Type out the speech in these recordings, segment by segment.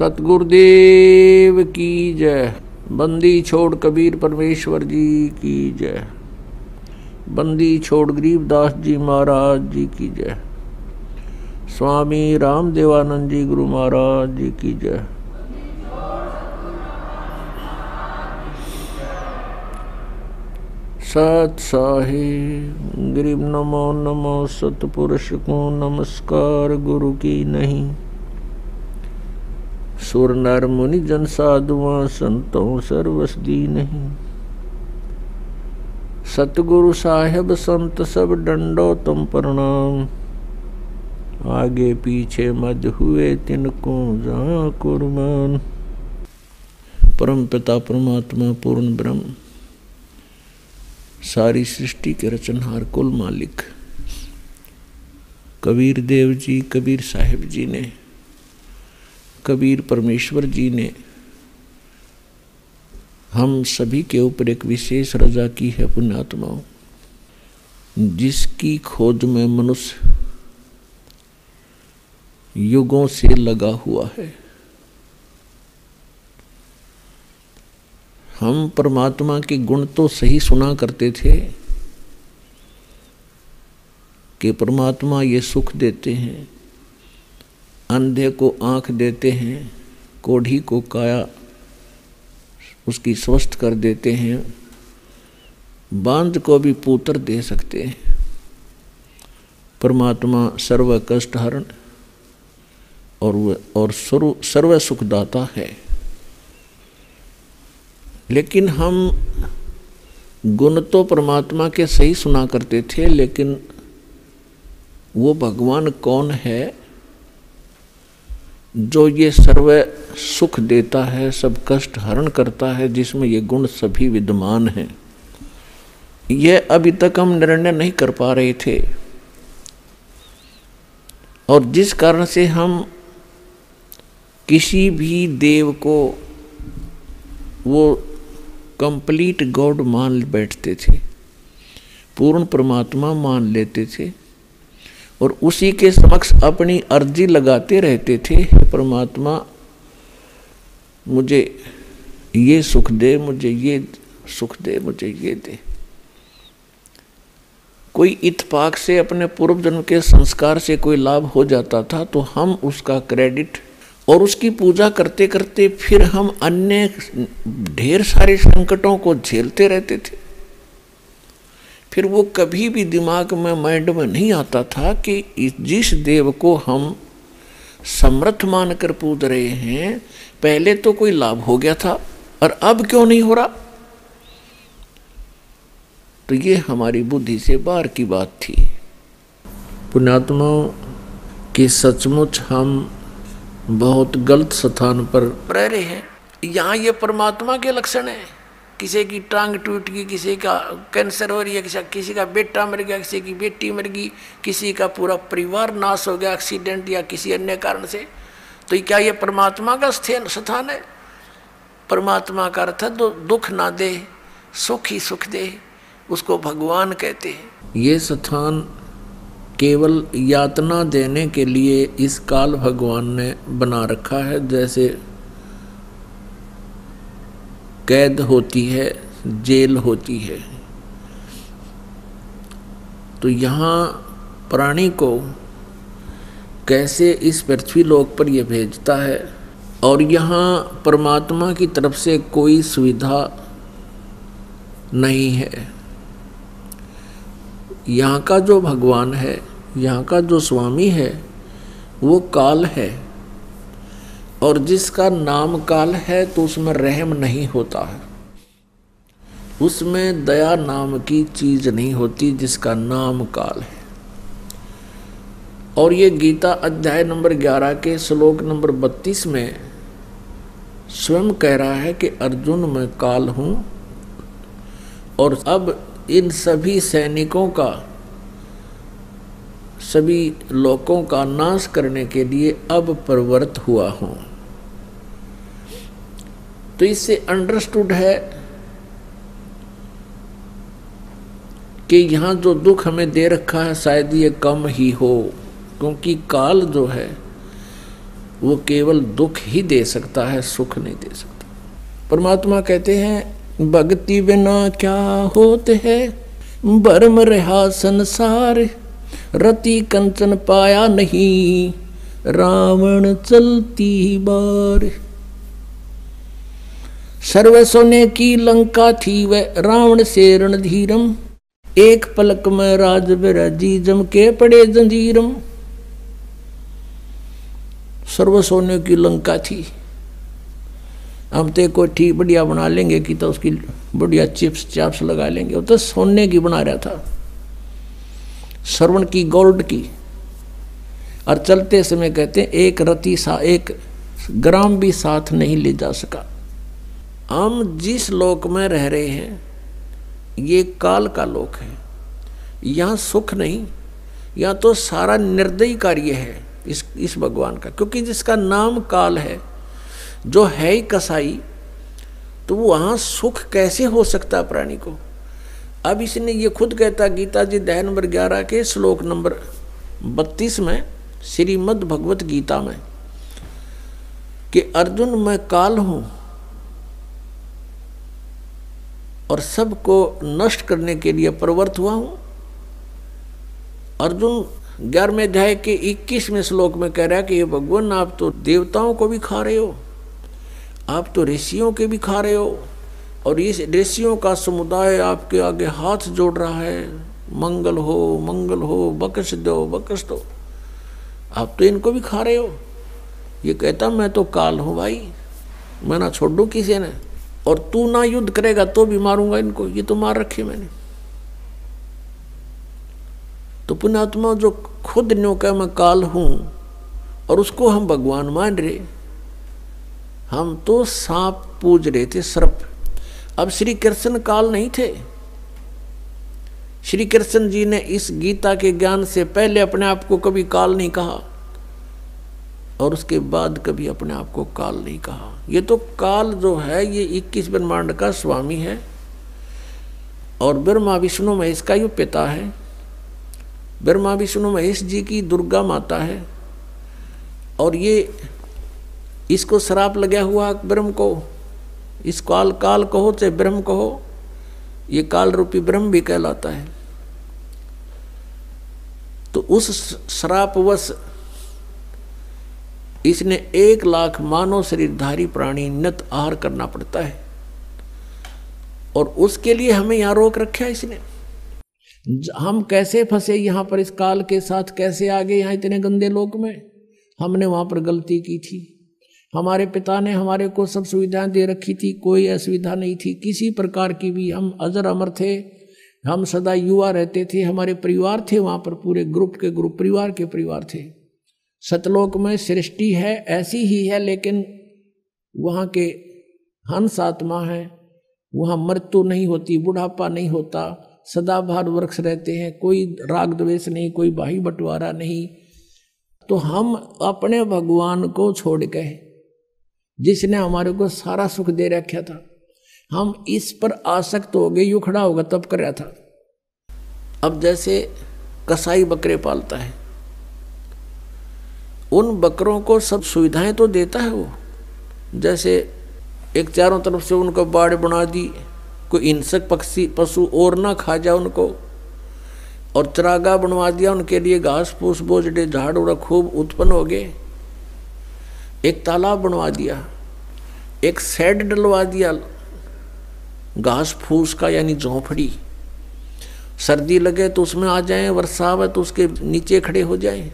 सतगुरुदेव की जय। बंदी छोड़ कबीर परमेश्वर जी की जय। बंदी छोड़ गरीबदास जी महाराज जी की जय। स्वामी राम देवानंद जी गुरु महाराज जी की जय। सत साहिब गरीब नमो नमो सतपुरुष को नमस्कार, गुरु की नहीं। सुर नर मुनि जन साधुआ संतों सर्वसदी नहीं। सतगुरु साहेब संत सब डंडो तुम प्रणाम। आगे पीछे मद हुए तिनको जहाँ कुर्बान। परम पिता परमात्मा पूर्ण ब्रह्म। सारी सृष्टि के रचनहार कुल मालिक। कबीर देव जी, कबीर साहिब जी ने कबीर परमेश्वर जी ने हम सभी के ऊपर एक विशेष रजा की है पुण्यात्माओं जिसकी खोज में मनुष्य युगों से लगा हुआ है। हम परमात्मा के गुण तो सही सुना करते थे कि परमात्मा ये सुख देते हैं। अंधे को आँख देते हैं, कोढ़ी को काया उसकी स्वस्थ कर देते हैं, बाँध को भी पुत्र दे सकते हैं। परमात्मा सर्व कष्ट हरण और और सर्व सर्व सुखदाता है। लेकिन हम गुण तो परमात्मा के सही सुना करते थे, लेकिन वो भगवान कौन है? जो ये सर्व सुख देता है, सब कष्ट हरण करता है, जिसमें ये गुण सभी विद्यमान हैं। यह अभी तक हम निर्णय नहीं कर पा रहे थे। और जिस कारण से हम किसी भी देव को वो कंप्लीट गॉड मान बैठते थे, पूर्ण परमात्मा मान लेते थे और उसी के समक्ष अपनी अर्जी लगाते रहते थे परमात्मा, मुझे ये सुख दे, मुझे ये सुख दे, मुझे ये दे। कोई इतफाक से अपने पूर्व जन्म के संस्कार से कोई लाभ हो जाता था तो हम उसका क्रेडिट और उसकी पूजा करते करते फिर हम अन्य ढेर सारे संकटों को झेलते रहते थे। फिर वो कभी भी दिमाग में माइंड में नहीं आता था कि जिस देव को हम समर्थ मानकर पूज रहे हैं पहले तो कोई लाभ हो गया था और अब क्यों नहीं हो रहा? तो ये हमारी बुद्धि से बाहर की बात थी। पुण्यात्माओं कि सचमुच हम बहुत गलत स्थान पर रह रहे हैं। यहाँ ये परमात्मा के लक्षण है। किसी की टांग टूट गई, किसी का कैंसर हो रही है, किसी किसी का बेटा मर गया, किसी की बेटी मर गई, किसी का पूरा परिवार नाश हो गया एक्सीडेंट या किसी अन्य कारण से। तो क्या ये परमात्मा का स्थान स्थान है? परमात्मा का अर्थ है दुख ना दे, सुख ही सुख दे, उसको भगवान कहते हैं। ये स्थान केवल यातना देने के लिए इस काल भगवान ने बना रखा है, जैसे कैद होती है, जेल होती है। तो यहाँ प्राणी को कैसे इस पृथ्वी लोक पर यह भेजता है? और यहाँ परमात्मा की तरफ़ से कोई सुविधा नहीं है। यहाँ का जो भगवान है, यहाँ का जो स्वामी है, वो काल है। और जिसका नाम काल है तो उसमें रहम नहीं होता है। उसमें दया नाम की चीज़ नहीं होती जिसका नाम काल है। और ये गीता अध्याय नंबर 11 के श्लोक नंबर 32 में स्वयं कह रहा है कि अर्जुन मैं काल हूँ और अब इन सभी सैनिकों का, सभी लोगों का नाश करने के लिए अब प्रवृत्त हुआ हूँ। तो इससे अंडरस्टूड है कि यहाँ जो दुख हमें दे रखा है, शायद ये कम ही हो, क्योंकि काल जो है, वो केवल दुख ही दे सकता है, सुख नहीं दे सकता। परमात्मा कहते हैं, भक्ति बिना क्या होते है? बर्म रहा संसार, रति कंचन पाया नहीं, रावण चलती बार। सर्व सोने की लंका थी वह रावण से रणधीरम। एक पलक में राज बिराजी जम के पड़े जंजीरम। सर्व सोने की लंका थी। हम तो कोई ठीक, बढ़िया बना लेंगे कि तो उसकी बढ़िया चिप्स चाप्स लगा लेंगे। वो तो सोने की बना रहा था। श्रवण की गोल्ड की। और चलते समय कहते एक रति सा, एक ग्राम भी साथ नहीं ले जा सका। हम जिस लोक में रह रहे हैं, ये काल का लोक है। यहाँ सुख नहीं, यहाँ तो सारा निर्दयी कार्य है इस इस भगवान का। क्योंकि जिसका नाम काल है, जो है ही कसाई तो वहाँ सुख कैसे हो सकता प्राणी को? अब इसने ये खुद कहता, गीता जी दह नंबर ग्यारह के श्लोक नंबर बत्तीस में श्रीमद् भगवत गीता में, कि अर्जुन, मैं काल हूँ और सबको नष्ट करने के लिए प्रवृत्त हुआ हूँ। अर्जुन ग्यारहवें अध्याय के इक्कीसवें श्लोक में कह रहा है कि ये भगवान, आप तो देवताओं को भी खा रहे हो, आप तो ऋषियों के भी खा रहे हो, और इस ऋषियों का समुदाय आपके आगे हाथ जोड़ रहा है। मंगल हो मंगल हो बकस दो बकस दो। आप तो इनको भी खा रहे हो। ये कहता, मैं तो काल हूँ भाई, मैं ना छोड़ दू किसी ने। और तू ना युद्ध करेगा तो भी मारूँगा इनको। ये तो मार रखे मैंने। तो पुण्यात्मा जो खुद न्यो का मैं काल हूँ और उसको हम भगवान मान रहे। हम तो सांप पूज रहे थे, सर्प। अब श्री कृष्ण काल नहीं थे। श्री कृष्ण जी ने इस गीता के ज्ञान से पहले अपने आप को कभी काल नहीं कहा। और उसके बाद कभी अपने आप को काल नहीं कहा। ये तो काल जो है, ये इक्कीस ब्रह्मांड का स्वामी है। और ब्रह्मा विष्णु महेश का ये पिता है। ब्रह्मा विष्णु महेश जी की दुर्गा माता है। और ये इसको श्राप लगा हुआ ब्रह्म को। इस काल काल कहो चाहे ब्रह्म कहो, ये काल रूपी ब्रह्म भी कहलाता है। तो उस श्रापवश इसने एक लाख मानव शरीरधारी प्राणी नत आहार करना पड़ता है। और उसके लिए हमें यहाँ रोक रखा है इसने। हम कैसे फंसे यहाँ पर इस काल के साथ? कैसे आ गए यहाँ इतने गंदे लोक में? हमने वहाँ पर गलती की थी। हमारे पिता ने हमारे को सब सुविधाएँ दे रखी थी। कोई असुविधा नहीं थी। किसी प्रकार की भी हम अजर अमर थे। हम सदा युवा रहते थे। हमारे परिवार थे वहाँ पर। पूरे ग्रुप के ग्रुप, परिवार के परिवार थे। सतलोक में सृष्टि है, ऐसी ही है, लेकिन वहाँ के हंस आत्मा है। वहाँ मृत्यु नहीं होती, बुढ़ापा नहीं होता सदाभार वृक्ष रहते हैं, कोई राग द्वेष नहीं, कोई बाही बंटवारा नहीं। तो हम अपने भगवान को छोड़ गए जिसने हमारे को सारा सुख दे रखा था, हम इस पर आसक्त हो गए यू खड़ा होगा तब कर रहा था। अब जैसे कसाई बकरे पालता है उन बकरों को सब सुविधाएँ तो देता है वो। जैसे एक चारों तरफ़ से उनको बाढ़ बना दी, कोई हिंसक पक्षी, पशु और ना खा जाए उनको, और चरागा बनवा दिया, उनके लिए घास फूस बोझडे, झाड़ उड़ा खूब उत्पन्न हो गए। एक तालाब बनवा दिया, एक सेड डलवा दिया घास फूस का यानी झोंपड़ी। सर्दी लगे तो उसमें आ जाए वर्षा आवे तो उसके नीचे खड़े हो जाएँ।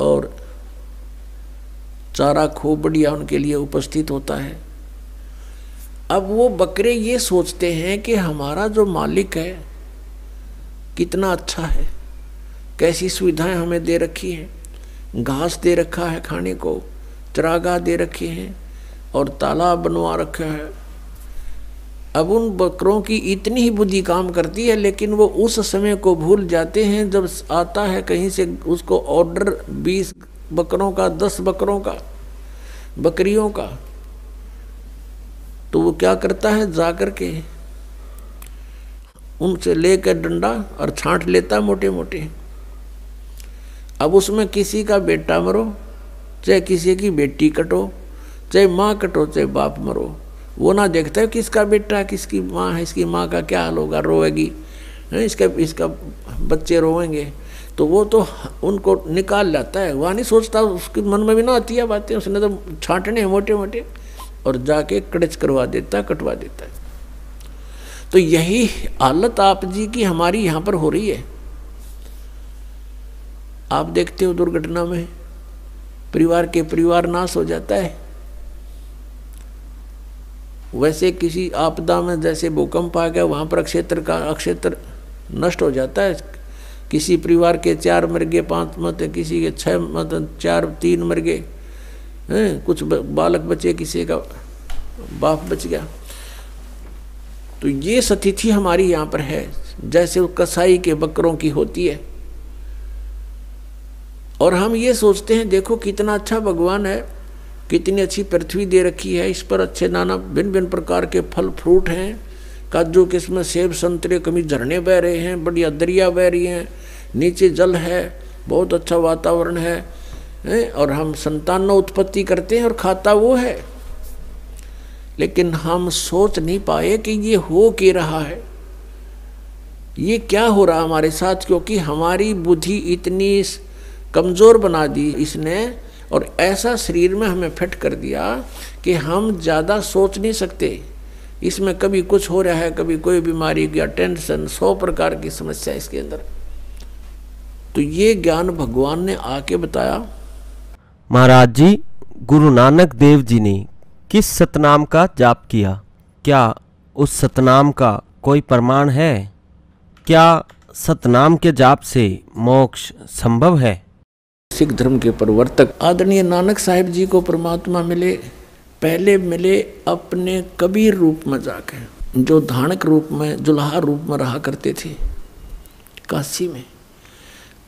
और चारा खूब बढ़िया उनके लिए उपस्थित होता है। अब वो बकरे ये सोचते हैं कि हमारा जो मालिक है, कितना अच्छा है। कैसी सुविधाएँ हमें दे रखी हैं। घास दे रखा है खाने को चरागा दे रखे हैं और तालाब बनवा रखा है। अब उन बकरों की इतनी ही बुद्धि काम करती है, लेकिन वो उस समय को भूल जाते हैं जब आता है कहीं से उसको ऑर्डर बीस बकरों का, दस बकरों का, बकरियों का। तो वो क्या करता है? जा कर के उनसे लेकर डंडा और छांट लेता मोटे मोटे अब उसमें किसी का बेटा मरो, चाहे किसी की बेटी कटो, चाहे माँ कटो, चाहे बाप मरो। वो ना देखता है किसका बेटा किसकी माँ है, इसकी माँ का क्या हाल होगा, रोएगी। है, इसका इसका बच्चे रोएँगे। तो वो तो उनको निकाल लाता है। वह नहीं सोचता, उसके मन में भी ना आती है बातें, उसने तो छाटने मोटे मोटे और जाके कड़च करवा देता, कटवा देता है। तो यही हालत आप जी की हमारी यहाँ पर हो रही है। आप देखते हो दुर्घटना में, परिवार के परिवार नाश हो जाता है। वैसे किसी आपदा में जैसे भूकंप आ गया, वहाँ पर क्षेत्र का अक्षेत्र नष्ट हो जाता है। किसी परिवार के चार मर गए पाँच मत, किसी के छह मत, चार, तीन मर गए हैं, कुछ बालक बचे, किसी का बाप बच गया। तो ये स्थिति हमारी यहाँ पर है, जैसे कसाई के बकरों की होती है। और हम ये सोचते हैं, देखो कितना अच्छा भगवान है कितनी अच्छी पृथ्वी दे रखी है इस पर अच्छे नाना भिन्न भिन्न प्रकार के फल फ्रूट हैं। काजू किस्म सेब संतरे कभी झरने बह रहे हैं बढ़िया दरिया बह रही हैं। नीचे जल है बहुत अच्छा वातावरण है, है और हम संतान उत्पत्ति करते हैं और खाता वो है। लेकिन हम सोच नहीं पाए कि ये हो के रहा है। ये क्या हो रहा हमारे साथ? क्योंकि हमारी बुद्धि इतनी कमज़ोर बना दी इसने और ऐसा शरीर में हमें फिट कर दिया कि हम ज़्यादा सोच नहीं सकते। इसमें कभी कुछ हो रहा है, कभी कोई बीमारी या टेंशन, सौ प्रकार की समस्या इसके अंदर। तो ये ज्ञान भगवान ने आके बताया। महाराज जी, गुरु नानक देव जी ने किस सतनाम का जाप किया? क्या उस सतनाम का कोई प्रमाण है? क्या सतनाम के जाप से मोक्ष संभव है? सिख धर्म के प्रवर्तक। आदरणीय नानक साहिब जी को परमात्मा मिले, पहले मिले अपने कबीर रूप में जाकर जो धानक रूप में, जुल्हा रूप में रहा करते थे, काशी में।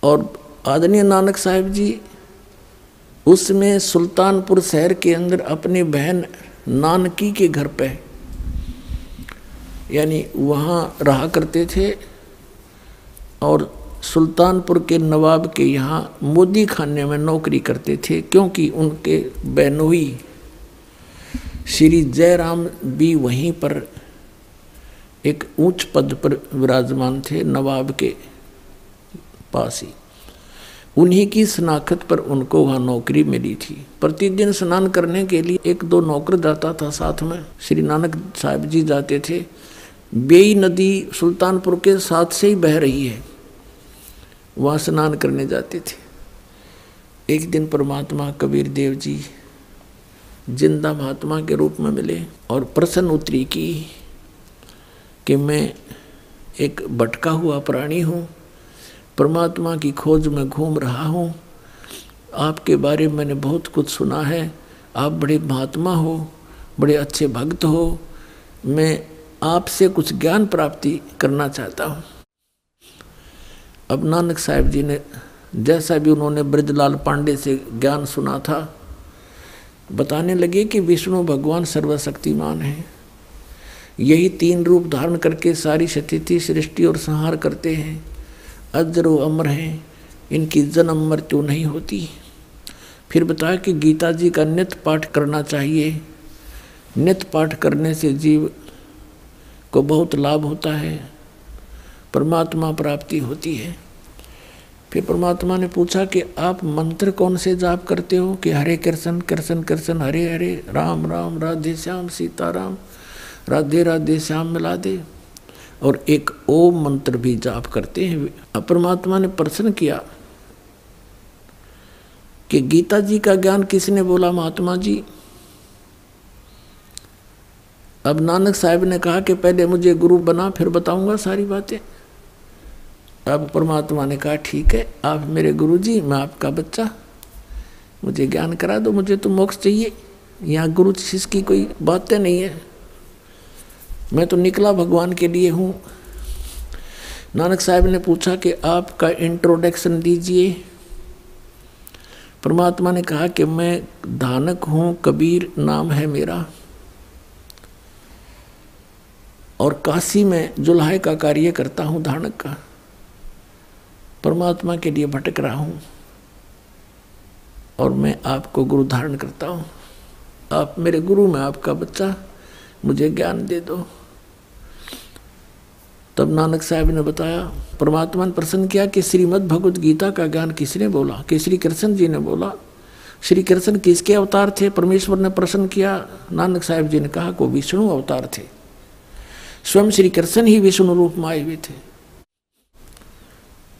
और आदरणीय नानक साहिब जी, उसमें सुल्तानपुर शहर के अंदर अपनी बहन नानकी के घर पे, यानी वहाँ रहा करते थे, और सुल्तानपुर के नवाब के यहाँ मोदी खाने में नौकरी करते थे क्योंकि उनके बहनोई श्री जयराम भी वहीं पर एक ऊंच पद पर विराजमान थे नवाब के पास ही। उन्हीं की शनाख्त पर उनको वहाँ नौकरी मिली थी। प्रतिदिन स्नान करने के लिए एक दो नौकर जाता था साथ में। श्री नानक साहब जी जाते थे। बेई नदी सुल्तानपुर के साथ से ही बह रही है। वहाँ स्नान करने जाते थे। एक दिन परमात्मा कबीर देव जी ज़िंदा महात्मा के रूप में मिले और प्रसन्न उतरी की कि मैं एक भटका हुआ प्राणी हूँ, परमात्मा की खोज में घूम रहा हूँ, आपके बारे में मैंने बहुत कुछ सुना है, आप बड़े महात्मा हो, बड़े अच्छे भक्त हो, मैं आपसे कुछ ज्ञान प्राप्ति करना चाहता हूँ। अब नानक साहब जी ने, जैसा भी उन्होंने ब्रजलाल पांडे से ज्ञान सुना था, बताने लगे कि विष्णु भगवान सर्वशक्तिमान है। यही तीन रूप धारण करके सारी स्थिति सृष्टि और संहार करते हैं। अजर अमर हैं, इनकी जन्म मृत्यु नहीं होती। फिर बताया कि गीता जी का नित्य पाठ करना चाहिए। नित्य पाठ करने से जीव को बहुत लाभ होता है। परमात्मा प्राप्ति होती है। फिर परमात्मा ने पूछा कि आप मंत्र कौन से जाप करते हो? कि हरे कृष्ण कृष्ण कृष्ण, हरे हरे, राम राम, राधे श्याम सीता राम राधे राधे श्याम, मिला दे। और एक ओम मंत्र भी जाप करते हैं। परमात्मा ने प्रश्न किया कि गीता जी का ज्ञान किसने बोला महात्मा जी? अब नानक साहब ने कहा कि पहले मुझे गुरु बना, फिर बताऊँगा सारी बातें। अब परमात्मा ने कहा, ठीक है, आप मेरे गुरु जी मैं आपका बच्चा। मुझे ज्ञान करा दो, मुझे तो मोक्ष चाहिए। यहाँ गुरु शिष्य की कोई बातें नहीं है। मैं तो निकला भगवान के लिए हूँ। नानक साहब ने पूछा कि आपका इंट्रोडक्शन दीजिए। परमात्मा ने कहा कि मैं धानक हूँ, कबीर नाम है मेरा। और काशी में जुल्हाए का कार्य करता हूँ धानक का। परमात्मा के लिए भटक रहा हूँ और मैं आपको गुरु धारण करता हूँ। आप मेरे गुरु, में आपका बच्चा, मुझे ज्ञान दे दो। तब नानक साहब ने बताया, परमात्मा ने प्रसन्न किया कि श्रीमद भगवत गीता का ज्ञान किसने बोला? कि श्री कृष्ण जी ने बोला। श्री कृष्ण किसके अवतार थे? परमेश्वर ने प्रसन्न किया। नानक साहब जी ने कहा को विष्णु अवतार थे। स्वयं श्री कृष्ण ही विष्णु रूप में आए हुए थे।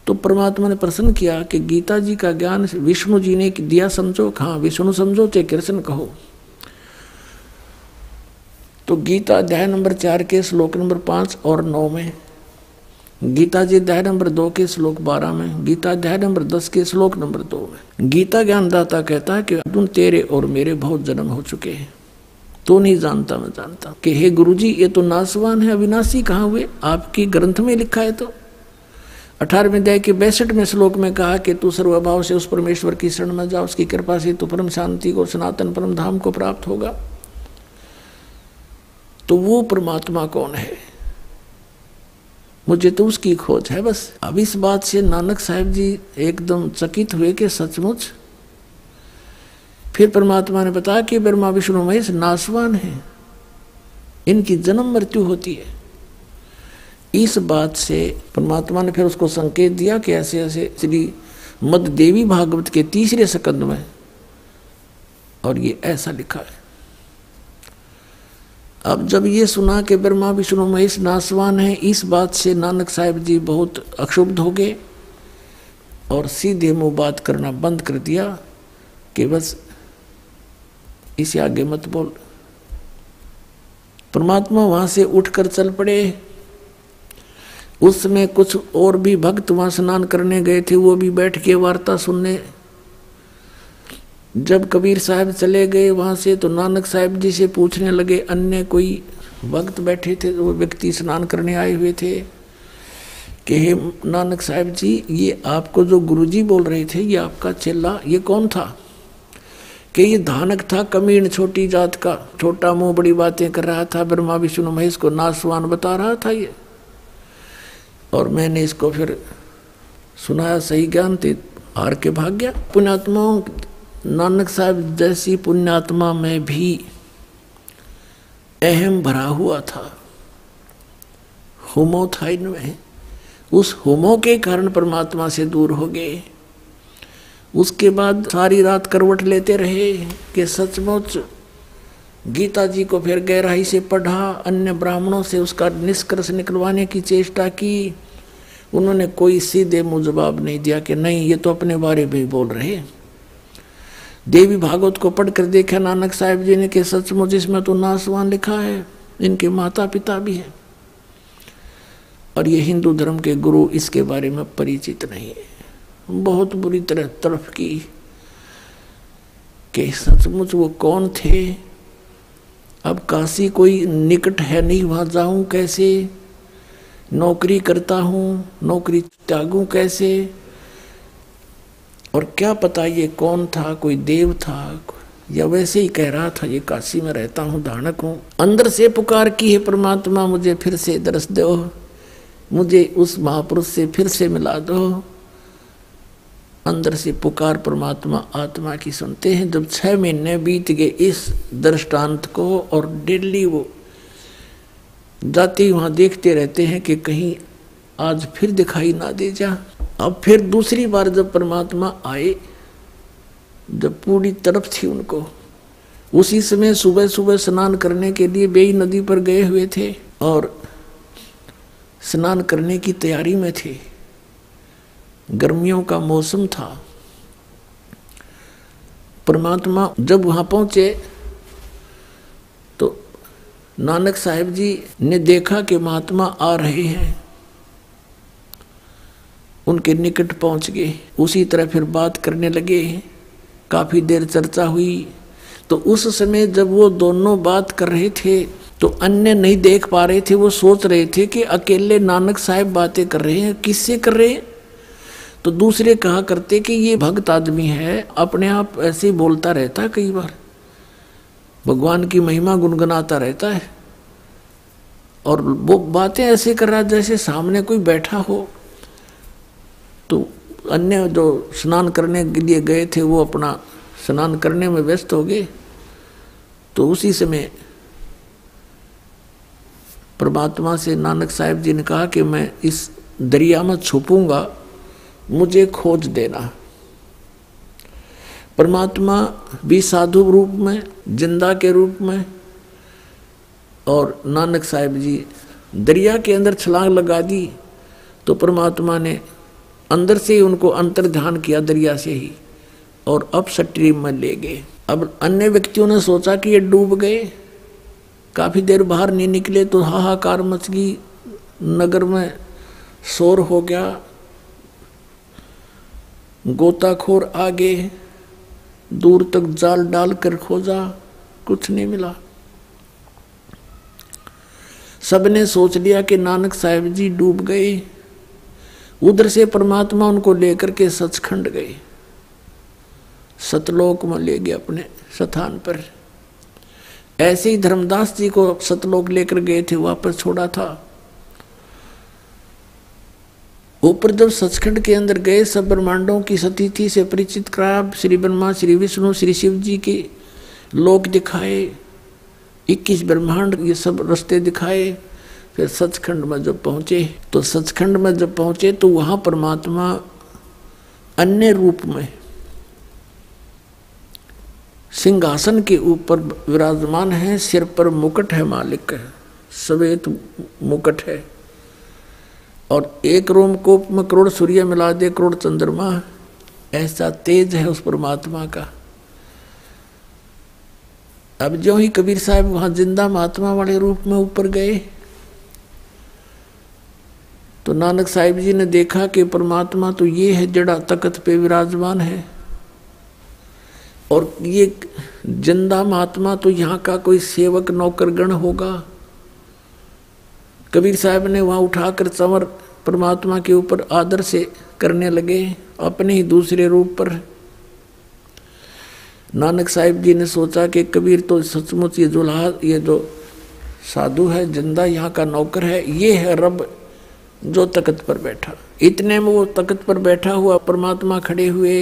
तो परमात्मा ने प्रश्न किया कि गीता जी का ज्ञान विष्णु जी ने दिया समझो हाँ विष्णु समझो, चाहे कृष्ण कहो। तो गीता अध्याय नंबर चार के श्लोक नंबर पाँच और नौ में, गीता जी अध्याय नंबर दो के श्लोक बारह में, गीता अध्याय नंबर दस के श्लोक नंबर दो में, गीता ज्ञानदाता कहता है कि अर्जुन तेरे और मेरे बहुत जन्म हो चुके हैं। तो नहीं जानता मैं जानता। कि हे गुरुजी, ये तो नासवान है, अविनाशी कहाँ हुए? आपकी ग्रंथ में लिखा है तो। अठारहवें अध्याय के बैसठ में श्लोक में कहा कि तू सर्वभाव से उस परमेश्वर की शरण में जा, उसकी कृपा से तू परम शांति को, सनातन परम धाम को प्राप्त होगा। तो वो परमात्मा कौन है? मुझे तो उसकी खोज है बस। अब इस बात से नानक साहब जी एकदम चकित हुए कि सचमुच। फिर परमात्मा ने बताया कि ब्रह्मा विष्णु महेश नासवान है। इनकी जन्म मृत्यु होती है। इस बात से परमात्मा ने फिर उसको संकेत दिया कि ऐसे ऐसे श्री मद देवी भागवत के तीसरे सकंद में और ये ऐसा लिखा है। अब जब ये सुना कि ब्रह्मा विष्णु महेश नासवान है, इस बात से नानक साहब जी बहुत अक्षुब्ध हो गए और सीधे मुँह बात करना बंद कर दिया कि बस इसे आगे मत बोल। परमात्मा वहाँ से उठकर चल पड़े। उस समय कुछ और भी भक्त वहाँ स्नान करने गए थे, वो भी बैठ के वार्ता सुनने। जब कबीर साहब चले गए वहाँ से तो नानक साहब जी से पूछने लगे, अन्य कोई भक्त बैठे थे, वो व्यक्ति स्नान करने आए हुए थे? कि हे नानक साहब जी, ये आपको जो गुरुजी बोल रहे थे, ये आपका चेला, ये कौन था? कि ये धानक था कमीण छोटी जात का, छोटा मुँह बड़ी बातें कर रहा था, ब्रह्मा, विष्णु, महेश को नासवान बता रहा था ये। और मैंने इसको फिर सुनाया सही ज्ञान थे हार के भाग गया। पुण्यात्माओं, नानक साहब जैसी पुण्यात्मा में भी अहम भरा हुआ था। होमो था इनमें उस होमो के कारण परमात्मा से दूर हो गए। उसके बाद सारी रात करवट लेते रहे कि सचमुच गीता जी को फिर गहराई से पढ़ा, अन्य ब्राह्मणों से उसका निष्कर्ष निकलवाने की चेष्टा की। उन्होंने कोई सीधे मुँह जवाब नहीं दिया कि नहीं, ये तो अपने बारे में बोल रहे देवी भागवत को पढ़कर देखा, नानक साहेब जी ने कि सचमुच इसमें तो नासवान लिखा है, इनके माता पिता भी हैं। और ये हिंदू धर्म के गुरु इसके बारे में परिचित नहीं है। बहुत बुरी तरह तरफ़ की कि सचमुच वो कौन थे अब काशी कोई निकट है नहीं, वहाँ जाऊँ कैसे? नौकरी करता हूँ, नौकरी त्यागूं कैसे? और क्या पता ये कौन था, कोई देव था, या वैसे ही कह रहा था, ये काशी में रहता हूँ, धानक हूँ। अंदर से पुकार की है परमात्मा, मुझे फिर से दर्श दो। मुझे उस महापुरुष से फिर से मिला दो। अंदर से पुकार परमात्मा आत्मा की सुनते हैं। जब छह महीने बीत गए इस दृष्टांत को और डेली वो जाते वहाँ देखते रहते हैं कि कहीं आज फिर दिखाई ना दे जा। अब फिर दूसरी बार जब परमात्मा आए, जब पूरी तरफ़ थी उनको, उसी समय सुबह सुबह स्नान करने के लिए बेई नदी पर गए हुए थे और स्नान करने की तैयारी में थे। गर्मियों का मौसम था। परमात्मा जब वहाँ पहुँचे तो नानक साहेब जी ने देखा कि महात्मा आ रहे हैं। उनके निकट पहुँच गए। उसी तरह फिर बात करने लगे। काफ़ी देर चर्चा हुई। तो उस समय जब वो दोनों बात कर रहे थे तो अन्य नहीं देख पा रहे थे। वो सोच रहे थे कि अकेले नानक साहब बातें कर रहे हैं। किससे कर रहे हैं? तो दूसरे कहा करते कि ये भक्त आदमी है, अपने आप ऐसे ही बोलता रहता है कई बार। भगवान की महिमा गुनगुनाता रहता है। और वो बातें ऐसे कर रहा जैसे सामने कोई बैठा हो। तो अन्य जो स्नान करने के लिए गए थे, वो अपना स्नान करने में व्यस्त हो गए। तो उसी समय परमात्मा से नानक साहेब जी ने कहा कि मैं इस दरिया में छुपूँगा मुझे खोज देना। परमात्मा भी साधु रूप में, ज़िंदा के रूप में, और नानक साहेब जी दरिया के अंदर छलांग लगा दी तो परमात्मा ने अंदर से ही उनको अंतर ध्यान किया दरिया से ही, और अब स्ट्रीम में ले गए। अब अन्य व्यक्तियों ने सोचा कि ये डूब गए। काफ़ी देर बाहर नहीं निकले तो हाहाकार मच गई। नगर में शोर हो गया गोताखोर आगे दूर तक जाल डाल कर खोजा, कुछ नहीं मिला। सबने सोच लिया कि नानक साहेब जी डूब गए। उधर से परमात्मा उनको लेकर के सचखंड गए। सतलोक में ले गए अपने स्थान पर। ऐसे ही धर्मदास जी को सतलोक लेकर गए थे, वापस छोड़ा था। ऊपर जब सचखंड के अंदर गए, सब ब्रह्मांडों की सतीथि से परिचित करा, श्री ब्रह्मा, श्री विष्णु, श्री शिव जी के लोक दिखाए, इक्कीस ब्रह्मांड ये सब रस्ते दिखाए, फिर सचखंड में जब पहुँचे तो सचखंड में जब पहुँचे तो वहाँ परमात्मा अन्य रूप में सिंहासन के ऊपर विराजमान है, सिर पर मुकुट है मालिक है सवेत मुकुट है। और एक रोम कोप में करोड़ सूर्य मिला दे, करोड़ चंद्रमा। ऐसा तेज है उस परमात्मा का। अब जो ही कबीर साहब वहाँ ज़िंदा महात्मा वाले रूप में ऊपर गए तो नानक साहिब जी ने देखा कि परमात्मा तो ये है जड़ा तकत पे विराजमान है। और ये ज़िंदा महात्मा तो यहाँ का कोई सेवक, नौकरगण होगा? कबीर साहब ने वहाँ उठाकर चंवर परमात्मा के ऊपर आदर से करने लगे। अपने ही दूसरे रूप पर नानक साहिब जी ने सोचा कि कबीर तो सचमुच ये जुल्हा ये जो साधु है, ज़िंदा यहाँ का नौकर है, ये है रब जो तकत पर बैठा। इतने में वो तकत पर बैठा हुआ परमात्मा खड़े हुए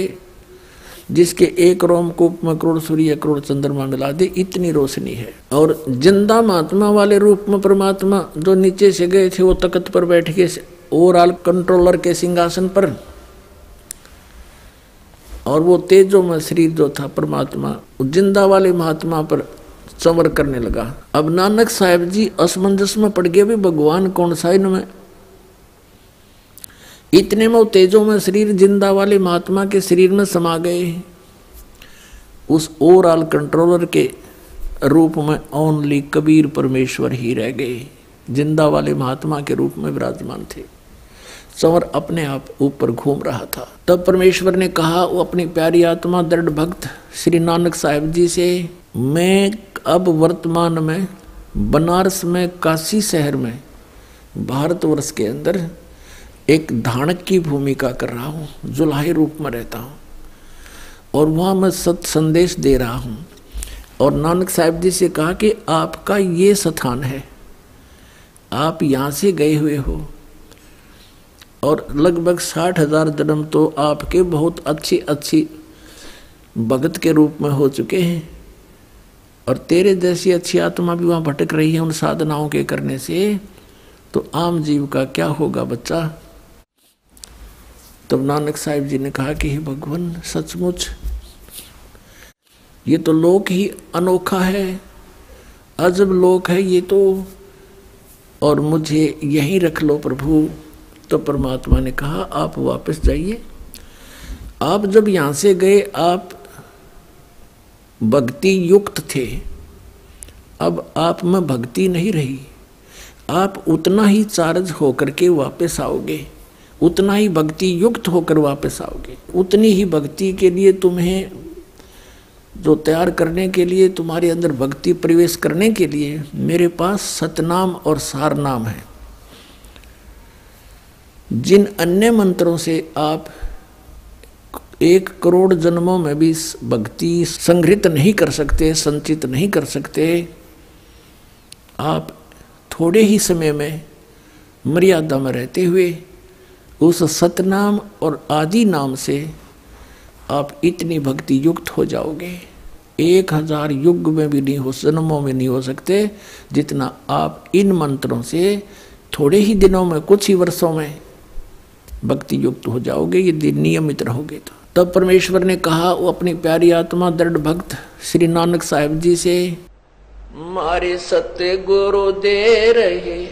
जिसके एक रोम कूप में करोड़ सूर्य, करोड़ चंद्रमा मिला दे, इतनी रोशनी है। और ज़िंदा महात्मा वाले रूप में परमात्मा जो नीचे से गए थे, वो तकत पर बैठ के ओवरऑल कंट्रोलर के सिंहासन पर। और वो तेजो में शरीर जो था, परमात्मा ज़िंदा वाले महात्मा पर संवर करने लगा। अब नानक साहेब जी असमंजस में पड़ गए भी भगवान कौन सा इनमें? इतने में तेजों में शरीर, ज़िंदा वाले महात्मा के शरीर में समा गए। उस ओवरऑल कंट्रोलर के रूप में ओनली कबीर परमेश्वर ही रह गए। ज़िंदा वाले महात्मा के रूप में विराजमान थे। संवर अपने आप ऊपर घूम रहा था। तब परमेश्वर ने कहा वो अपनी प्यारी आत्मा, दृढ़ भक्त, श्री नानक साहेब जी से, मैं अब वर्तमान में, बनारस में, काशी शहर में, भारतवर्ष के अंदर एक धाणक की भूमिका कर रहा हूँ जुलाही रूप में रहता हूँ। और वहाँ मैं सत संदेश दे रहा हूँ। और नानक साहब जी से कहा कि आपका ये स्थान है। आप यहाँ से गए हुए हो। और लगभग साठ हज़ार जन्म तो आपके बहुत अच्छी अच्छी भगत के रूप में हो चुके हैं। और तेरे जैसी अच्छी आत्मा भी वहाँ भटक रही है उन साधनाओं के करने से तो आम जीव का क्या होगा बच्चा? तब नानक साहिब जी ने कहा कि हे भगवान, सचमुच ये तो लोक ही अनोखा है, अजब लोक है ये तो और मुझे यहीं रख लो प्रभु। तो परमात्मा ने कहा, आप वापस जाइए। आप जब यहाँ से गए, आप भक्ति युक्त थे। अब आप में भक्ति नहीं रही। आप उतना ही चार्ज होकर के वापस आओगे। उतना ही भक्ति युक्त होकर वापस आओगे। उतनी ही भक्ति के लिए तुम्हें जो तैयार करने के लिए, तुम्हारे अंदर भक्ति प्रवेश करने के लिए मेरे पास सतनाम और सार नाम है। जिन अन्य मंत्रों से आप एक करोड़ जन्मों में भी भक्ति संग्रहित नहीं कर सकते, संचित नहीं कर सकते, आप थोड़े ही समय में मर्यादा में रहते हुए उस सतनाम और आदि नाम से आप इतनी भक्ति युक्त हो जाओगे। एक हज़ार युग में भी नहीं हो, जन्मों में नहीं हो सकते, जितना आप इन मंत्रों से थोड़े ही दिनों में, कुछ ही वर्षों में भक्ति युक्त हो जाओगे, यदि नियमित रहोगे तो। तब परमेश्वर ने कहा वो अपनी प्यारी आत्मा, दृढ़ भक्त, श्री नानक साहेब जी से, मारे सत्य गुरु दे रहे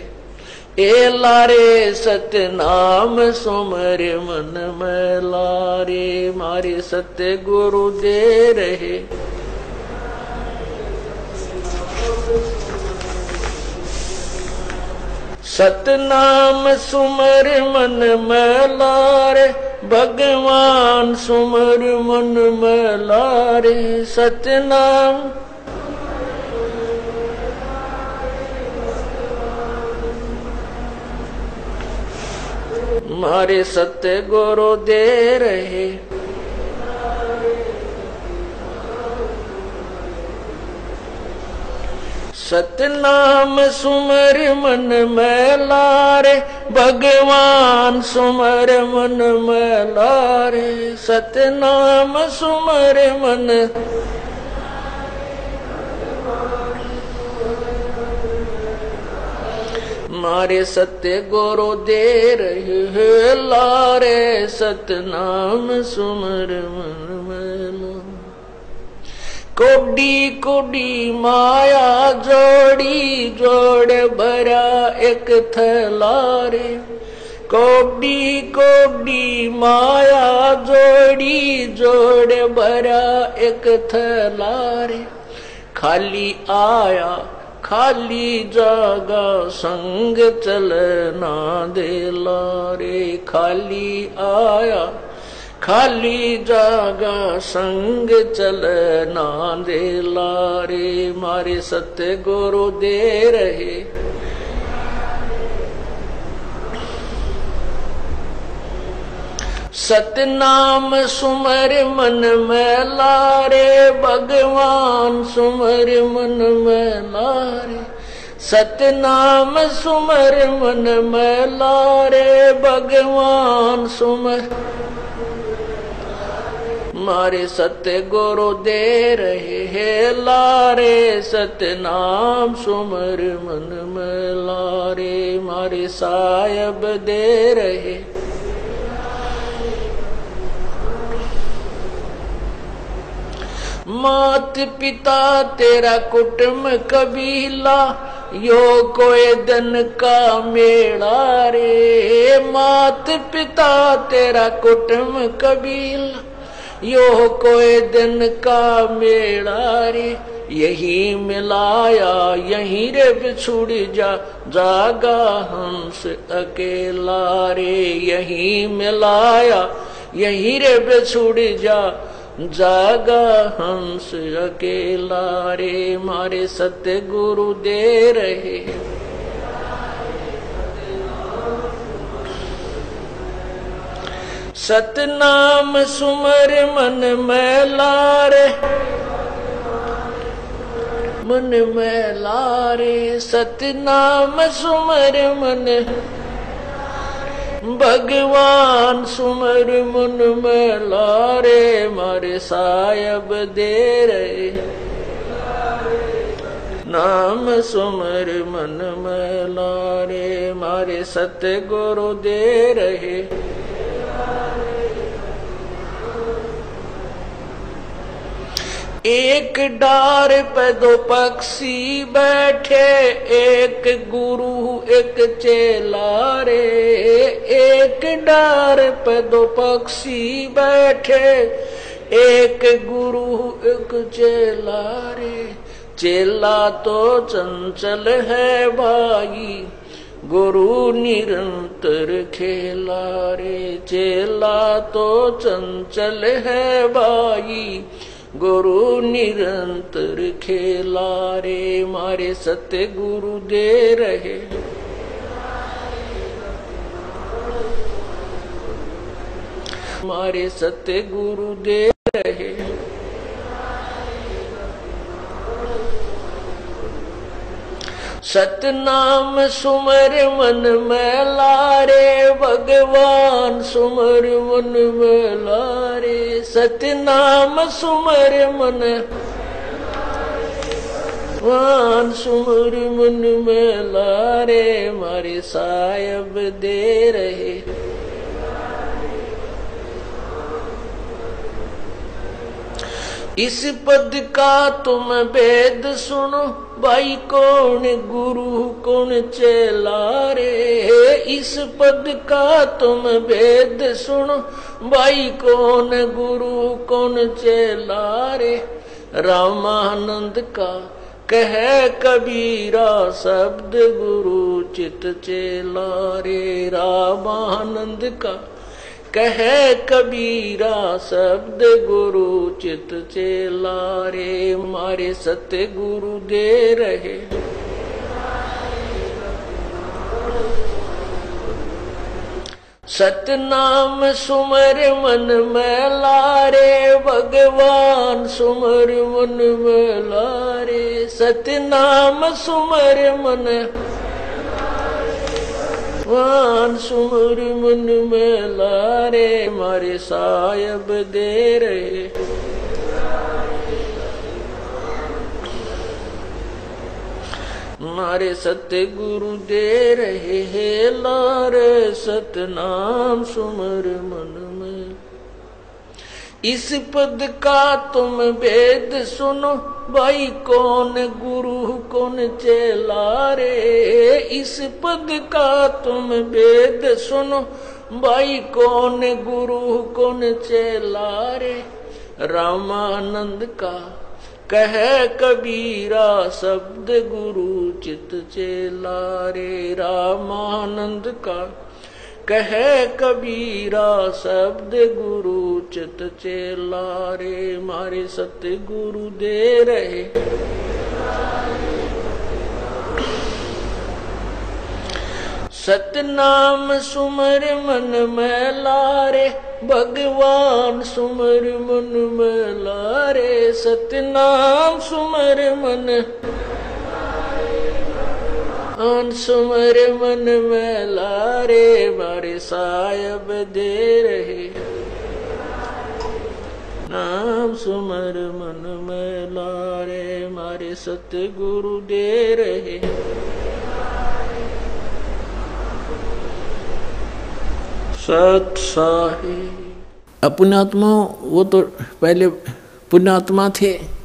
ए लारे सत्य नाम सुमर मन में लारे मारे सत्य गुरु दे रहे। सतनाम सुमर मन मलारे, भगवान सुमर मन मलारे, सतनाम मारे सत्य गुरु दे रहे। सतनाम सुमर मन मैलारे भगवान सुमर मन मैलारे सतनाम सुमर मन मारे सत्य गुरु दे रहे लारे सतनाम सुमर मन मैला कोडी कोडी माया जोड़ी जोड़ भरा एक थलारे। कोडी कोडी माया जोड़ी जोड़ भरा एक थलारे। खाली आया खाली जागा संग चलना दे रे खाली आया, खाली जागा संग चलना दे लारे। मारे सत्य गुरु दे रहे। सतनाम सुमर मन में लारे, भगवान सुमर मन में लारे। सतनाम सुमर मन में लारे, भगवान सुमर। मारे सत्य गुरु दे रहे हे लारे, सतनाम सुमर मन में लारे। मारे सायब दे रहे मात पिता तेरा कुटुम कबीला, यो कोई दिन का मेला रे। मात पिता तेरा कुटुम कबीला, यो कोई दिन का मेला रे। यही मिलाया, यही रे बिछुड़ जा, जागा हंस अकेला रे। यही मिलाया, यही रे बिछुड़ जा जागा हंस अकेला रे, मारे सत्य गुरु दे रहे। सतनाम सुमर मन मैलारे मन मैलारे सतनाम सुमर मन भगवान सुमर मुन में लारे मारे सायब दे रहे नाम सुमर मन में लारे मारे सत्य गुरु दे रहे एक डार पे दो पक्षी बैठे, एक गुरु, एक चेला रे एक डार पे दो पक्षी बैठे, एक गुरु, एक चेला रे चेला तो चंचल है भाई, गुरु निरंतर खेला रे चेला तो चंचल है भाई गुरु निरंतर खेला रे मारे सत्य गुरु दे रहे। मारे सत्य गुरु दे रहे। सतनाम सुमर मन में लारे, भगवान सुमर मन में लारे। सतनाम सुमर मन, भगवान सुमर मन में लारे। मारे सायब दे रहे। इस पद का तुम वेद सुनो। भाई कौन गुरु, कौन चेला रे इस पद का तुम वेद सुनो। भाई कौन गुरु, कौन चेला रे रामानंद का कह कबीरा शब्द गुरु चित चेला रे रामानंद का कह कबीरा शब्द गुरु चित चेला रे मारे सत्य गुरु दे रहे। सतनाम सुमर मन में लारे, भगवान सुमर मन में लारे। सतनाम सुमर मन भगवान सुमर मन में लारे, मारे सायब दे रहे मारे सत्य गुरु दे रहे हे लारे, सतनाम सुमर मन में। इस पद का तुम वेद सुनो, भाई कौन गुरु, कौन चेला रे इस पद का तुम वेद सुनो, भाई कौन गुरु, कौन चेला रे रामानंद का कह कबीरा शब्द गुरु चित चेला रे रामानंद का कह कबीरा शब्द गुरु चित चेला रे, मारे सत्य गुरु दे रहे। सतनाम सुमर मन में लारे भगवान सुमर मन में लारे सतनाम सुमर मन आन सुमर मन में लारे मारे सायब दे रहे। नाम सुमर मन में लारे मारे सत्य गुरु दे रहे। सत साहे अपनात्मा, वो तो पहले पुण्यात्मा थे।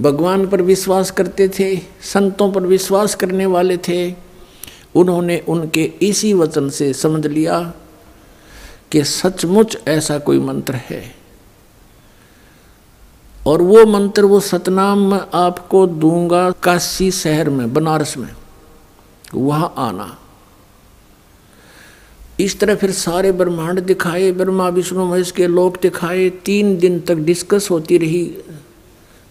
भगवान पर विश्वास करते थे, संतों पर विश्वास करने वाले थे। उन्होंने उनके इसी वचन से समझ लिया कि सचमुच ऐसा कोई मंत्र है। और वो मंत्र वो सतनाम मैं आपको दूँगा काशी शहर में, बनारस में। वहाँ आना। इस तरह फिर सारे ब्रह्मांड दिखाए, ब्रह्मा, विष्णु, महेश के लोक दिखाए। तीन दिन तक डिस्कस होती रही।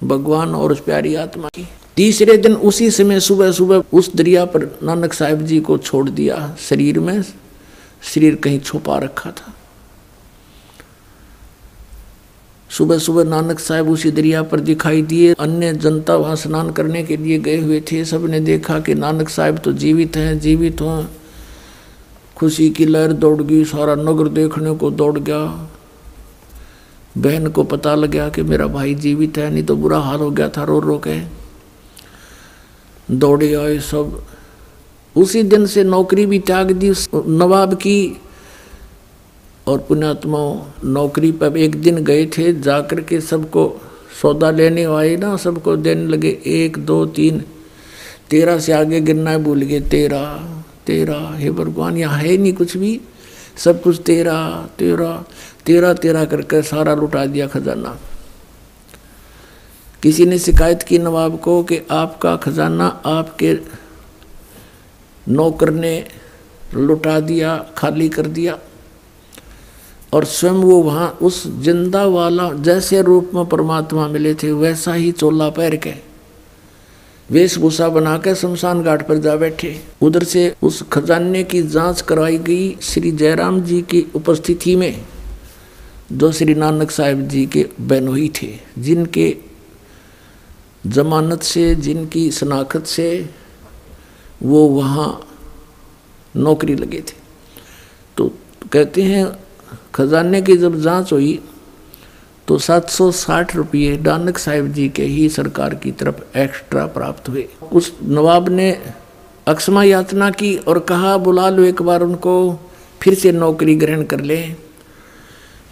भगवान और उस प्यारी आत्मा की। तीसरे दिन उसी समय सुबह सुबह उस दरिया पर नानक साहिब जी को छोड़ दिया। शरीर में शरीर कहीं छुपा रखा था। सुबह सुबह नानक साहब उसी दरिया पर दिखाई दिए। अन्य जनता वहाँ स्नान करने के लिए गए हुए थे। सबने देखा कि नानक साहब तो जीवित हैं, जीवित हों खुशी की लहर दौड़ गई, सारा नगर देखने को दौड़ गया। बहन को पता लग गया कि मेरा भाई जीवित है, नहीं तो बुरा हाल हो गया था, रो रो के। दौड़े आए सब। उसी दिन से नौकरी भी त्याग दी नवाब की। और पुण्यात्माओं नौकरी पर एक दिन गए थे, जाकर के सबको सौदा लेने आए ना, सबको देने लगे, एक, दो, तीन तेरह से आगे गिरना भूल गए तेरह तेरा, हे भगवान, यहाँ है नहीं कुछ भी। सब कुछ तेरा तेरा। तेरा तेरा करके सारा लुटा दिया खजाना। किसी ने शिकायत की नवाब को कि आपका खजाना आपके नौकर ने लुटा दिया, खाली कर दिया, और स्वयं वो वहाँ उस ज़िंदा वाला जैसे रूप में परमात्मा मिले थे, वैसा ही चोला पैर के वेशभूषा बनाकर शमशान घाट पर जा बैठे। उधर से उस खजाने की जाँच करवाई गई श्री जयराम जी की उपस्थिति में। जो श्री नानक साहिब जी के बहनोई थे, जिनके जमानत से, जिनकी शनाखत से वो वहाँ नौकरी लगे थे। तो कहते हैं, खजाने की जब जाँच हुई तो 760 रुपये नानक साहिब जी के ही सरकार की तरफ़ एक्स्ट्रा प्राप्त हुए। उस नवाब ने अक्षमा यातना की और कहा, बुला लो एक बार उनको, फिर से नौकरी ग्रहण कर ले।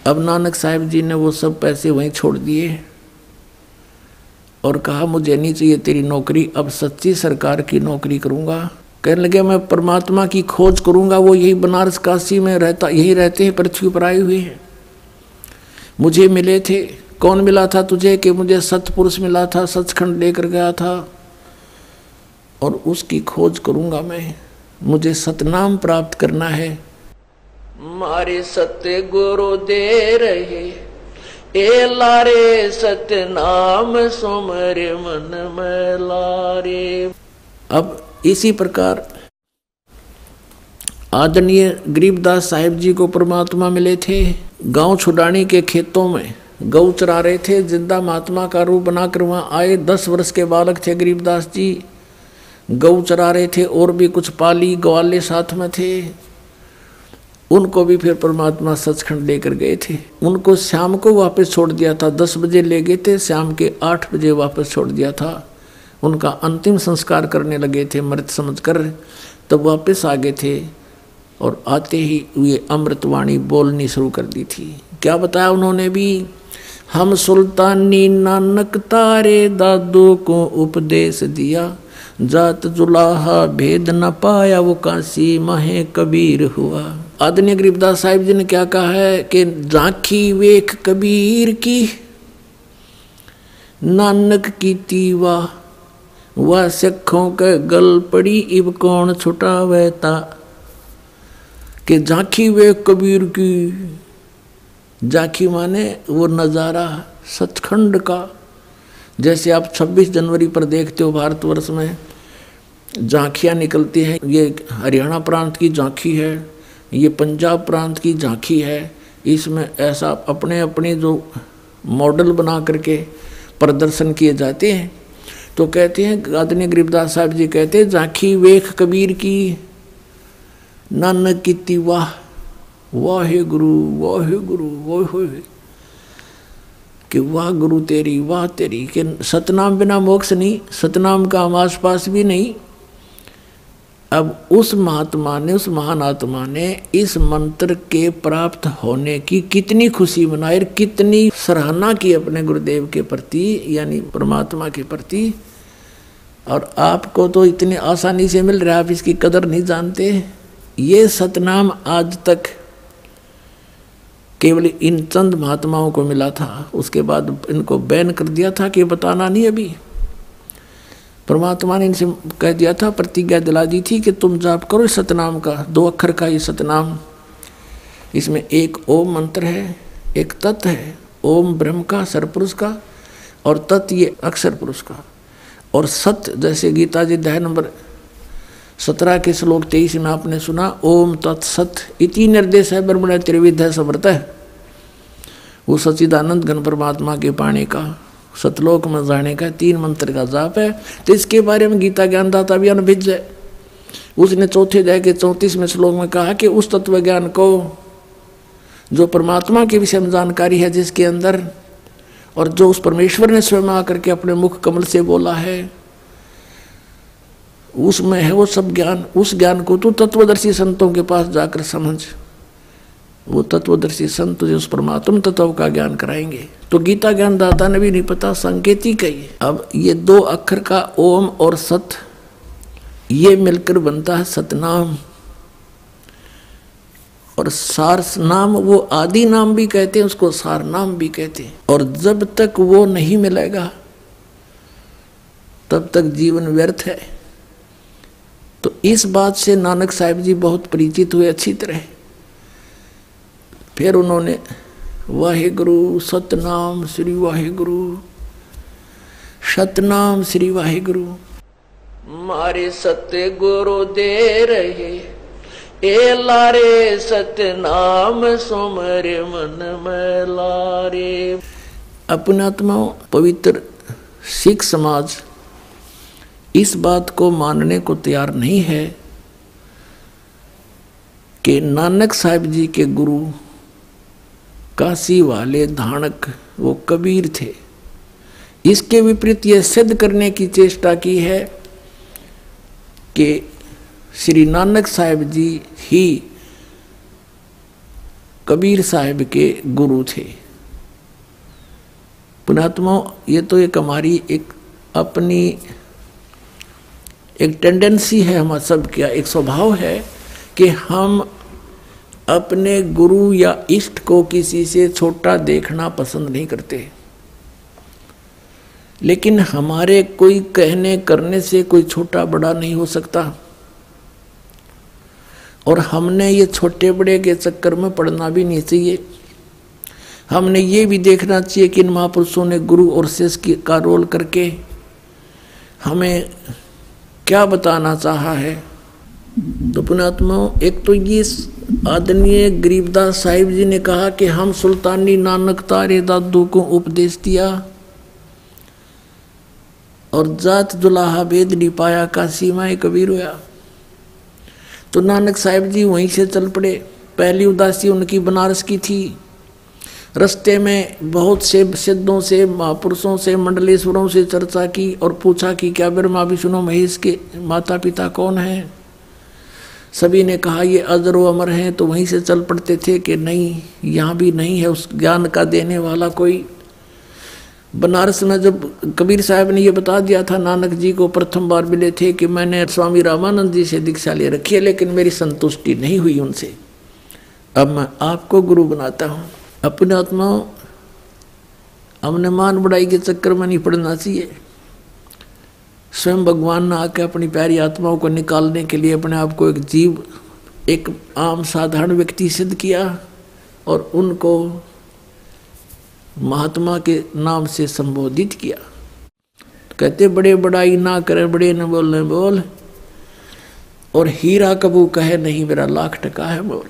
अब नानक साहिब जी ने वो सब पैसे वहीं छोड़ दिए और कहा, मुझे नहीं चाहिए तेरी नौकरी, अब सच्ची सरकार की नौकरी करूँगा। कहने लगे, मैं परमात्मा की खोज करूँगा, वो यही बनारस काशी में रहता, यही रहते हैं, पृथ्वी पर आए हुए हैं। मुझे मिले थे। कौन मिला था तुझे कि मुझे सतपुरुष मिला था, सचखंड लेकर गया था? और उसकी खोज करूँगा मैं। मुझे सतनाम प्राप्त करना है। मारे सत्य गुरु दे रहे, ए लारे सतनाम सुमर मन में लारे। अब इसी प्रकार आदरणीय गरीबदास साहिब जी को परमात्मा मिले थे। गाँव छुड़ानी के खेतों में गौ चरा रहे थे। ज़िंदा महात्मा का रूप बनाकर वहाँ आए। दस वर्ष के बालक थे गरीबदास जी। गौ चरा रहे थे और भी कुछ पाली ग्वाले साथ में थे। उनको भी फिर परमात्मा सचखंड लेकर गए थे। उनको शाम को वापस छोड़ दिया था। दस बजे ले गए थे। शाम के आठ बजे वापस छोड़ दिया था। उनका अंतिम संस्कार करने लगे थे। मृत समझ कर तब वापस आ गए थे और आते ही ये अमृतवाणी बोलनी शुरू कर दी थी। क्या बताया उन्होंने भी? हम सुल्तानी नानक तारे दादू को उपदेश दिया। जात जुलाहा भेद न पाया वो काशी महे कबीर हुआ। आदरणीय गरीबदास साहिब जी ने क्या कहा है कि झांकी वेख कबीर की, नानक की तीवा वह सिखों के गल पड़ी, इब कौन छुटावेता कि झांकी वे कबीर की झांकी माने वो नज़ारा सचखंड का। जैसे आप 26 जनवरी पर देखते हो भारतवर्ष में झांकियाँ निकलती हैं, ये हरियाणा प्रांत की झांकी है। ये पंजाब प्रांत की झांकी है। इसमें ऐसा अपने अपने जो मॉडल बना करके प्रदर्शन किए जाते हैं। तो कहते हैं, आदरणीय गरीबदास साहब जी कहते हैं, झांकी वेख कबीर की, नानक की वाह वाहे गुरु वाहे गुरु वाह कि वाह गुरु तेरी, वाह तेरी, कि सतनाम बिना मोक्ष नहीं, सतनाम का हम आस पास भी नहीं अब उस महात्मा ने, उस महान आत्मा ने इस मंत्र के प्राप्त होने की कितनी खुशी मनाई और कितनी सराहना की अपने गुरुदेव के प्रति, यानी परमात्मा के प्रति। और आपको तो इतनी आसानी से मिल रहा है, आप इसकी कदर नहीं जानते। ये सतनाम आज तक केवल इन चंद महात्माओं को मिला था। उसके बाद इनको बैन कर दिया था कि बताना नहीं अभी। परमात्मा ने इनसे कह दिया था, प्रतिज्ञा दिला दी थी कि तुम जाप करो इस सतनाम का, दो अक्षर का ये सतनाम। इसमें एक ओम मंत्र है, एक तत् है, ओम ब्रह्म का सरपुरुष का, और तत् ये अक्षर पुरुष का। और सत्य जैसे गीता जी अध्याय नंबर सत्रह के श्लोक तेईस में आपने सुना, ओम तत्सत इति निर्देश है ब्रह्मण त्रिविध है समृत है। वो सचिदानंद गण परमात्मा के पाणी का। सतलोक में जाने का तीन मंत्र का जाप है तो इसके बारे में गीता ज्ञान दाता भी अनभिज है। उसने चौथे अध्याय के चौंतीसवें श्लोक में कहा कि उस तत्व ज्ञान को, जो परमात्मा के विषय में जानकारी है जिसके अंदर, और जो उस परमेश्वर ने स्वयं आकर के अपने मुख कमल से बोला है, उसमें है वो सब ज्ञान। उस ज्ञान को तू तत्वदर्शी संतों के पास जाकर समझ। वो तत्वदर्शी संत जो उस परमात्म तत्व का ज्ञान कराएँगे। तो गीता ज्ञान दाता ने भी नहीं पता, संकेत ही कही अब ये दो अक्षर का ओम और सत, ये मिलकर बनता है सतनाम। और सार नाम वो आदि नाम भी कहते हैं, उसको सार नाम भी कहते हैं। और जब तक वो नहीं मिलेगा, तब तक जीवन व्यर्थ है। तो इस बात से नानक साहिब जी बहुत परिचित हुए, अच्छी तरह। फिर उन्होंने वाहे गुरु सतनाम श्री वाहे गुरु सतनाम श्री वाहे गुरु मारे सत्य गुरु दे रहे ए लारे सतनाम सुमर मन में लारे अपनात्मा पवित्र सिख समाज इस बात को मानने को तैयार नहीं है कि नानक साहिब जी के गुरु काशी वाले धानक, वो कबीर थे। इसके विपरीत यह सिद्ध करने की चेष्टा की है कि श्री नानक साहिब जी ही कबीर साहिब के गुरु थे। पुणात्मा ये तो एक हमारी एक अपनी एक टेंडेंसी है, हमारा सब क्या एक स्वभाव है कि हम अपने गुरु या इष्ट को किसी से छोटा देखना पसंद नहीं करते। लेकिन हमारे कोई कहने करने से कोई छोटा बड़ा नहीं हो सकता। और हमने ये छोटे बड़े के चक्कर में पड़ना भी नहीं चाहिए। हमने ये भी देखना चाहिए कि इन महापुरुषों ने गुरु और शिष्य का रोल करके हमें क्या बताना चाहा है। तो पुणात्मा एक तो ये आदरणीय गरीबदास साहिब जी ने कहा कि हम सुल्तानी नानक तारे दादू को उपदेश दिया और जात दुलाहा नहीं पाया का सीमाएँ कबीर हुआ तो नानक साहिब जी वहीं से चल पड़े। पहली उदासी उनकी बनारस की थी। रस्ते में बहुत से सिद्धों से, महापुरुषों से, मंडलेश्वरों से चर्चा की और पूछा कि क्या ब्रह्मा, विष्णु, महेश के माता पिता कौन हैं? सभी ने कहा, ये अजर अमर हैं। तो वहीं से चल पड़ते थे कि नहीं, यहाँ भी नहीं है उस ज्ञान का देने वाला कोई। बनारस में जब कबीर साहब ने ये बता दिया था, नानक जी को प्रथम बार मिले थे कि मैंने स्वामी रामानंद जी से दीक्षा ले रखी है, लेकिन मेरी संतुष्टि नहीं हुई उनसे। अब मैं आपको गुरु बनाता हूँ। अपने आत्मा हमने मान बढ़ाई के चक्कर में नहीं पड़ना चाहिए। स्वयं भगवान ने आके अपनी प्यारी आत्माओं को निकालने के लिए अपने आप को एक जीव, एक आम साधारण व्यक्ति सिद्ध किया और उनको महात्मा के नाम से संबोधित किया। कहते, बड़े बड़ाई ना करे, बड़े न बोलने बोल, और हीरा कबू कहे नहीं, मेरा लाख टका है, बोल।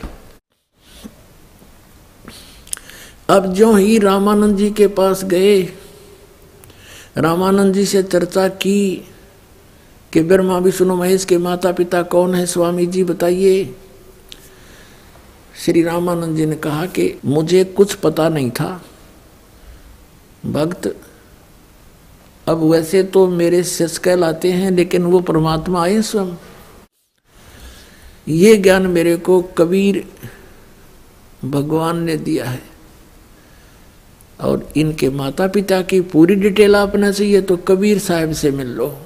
अब जो ही रामानंद जी के पास गए, रामानंद जी से चर्चा की कि ब्रह्मा, विष्णु, महेश के माता पिता कौन है? स्वामी जी बताइए। श्री रामानंद जी ने कहा कि मुझे कुछ पता नहीं था। भक्त, अब वैसे तो मेरे शिष्य कहलाते हैं, लेकिन वो परमात्मा आए स्वयं। ये ज्ञान मेरे को कबीर भगवान ने दिया है। और इनके माता पिता की पूरी डिटेल आपना चाहिए तो कबीर साहब से मिल लो।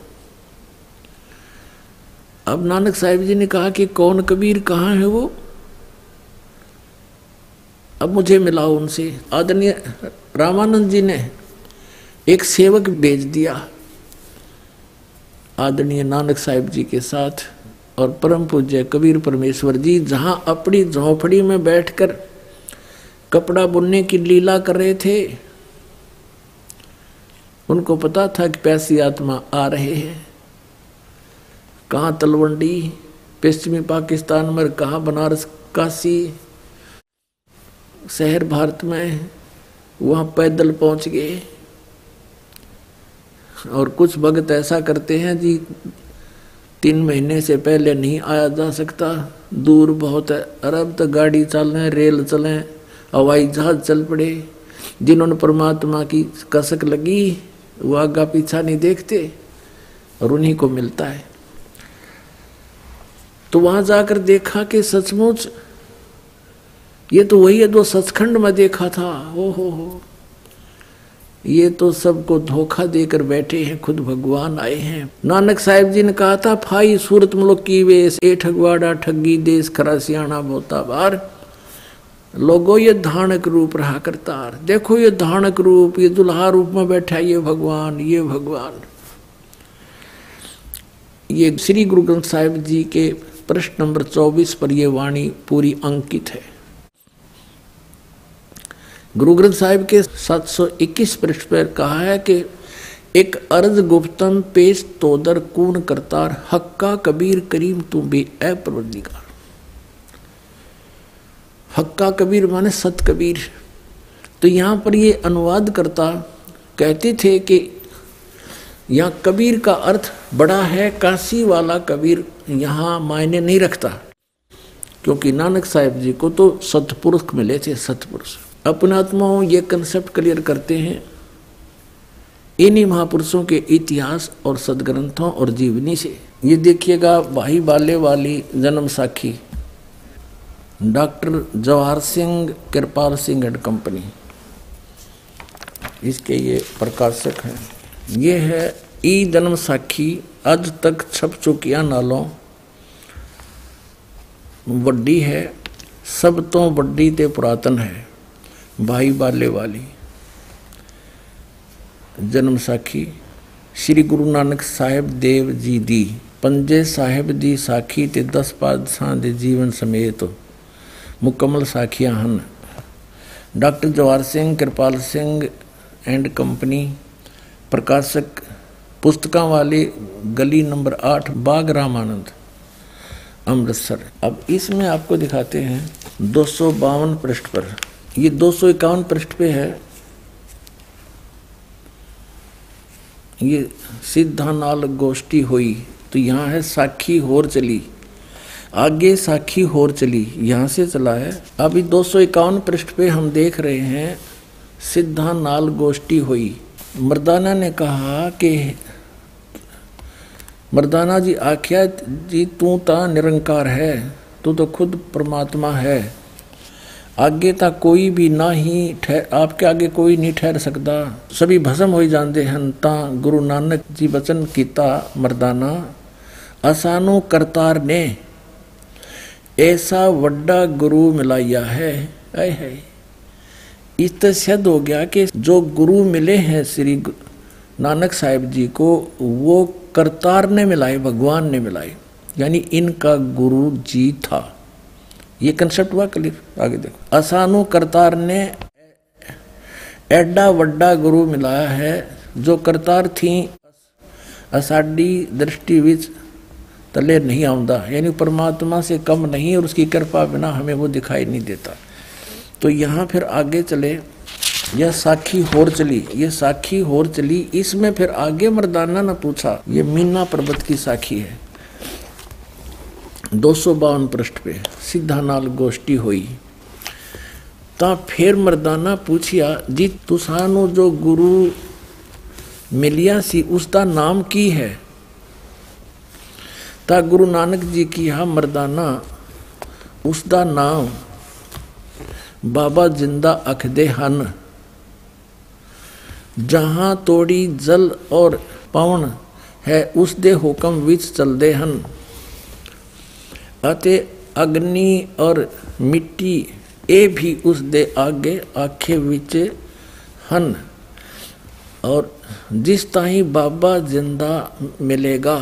अब नानक साहिब जी ने कहा कि कौन कबीर कहाँ है वो? अब मुझे मिला उनसे। आदरणीय रामानंद जी ने एक सेवक भेज दिया आदरणीय नानक साहिब जी के साथ और परम पूज्य कबीर परमेश्वर जी जहाँ अपनी झोंपड़ी में बैठकर कपड़ा बुनने की लीला कर रहे थे। उनको पता था कि पैसी आत्मा आ रहे हैं। कहाँ तलवंडी? पश्चिमी पाकिस्तान में कहाँ बनारस, काशी? शहर भारत में वहाँ पैदल पहुँच गए। और कुछ भगत ऐसा करते हैं जी, तीन महीने से पहले नहीं आया जा सकता। दूर बहुत है, अरब तक गाड़ी चलें रेल चलें हवाई जहाज़ चल पड़े। जिन्होंने परमात्मा की कसक लगी, वो आगा पीछा नहीं देखते, और उन्हीं को मिलता है। तो वहाँ जाकर देखा कि सचमुच ये तो वही है जो सचखंड में देखा था। ओ हो हो। ये तो सबको धोखा देकर बैठे हैं, खुद भगवान आए हैं। नानक साहिब जी ने कहा था, फाई सूरत मुल्क की वे ए ठगवाड़ा ठगी देश खरा सियाणा बोता बार लोगो, ये धानक रूप रहा करतार देखो, ये धानक रूप, ये दुल्हा रूप में बैठा ये भगवान ये भगवान। ये श्री गुरु ग्रंथ साहिब जी के प्रश्न नंबर 24 पर यह वाणी पूरी अंकित है। गुरु ग्रंथ साहिब के 721 पृष्ठ पर कहा है कि एक अर्ज़ गुप्तम पेश तोदर कून करतार, हक्का कबीर करीम तू भी अप्रवदिकार हक्का कबीर माने सत कबीर। तो यहाँ पर ये अनुवाद करता कहते थे कि यहाँ कबीर का अर्थ बड़ा है काशी वाला कबीर यहाँ मायने नहीं रखता। क्योंकि नानक साहेब जी को तो सतपुरुष मिले थे, सतपुरुष। अपने आत्माओं ये कंसेप्ट क्लियर करते हैं। इन्हीं महापुरुषों के इतिहास और सदग्रंथों और जीवनी से। ये देखिएगा भाई बाले वाली जन्म साखी। Doctor Jawahar Singh, Kirpal Singh and company. इसके ये प्रकाशक हैं। ये है ई जन्म साखी अज तक छप चुकिया नालों वड्डी है, सब तो वीडी तो पुरातन है, भाई बाले वाली। जन्म साखी, श्री गुरु नानक साहेब देव जी दी, पंजे साहेब दी साखी ते दस पादशाह दे जीवन समेत मुकम्मल साखिया हन। Doctor Jawahar Singh, Kirpal Singh and company, प्रकाशक पुस्तकों वाली गली नंबर आठ, बाग रामानंद, अमृतसर। अब इसमें आपको दिखाते हैं दो सौ बावन पृष्ठ पर। ये दो सौ इक्यावन पृष्ठ पे है। ये सिद्धानाल गोष्ठी हुई तो यहाँ है साखी होर चली। आगे साखी होर चली, यहाँ से चला है। अभी दो सौ इक्यावन पृष्ठ पे हम देख रहे हैं सिद्धानाल गोष्ठी हुई। मर्दाना ने कहा कि मर्दाना जी आख्या, जी, तू ता निरंकार है, तू तो खुद परमात्मा है। आगे तक कोई भी ना ही ठहर आपके आगे कोई नहीं ठहर सकता। सभी भस्म हो जाते हैं ता गुरु नानक जी वचन कीता, मर्दाना असानो करतार ने, ऐसा वड्डा गुरु मिलाया है। ऐ है इस सिद्ध हो गया कि जो गुरु मिले हैं श्री नानक साहिब जी को, वो करतार ने मिलाए, भगवान ने मिलाए, यानी इनका गुरु जी था। ये कंसेप्ट हुआ क्लियर आगे देखो। असानु करतार ने एडा वड्डा गुरु मिलाया है, जो करतार थी, असाडी दृष्टि विच तले नहीं आਉਂਦਾ यानी परमात्मा से कम नहीं, और उसकी कृपा बिना हमें वो दिखाई नहीं देता। तो यहाँ फिर आगे चले। यह साखी होर चली, ये साखी होर चली। इसमें फिर आगे मर्दाना ने पूछा, ये मीना पर्वत की साखी है। दो सौ बावन पृष्ठ पे सीधा नाल गोष्ठी हुई। ता फिर मर्दाना पूछिया, जी, तुसानो जो गुरु मिलिया सी उसका नाम की है? ता गुरु नानक जी की, हा, मर्दाना उसका नाम बाबा ज़िंदा अखदे हन। जहां तोड़ी जल और पवन है उस दे हुक्म विच चलते ਹਨ ਅਤੇ ਅਗਨੀ ਔਰ ਮਿੱਟੀ ਇਹ ਵੀ ਉਸ ਦੇ ਆਗੇ ਆਖੇ ਵਿੱਚ ਹਨ और जिस ताही बाबा जिंदा मिलेगा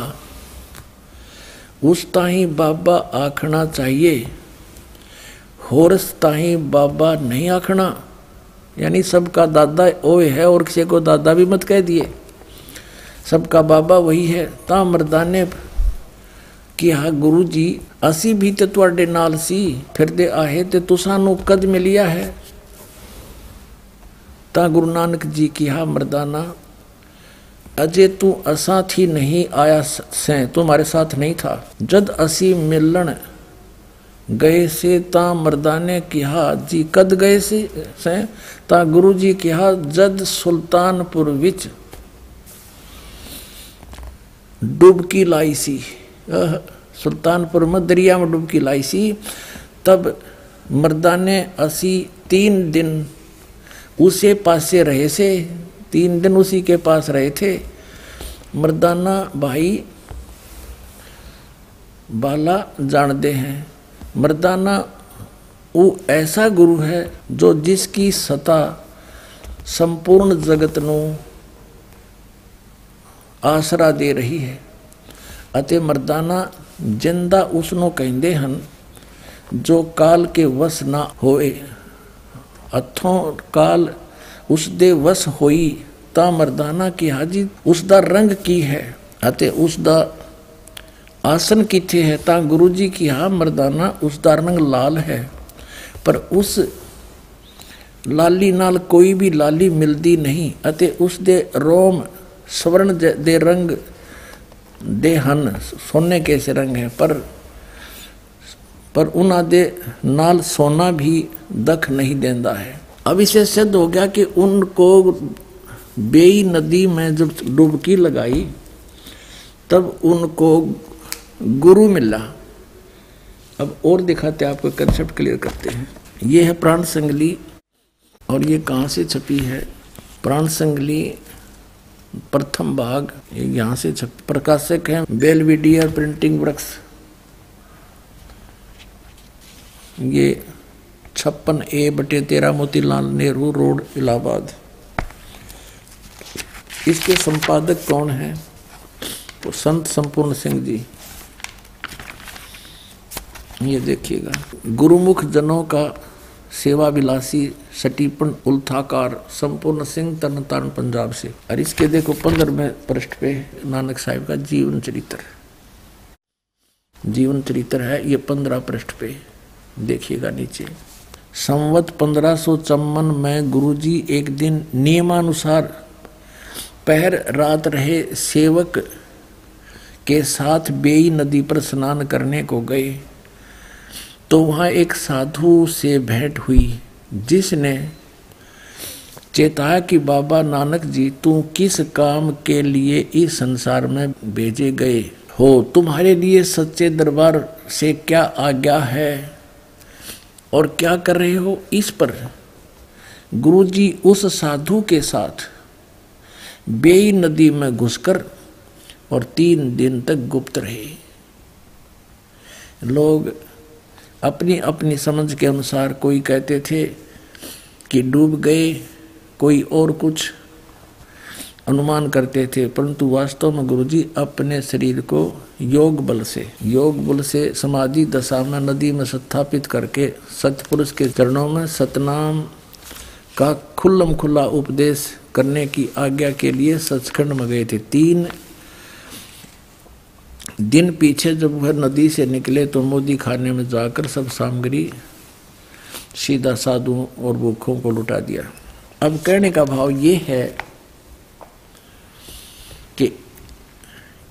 उस ताही बाबा आखना चाहिए होरस ताही बाबा नहीं आखना यानी सबका दादा ओए है और किसी को दादा भी मत कह दिए। सबका बाबा वही है। ता मरदाने कि हाँ गुरु जी असी भी तो थोड़े नाल सी आए तो तुसानू कद मिलिया है। ता गुरु नानक जी की हा मरदाना अजय तू असा थी नहीं आया सें तुम्हारे साथ नहीं था। जद असी मिलन गए से ता मर्दाने किहा, जी कद गए से से? ता गुरु जी किहा, जद सुल्तानपुर विच डुबकी लाई सी। सुल्तानपुर में दरिया में डुबकी लाई सी। तब मर्दाने असी तीन दिन उसे पासे रहे से, तीन दिन उसी के पास रहे थे। मर्दाना भाई बाला जानते हैं। मर्दाना वो ऐसा गुरु है जो जिसकी सता संपूर्ण जगत ਨੂੰ ਆਸਰਾ ਦੇ ਰਹੀ ਹੈ ਅਤੇ ਮਰਦਾਨਾ ਜਿੰਦਾ ਉਸ ਨੂੰ ਕਹਿੰਦੇ ਹਨ ਜੋ ਕਾਲ ਕੇ ਵਸ ਨਾ ਹੋਏ ਅਥੋਂ ਕਾਲ ਉਸ ਦੇ ਵਸ ਹੋਈ ਤਾਂ ਮਰਦਾਨਾ ਕੀ ਹਾਜੀ ਉਸ ਦਾ ਰੰਗ ਕੀ ਹੈ ਅਤੇ ਉਸ ਦਾ ਆਸਨ ਕਿੱਥੇ ਹੈ ਤਾਂ ਗੁਰੂ ਜੀ ਕੀ ਹਾਂ ਮਰਦਾਨਾ ਉਸ ਦਾ ਰੰਗ ਲਾਲ ਹੈ ਪਰ ਉਸ ਲਾਲੀ ਨਾਲ ਕੋਈ ਵੀ ਲਾਲੀ ਮਿਲਦੀ ਨਹੀਂ ਅਤੇ ਉਸ ਦੇ ਰੋਮ स्वर्ण दे रंग दे हन सोने कैसे रंग है पर पर उना दे नाल सोना भी दख नहीं देंदा है अब इसे सिद्ध हो गया कि उनको बेई नदी में जब डुबकी लगाई तब उनको गुरु मिला अब और दिखाते आपको कंसेप्ट क्लियर करते हैं। ये है प्राण संगली और ये कहाँ से छपी है? प्राण संगली, प्रथम भाग, ये यहाँ से छप, प्रकाशक है बेलविडियर प्रिंटिंग वर्क्स ये छप्पन ए बटे तेरह मोतीलाल नेहरू रोड, इलाहाबाद। इसके संपादक कौन है? तो संत संपूर्ण सिंह जी। ये देखिएगा। गुरुमुख जनों का सेवा विलासी सटीपन, उल्थाकार, संपूर्ण सिंह तरन पंजाब से। और इसके देखो पंद्रहवें पृष्ठ पे नानक साहिब का जीवन चरित्र। जीवन चरित्र है, ये पंद्रह पृष्ठ पे। देखिएगा नीचे। संवत पंद्रह सौ चम्मन में गुरुजी एक दिन नियमानुसार पहर रात रहे सेवक के साथ बेई नदी पर स्नान करने को गए। तो वहाँ एक साधु से भेंट हुई, जिसने, चेताया कि बाबा नानक जी, तू किस काम के लिए इस संसार में भेजे गए हो? तुम्हारे लिए सच्चे दरबार से क्या आज्ञा है? और क्या कर रहे हो इस पर? गुरुजी उस साधु के साथ बेई नदी में घुसकर और तीन दिन तक गुप्त रहे। लोग अपनी अपनी समझ के अनुसार कोई कहते थे कि डूब गए, कोई और कुछ अनुमान करते थे, परंतु वास्तव में गुरुजी अपने शरीर को योग बल से, योग बल से समाधि दशा में नदी में स्थापित करके सतपुरुष के चरणों में सतनाम का खुल्लम खुल्ला उपदेश करने की आज्ञा के लिए सचखंड में गए थे। तीन दिन पीछे जब वह नदी से निकले तो मोदी खाने में जाकर सब सामग्री, सीधा साधुओं और भूखों को लुटा दिया। अब कहने का भाव ये है कि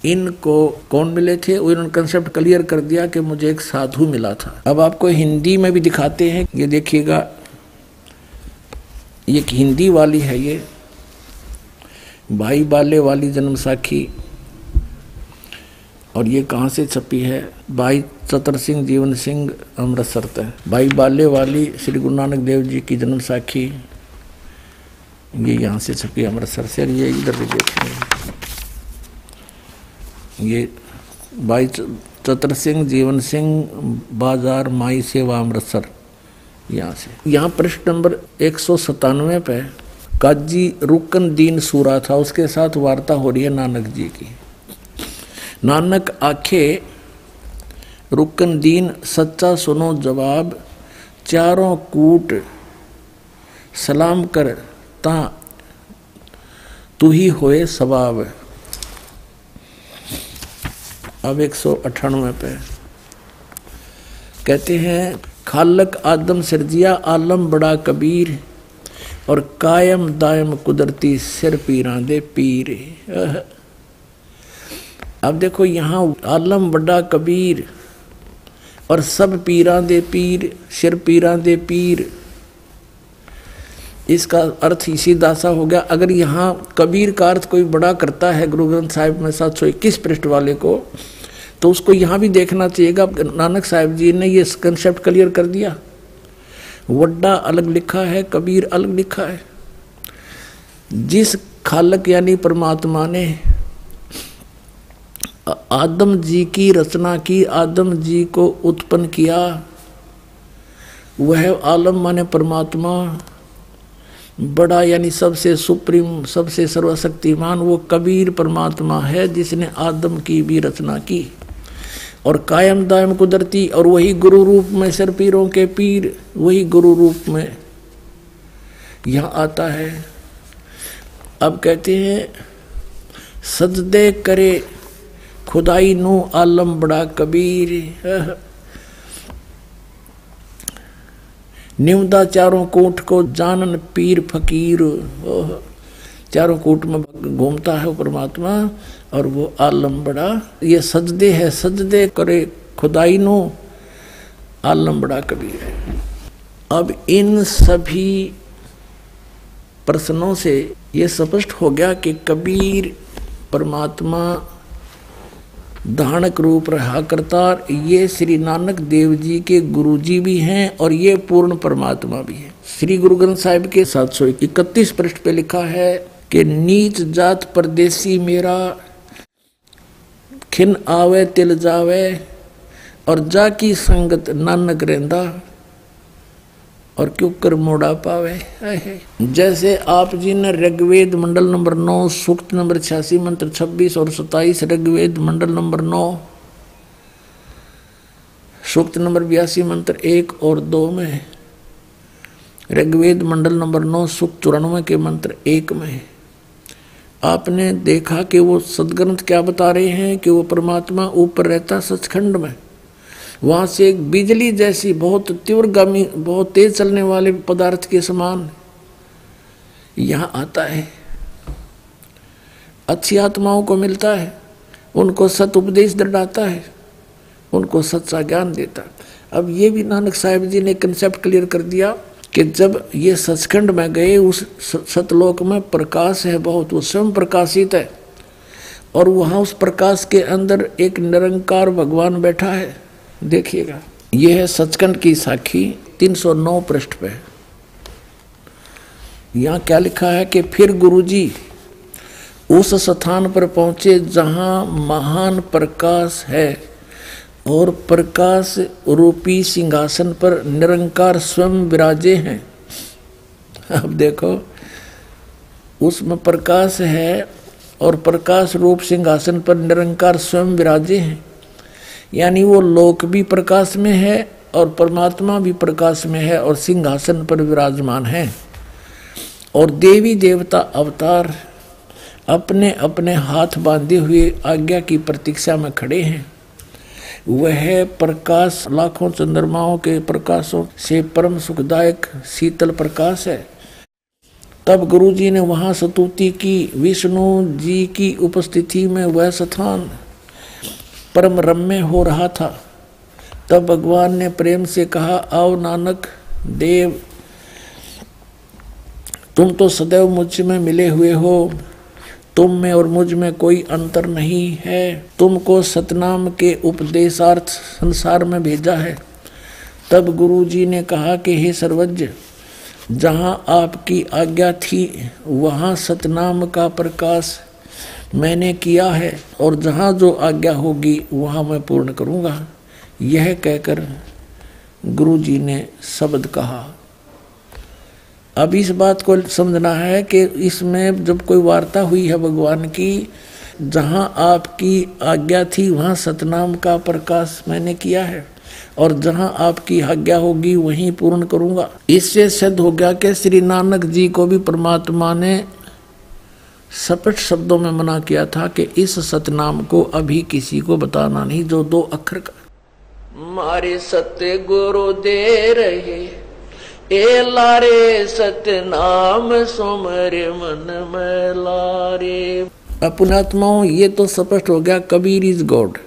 इनको कौन मिले थे? उन्होंने कंसेप्ट क्लियर कर दिया कि मुझे एक साधु मिला था। अब आपको हिंदी में भी दिखाते हैं। ये देखिएगा, ये हिंदी वाली है ये। भाई बाले वाली जन्म साखी और ये कहाँ से छपी है? भाई चतर सिंह, जीवन सिंह, अमृतसर तक। भाई बाले वाली श्री गुरु नानक देव जी की जन्म साखी। ये यहाँ से छपी अमृतसर से ये इधर भी देखेंगे ये भाई चतर सिंह, जीवन सिंह, बाज़ार माई सेवा अमृतसर। यहाँ से। यहाँ पृष्ठ नंबर एक सौ सतानवे पे, काजी रुकन दीन सूरा था, उसके साथ वार्ता हो रही है नानक जी की। नानक आखे, रुकन दीन सच्चा सुनो जवाब, चारों कूट सलाम कर, ता तू ही होए सवाब। अब एक सौ अठानवे पे। कहते हैं, खालक आदम सिरजिया आलम बड़ा कबीर, और कायम दायम कुदरती सिर पीरा दे पीर। अब देखो यहाँ आलम बड़ा कबीर और सब पीरा दे पीर सिर पीरा दे पीर। इसका अर्थ इसी दासा हो गया। अगर यहाँ कबीर का अर्थ कोई बड़ा करता है गुरु ग्रंथ साहिब में सात सौ इक्कीस पृष्ठ वाले को तो उसको यहाँ भी देखना चाहिएगा नानक साहिब जी ने ये कंसेप्ट क्लियर कर दिया। वड्डा अलग लिखा है, कबीर अलग लिखा है। जिस खालक यानी परमात्मा ने आदम जी की रचना की, आदम जी को उत्पन्न किया। वह आलम माने परमात्मा। बड़ा यानी सबसे सुप्रीम, सबसे सर्वशक्तिमान वो कबीर परमात्मा है जिसने आदम की भी रचना की। और कायम दायम कुदरती और वही गुरु रूप में सर पीरों के पीर, वही गुरु रूप में यहाँ आता है। अब कहते हैं, सजदे करे खुदाई नु आलम बड़ा कबीर निमदा चारों कोठ को जानन पीर फकीर। चारों कूट में घूमता है परमात्मा, और वो आलम बड़ा, ये सजदे है, सजदे करे खुदाई नो आलम बड़ा कबीर अब इन सभी प्रश्नों से ये स्पष्ट हो गया कि कबीर परमात्मा धानक रूप रहा करता ये श्री नानक देव जी के गुरु जी भी हैं और ये पूर्ण परमात्मा भी है। श्री गुरु ग्रंथ साहिब के सात सौ इकतीस पृष्ठ पे लिखा है कि नीच जात परदेसी मेरा, खिन आवे, तिल जावे, और जा की संगत नानक रेंदा। और क्यों कर मोड़ा पावे? जैसे आप जी ने ऋग्वेद मंडल नंबर नौ, सूक्त नंबर छियासी, मंत्र छब्बीस और सताइस ऋग्वेद मंडल नंबर नौ, सूक्त नंबर बयासी, मंत्र एक और दो में ऋग्वेद मंडल नंबर नौ, सूक्त चौरानवे के मंत्र एक में आपने देखा कि वो सदग्रंथ क्या बता रहे हैं कि वो परमात्मा ऊपर रहता सचखंड में? वहाँ से एक बिजली जैसी बहुत तीव्र गमी, बहुत तेज चलने वाले पदार्थ के समान यहाँ आता है। अच्छी आत्माओं को मिलता है, उनको सत उपदेश दर्डाता है, उनको सच्चा ज्ञान देता अब ये भी नानक साहेब जी ने कंसेप्ट क्लियर कर दिया कि जब ये सचखंड में गए, उस सतलोक में प्रकाश है बहुत, वो स्वयं प्रकाशित है और वहाँ उस प्रकाश के अंदर एक निरंकार भगवान बैठा है। देखिएगा। यह है सचखंड की साखी 309 पृष्ठ पे। यहाँ क्या लिखा है कि फिर गुरुजी, उस स्थान पर पहुँचे जहाँ महान प्रकाश है और प्रकाश रूपी सिंहासन पर निरंकार स्वयं विराजे हैं। अब देखो, उसमें प्रकाश है और प्रकाश रूप सिंहासन पर निरंकार स्वयं विराजे हैं। यानी वो लोक भी प्रकाश में है और परमात्मा भी प्रकाश में है और सिंहासन पर विराजमान है। और देवी देवता अवतार अपने अपने हाथ बांधे हुए आज्ञा की प्रतीक्षा में खड़े हैं। वह प्रकाश लाखों चंद्रमाओं के प्रकाशों से परम सुखदायक शीतल प्रकाश है। तब गुरुजी ने वहाँ सतुति की, विष्णु जी की उपस्थिति में वह स्थान परम रम्य हो रहा था। तब भगवान ने प्रेम से कहा, आओ नानक, देव, तुम तो सदैव मुझमें मिले हुए हो। तुम में और मुझमें कोई अंतर नहीं है। तुमको सतनाम के उपदेशार्थ संसार में भेजा है। तब गुरु जी ने कहा कि, हे सर्वज्ञ, जहाँ आपकी आज्ञा थी, वहाँ सतनाम का प्रकाश मैंने किया है और जहाँ जो आज्ञा होगी, वहाँ मैं पूर्ण करूँगा। यह कहकर गुरु जी ने शब्द कहा। अब इस बात को समझना है कि इसमें जब कोई वार्ता हुई है भगवान की, जहाँ आपकी आज्ञा थी, वहाँ सतनाम का प्रकाश मैंने किया है और जहाँ आपकी आज्ञा होगी, वहीं पूर्ण करूँगा। इससे सिद्ध हो गया कि श्री नानक जी को भी परमात्मा ने सपट शब्दों में मना किया था कि इस सतनाम को अभी किसी को बताना नहीं जो दो अक्षर का। मारे सत्य गुरु दे रहे ए लारे सतनाम सुमरे मन में लारे। अपनात्माओं ये तो स्पष्ट हो गया कबीर इज़ गॉड।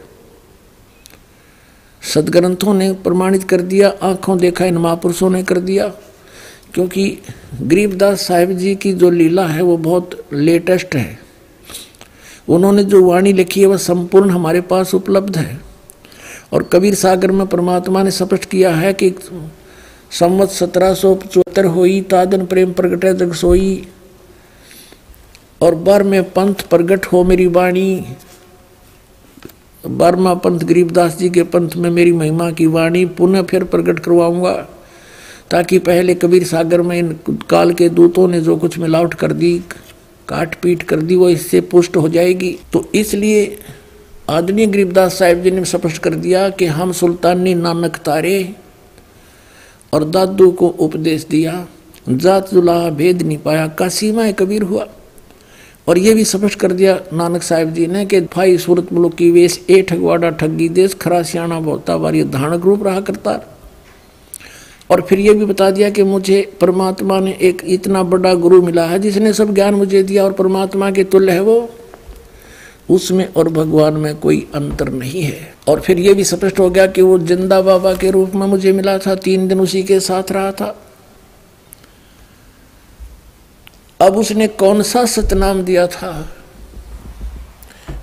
सदग्रंथों ने प्रमाणित कर दिया आँखों देखा इन महापुरुषों ने कर दिया। क्योंकि गरीबदास साहिब जी की जो लीला है, वो बहुत लेटेस्ट है। उन्होंने जो वाणी लिखी है वह संपूर्ण हमारे पास उपलब्ध है। और कबीर सागर में परमात्मा ने स्पष्ट किया है कि संवत सत्रह सौ पचहत्तर होई, तादन प्रेम प्रगट जग सोई। और बर में पंथ प्रगट हो मेरी वाणी। बारवा पंथ गरीबदास जी के पंथ में मेरी महिमा की वाणी, पुनः फिर प्रकट करवाऊँगा। ताकि पहले कबीर सागर में इन काल के दूतों ने जो कुछ मिलावट कर दी, काट पीट कर दी, वो इससे पुष्ट हो जाएगी। तो इसलिए आदरणीय गरीबदास साहिब जी ने स्पष्ट कर दिया कि हम सुल्तानी नानक तारे और दादू को उपदेश दिया, जात जुला भेद नहीं पाया, का सीमा कबीर हुआ। और ये भी स्पष्ट कर दिया नानक साहिब जी ने कि भाई सूरत मुल्क की वेश ए ठगवाड़ा ठगी देश खरा सियाणा बहुता बारी धानक रूप रहा करता। और फिर ये भी बता दिया कि मुझे परमात्मा ने एक इतना बड़ा गुरु मिला है जिसने सब ज्ञान मुझे दिया और परमात्मा के तुल्य है वो। उसमें और भगवान में कोई अंतर नहीं है। और फिर ये भी स्पष्ट हो गया कि वो ज़िंदा बाबा के रूप में मुझे मिला था, तीन दिन उसी के साथ रहा था। अब उसने कौन सा सतनाम दिया था?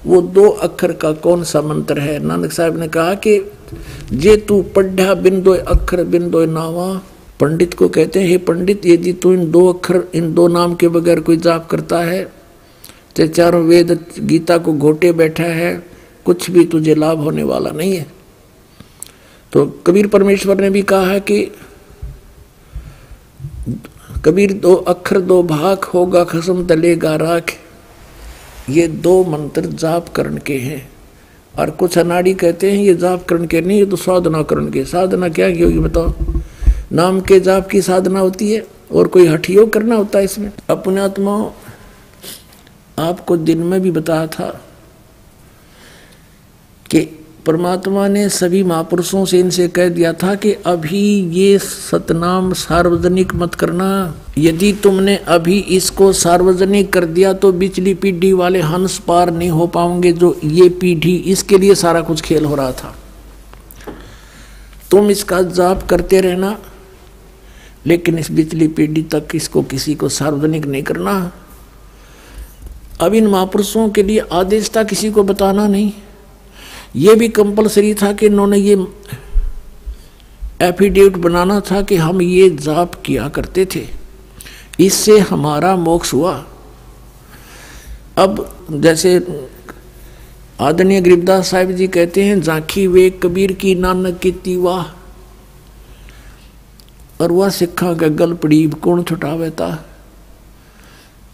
वो दो अक्षर का कौन सा मंत्र है? नानक साहब ने कहा कि जे तू पढ़ा बिंदो अक्षर बिंदो नावा। पंडित को कहते हैं, हे पंडित यदि तू इन दो अक्षर इन दो नाम के बगैर कोई जाप करता है? तो चारों वेद गीता को घोटे बैठा है, कुछ भी तुझे लाभ होने वाला नहीं है। तो कबीर परमेश्वर ने भी कहा है कि कबीर दो अक्षर दो भाग होगा, खसम तलेगा राख। ये दो मंत्र जाप करण के हैं। और कुछ अनाड़ी कहते हैं, ये जाप करण के नहीं, ये तो साधना करण के। साधना क्या की होगी बताओ? नाम के जाप की साधना होती है और कोई हठयोग करना होता है इसमें। अपने आत्मा आपको दिन में भी बताया था कि परमात्मा ने सभी महापुरुषों से इनसे कह दिया था कि अभी ये सतनाम सार्वजनिक मत करना। यदि तुमने अभी इसको सार्वजनिक कर दिया तो बिचली पीढ़ी वाले हंस पार नहीं हो पाओगे जो ये पीढ़ी इसके लिए सारा कुछ खेल हो रहा था। तुम इसका जाप करते रहना, लेकिन इस बिचली पीढ़ी तक इसको किसी को सार्वजनिक नहीं करना। अब इन महापुरुषों के लिए आदेश था, किसी को बताना नहीं। ये भी कंपलसरी था कि इन्होंने ये एफिडेविट बनाना था कि हम ये जाप किया करते थे। इससे हमारा मोक्ष हुआ। अब जैसे आदरणीय गरीबदास साहिब जी कहते हैं झांकी वे कबीर की नानक की तीवा और वह सिखा गगल गल पड़ी कौन छुटावे था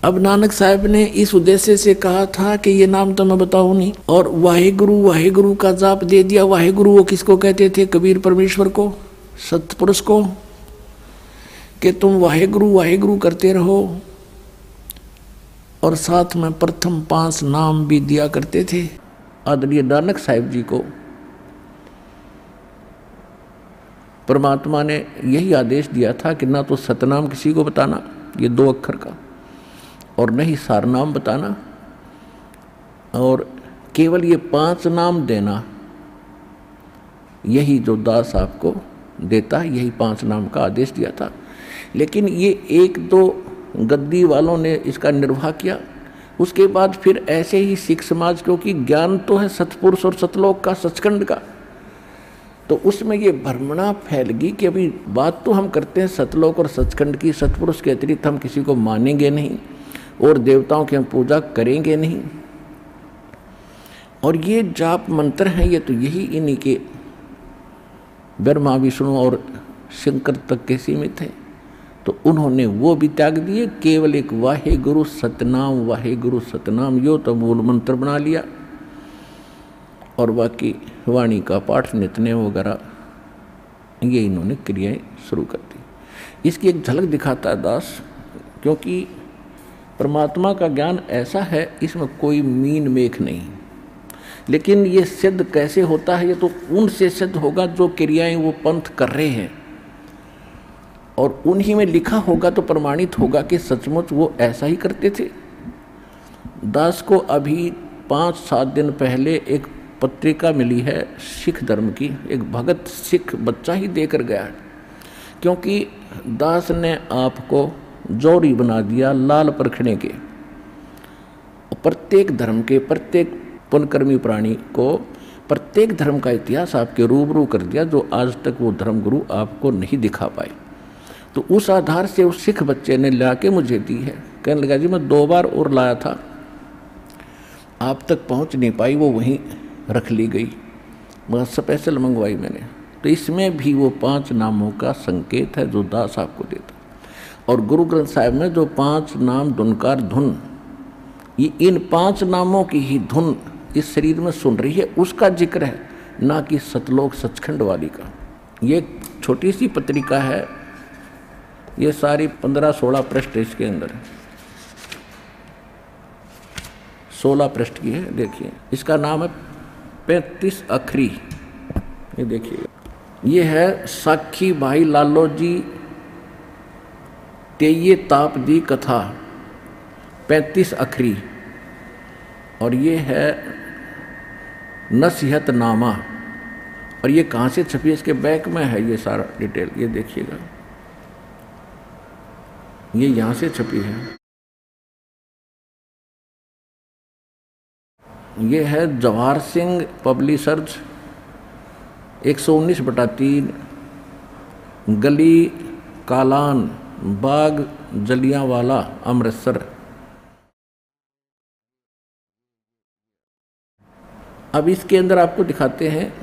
अब नानक साहब ने इस उद्देश्य से कहा था कि ये नाम तो मैं बताऊँ नहीं। और वाहे गुरु वाहे गुरु का जाप दे दिया। वाहे गुरु वो किसको कहते थे? कबीर परमेश्वर को, सतपुरुष को, कि तुम वाहे गुरु वाहे गुरु करते रहो। और साथ में प्रथम पाँच नाम भी दिया करते थे। आदरणीय नानक साहिब जी को। परमात्मा ने यही आदेश दिया था कि ना तो सतनाम किसी को बताना, ये दो अक्षर का। और नहीं सार नाम बताना, और केवल ये पाँच नाम देना, यही जो दास आपको देता है, यही पाँच नाम का आदेश दिया था। लेकिन ये एक दो गद्दी वालों ने इसका निर्वाह किया। उसके बाद फिर ऐसे ही सिख समाज, क्योंकि ज्ञान तो है सतपुरुष और सतलोक का, सचखंड का तो उसमें ये भ्रमणा फैल गई कि अभी बात तो हम करते हैं सतलोक और सचखंड की, सतपुरुष के अतिरिक्त हम किसी को मानेंगे नहीं। और देवताओं की हम पूजा करेंगे नहीं। और ये जाप मंत्र हैं, ये तो यही इन्हीं के ब्रह्मा, विष्णु और शंकर तक के सीमित है। तो उन्होंने वो भी त्याग दिए, केवल एक वाहे गुरु सतनाम वाहे गुरु सतनाम, यो तो मूल मंत्र बना लिया। और बाकी वाणी का पाठ नितने वगैरह, ये इन्होंने क्रियाएँ शुरू कर दी। इसकी एक झलक दिखाता है दास, क्योंकि परमात्मा का ज्ञान ऐसा है, इसमें कोई मीन मेख नहीं। लेकिन ये सिद्ध कैसे होता है, ये तो उनसे सिद्ध होगा जो क्रियाएँ वो पंथ कर रहे हैं। और उन्हीं में लिखा होगा तो प्रमाणित होगा कि सचमुच वो ऐसा ही करते थे। दास को अभी पाँच सात दिन पहले एक पत्रिका मिली है, सिख धर्म की। एक भगत सिख बच्चा ही देकर गया क्योंकि दास ने आपको जौरी बना दिया लाल परखने के। प्रत्येक धर्म के, प्रत्येक पुनकर्मी प्राणी को प्रत्येक धर्म का इतिहास आपके रूबरू कर दिया जो आज तक वो धर्म गुरु आपको नहीं दिखा पाए। तो उस आधार से उस सिख बच्चे ने ला के मुझे दी है। कहने लगा, जी, मैं दो बार और लाया था। आप तक पहुँच नहीं पाई, वो वहीं रख ली गई। मगर स्पेशल मंगवाई मैंने। तो इसमें भी वो पाँच नामों का संकेत है जो दास आपको देता और गुरु ग्रंथ साहिब में जो पाँच नाम धुनकार धुन, ये इन पाँच नामों की ही धुन इस शरीर में सुन रही है, उसका ज़िक्र है, ना कि सतलोक सचखंड वाली का। ये छोटी सी पत्रिका है, ये सारी पंद्रह सोलह पृष्ठ इसके अंदर है। सोलह पृष्ठ की है, देखिए, इसका नाम है पैंतीस अखरी। ये देखिए, ये है साखी भाई लालो जी तेये ताप दी कथा पैंतीस अखरी, और ये है नसीहत नामा। और ये कहाँ से छपी है? इसके बैक में है ये सारा डिटेल, ये देखिएगा। ये यहाँ से छपी है। ये है जवाहर सिंह पब्लिशर्स, एक सौ उन्नीस बटा तीन, गली कालान। बाग जलियावाला अमृतसर। अब इसके अंदर आपको दिखाते हैं,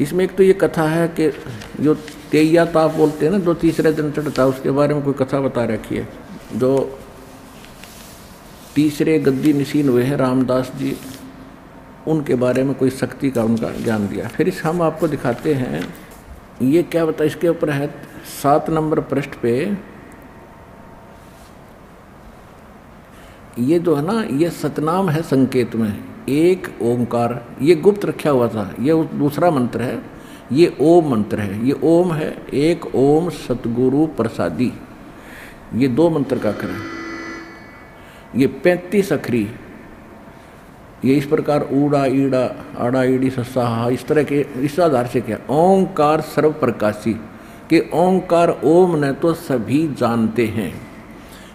इसमें एक तो ये कथा है कि जो तेया ताप बोलते हैं ना, जो तीसरे दिन चढ़ता उसके बारे में कोई कथा बता रखी है, जो तीसरे गद्दी निशीन हुए हैं रामदास जी, उनके बारे में कोई शक्ति का उनका ज्ञान दिया। फिर इस हम आपको दिखाते हैं, ये क्या बता, इसके ऊपर है, सात नंबर पृष्ठ पे ये जो है ना, ये सतनाम है संकेत में। एक ओमकार ये गुप्त रखा हुआ था, ये दूसरा मंत्र है, ये ओम मंत्र है, ये ओम है, एक ओम सतगुरु प्रसादी। ये दो मंत्र का है ये पैंतीस अखरी, ये इस प्रकार ऊड़ा, ईड़ा, आड़ा, ईड़ी सस्सा इस तरह के, इस आधार से क्या? ओंकार सर्व प्रकाशी कि ओंकार ओम ने तो सभी जानते हैं।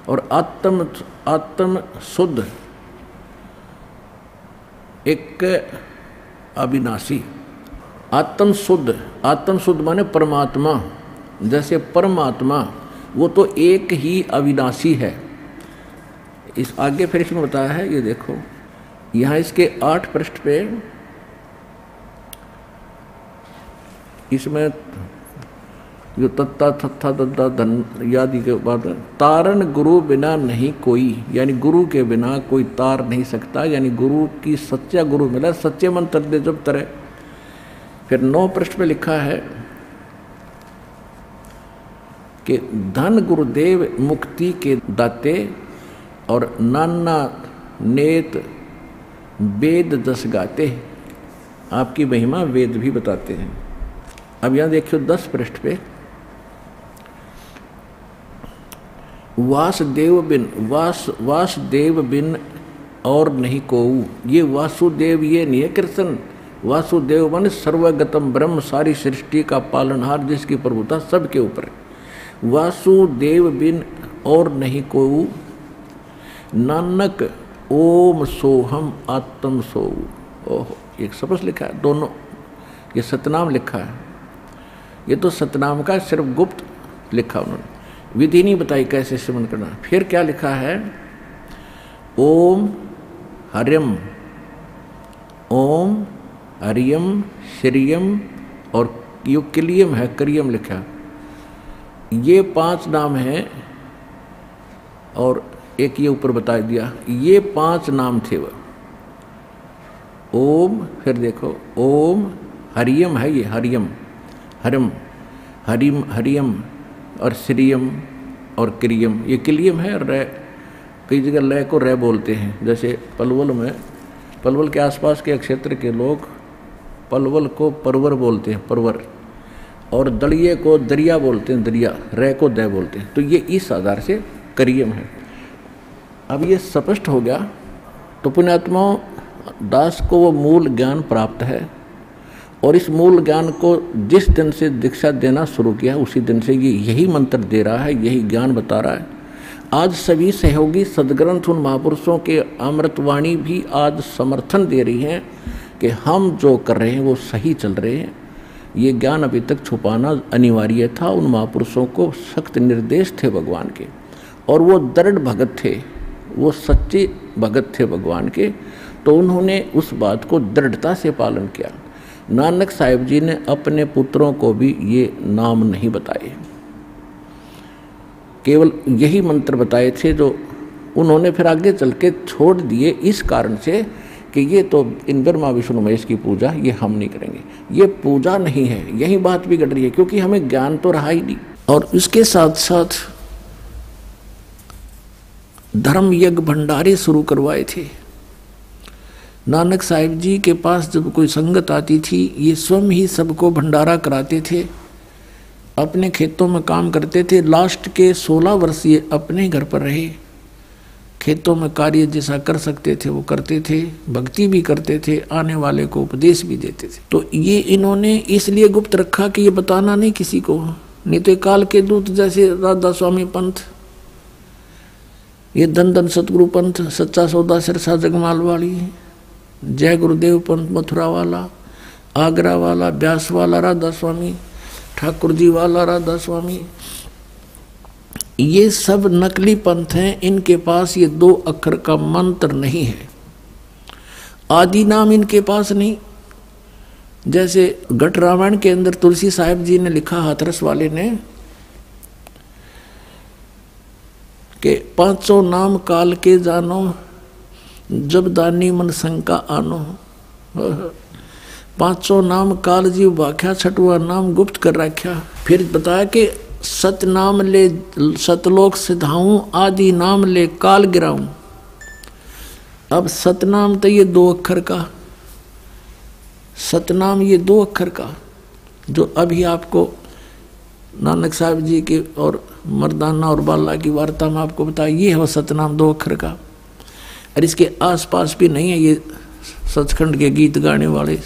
और आत्म आत्म शुद्ध एक अविनाशी। आत्म शुद्ध आत्म शुद्ध माने परमात्मा। जैसे परमात्मा, वो तो एक ही अविनाशी है। इस आगे फिर इसमें बताया है, ये देखो, यहाँ इसके आठ पृष्ठ पे, इसमें जो तत्ता थत्था दत्ता धन यादि के बाद तारण गुरु बिना नहीं कोई, यानी गुरु के बिना कोई तार नहीं सकता, यानी गुरु की सच्चा गुरु मिला, सच्चे मंत्र दे जब तरह फिर नौ पृष्ठ में लिखा है कि धन गुरुदेव मुक्ति के दाते और नाना नेत वेद दस गाते आपकी महिमा वेद भी बताते हैं। अब यहाँ देखियो दस पृष्ठ पे वासुदेव बिन, वास, वासुदेव बिन और नहीं को ये वासुदेव, ये नहीं है कृष्ण वासुदेव मन सर्वगतम ब्रह्म, सारी सृष्टि का पालनहार जिसकी प्रभुता सबके ऊपर है। वासुदेव बिन और नहीं को नानक ओम सोहम आत्म सो ओहो एक स्पष्ट लिखा है, दोनों। ये सतनाम लिखा है। ये तो सतनाम का सिर्फ़ गुप्त लिखा उन्होंने। विधि नहीं बताई कैसे सिमन करना। फिर क्या लिखा है? ओम हरिम ओम हरियम, श्रियम और यो किलियम है, करियम लिखा। ये पाँच नाम हैं और एक ये ऊपर बता दिया। ये पाँच नाम थे वह ओम, फिर देखो, ओम हरियम है ये, हरियम। हरिम हरिम, हरियम। और श्रियम और क्रियम, ये क्लियम है और रे कई जगह लय को रे बोलते हैं। जैसे पलवल में, पलवल के आसपास के क्षेत्र के लोग पलवल को परवर बोलते हैं, परवर। और दलिये को दरिया बोलते हैं, दरिया रे को दय बोलते हैं। तो ये इस आधार से करियम है। अब ये स्पष्ट हो गया तो पुण्यात्मा दास को वो मूल ज्ञान प्राप्त है। और इस मूल ज्ञान को जिस दिन से दीक्षा देना शुरू किया, उसी दिन से ये यही मंत्र दे रहा है, यही ज्ञान बता रहा है। आज सभी सहयोगी, सदग्रंथ उन महापुरुषों के अमृतवाणी भी आज समर्थन दे रही हैं कि हम जो कर रहे हैं, वो सही चल रहे हैं। ये ज्ञान अभी तक छुपाना अनिवार्य था, उन महापुरुषों को सख्त निर्देश थे भगवान के। और वो दृढ़ भगत थे, वो सच्चे भगत थे भगवान के तो उन्होंने उस बात को दृढ़ता से पालन किया। नानक साहिब जी ने अपने पुत्रों को भी ये नाम नहीं बताए। केवल यही मंत्र बताए थे जो उन्होंने फिर आगे चल के छोड़ दिए इस कारण से कि ये तो इन ब्रह्मा विष्णु महेश की पूजा ये हम नहीं करेंगे। ये पूजा नहीं है, यही बात बिगड़ रही है, क्योंकि हमें ज्ञान तो रहा ही नहीं। और इसके साथ साथ धर्म यज्ञ भंडारे शुरू करवाए थे। नानक साहिब जी के पास जब कोई संगत आती थी, ये स्वयं ही सबको भंडारा कराते थे। अपने खेतों में काम करते थे। लास्ट के सोलह वर्ष ये अपने घर पर रहे। खेतों में कार्य जैसा कर सकते थे, वो करते थे। भक्ति भी करते थे, आने वाले को उपदेश भी देते थे। तो ये इन्होंने इसलिए गुप्त रखा कि ये बताना नहीं किसी को। नहीं तो काल के दूत जैसे राधा स्वामी पंथ, ये धन धन सतगुरु पंथ, सच्चा सौदा सिरसा जगमाल वाली। जय गुरुदेव पंथ मथुरा वाला, आगरा वाला, ब्यास वाला, राधा स्वामी, ठाकुर जी वाला, राधा स्वामी। ये सब नकली पंथ हैं, इनके पास ये दो अक्षर का मंत्र नहीं है। आदि नाम इनके पास नहीं। जैसे घट रामायण के अंदर तुलसी साहिब जी ने लिखा, हाथरस वाले ने, कि पाँचों नाम काल के जानो जब दानी मन शंका आनो। पाँचों नाम काल जीव वाख्या छठवा नाम गुप्त कर रख्या। फिर बताया कि सतनाम ले सतलोक सिधाऊं, आदि नाम ले काल गिराऊं। अब सतनाम तो ये दो अक्षर का। सतनाम ये दो अक्षर का, जो अभी आपको नानक साहब जी के और मर्दाना और बाला की वार्ता में आपको बताया, ये है वो सतनाम दो अक्षर का। और इसके आसपास भी नहीं है ये सचखंड के गीत गाने वाले,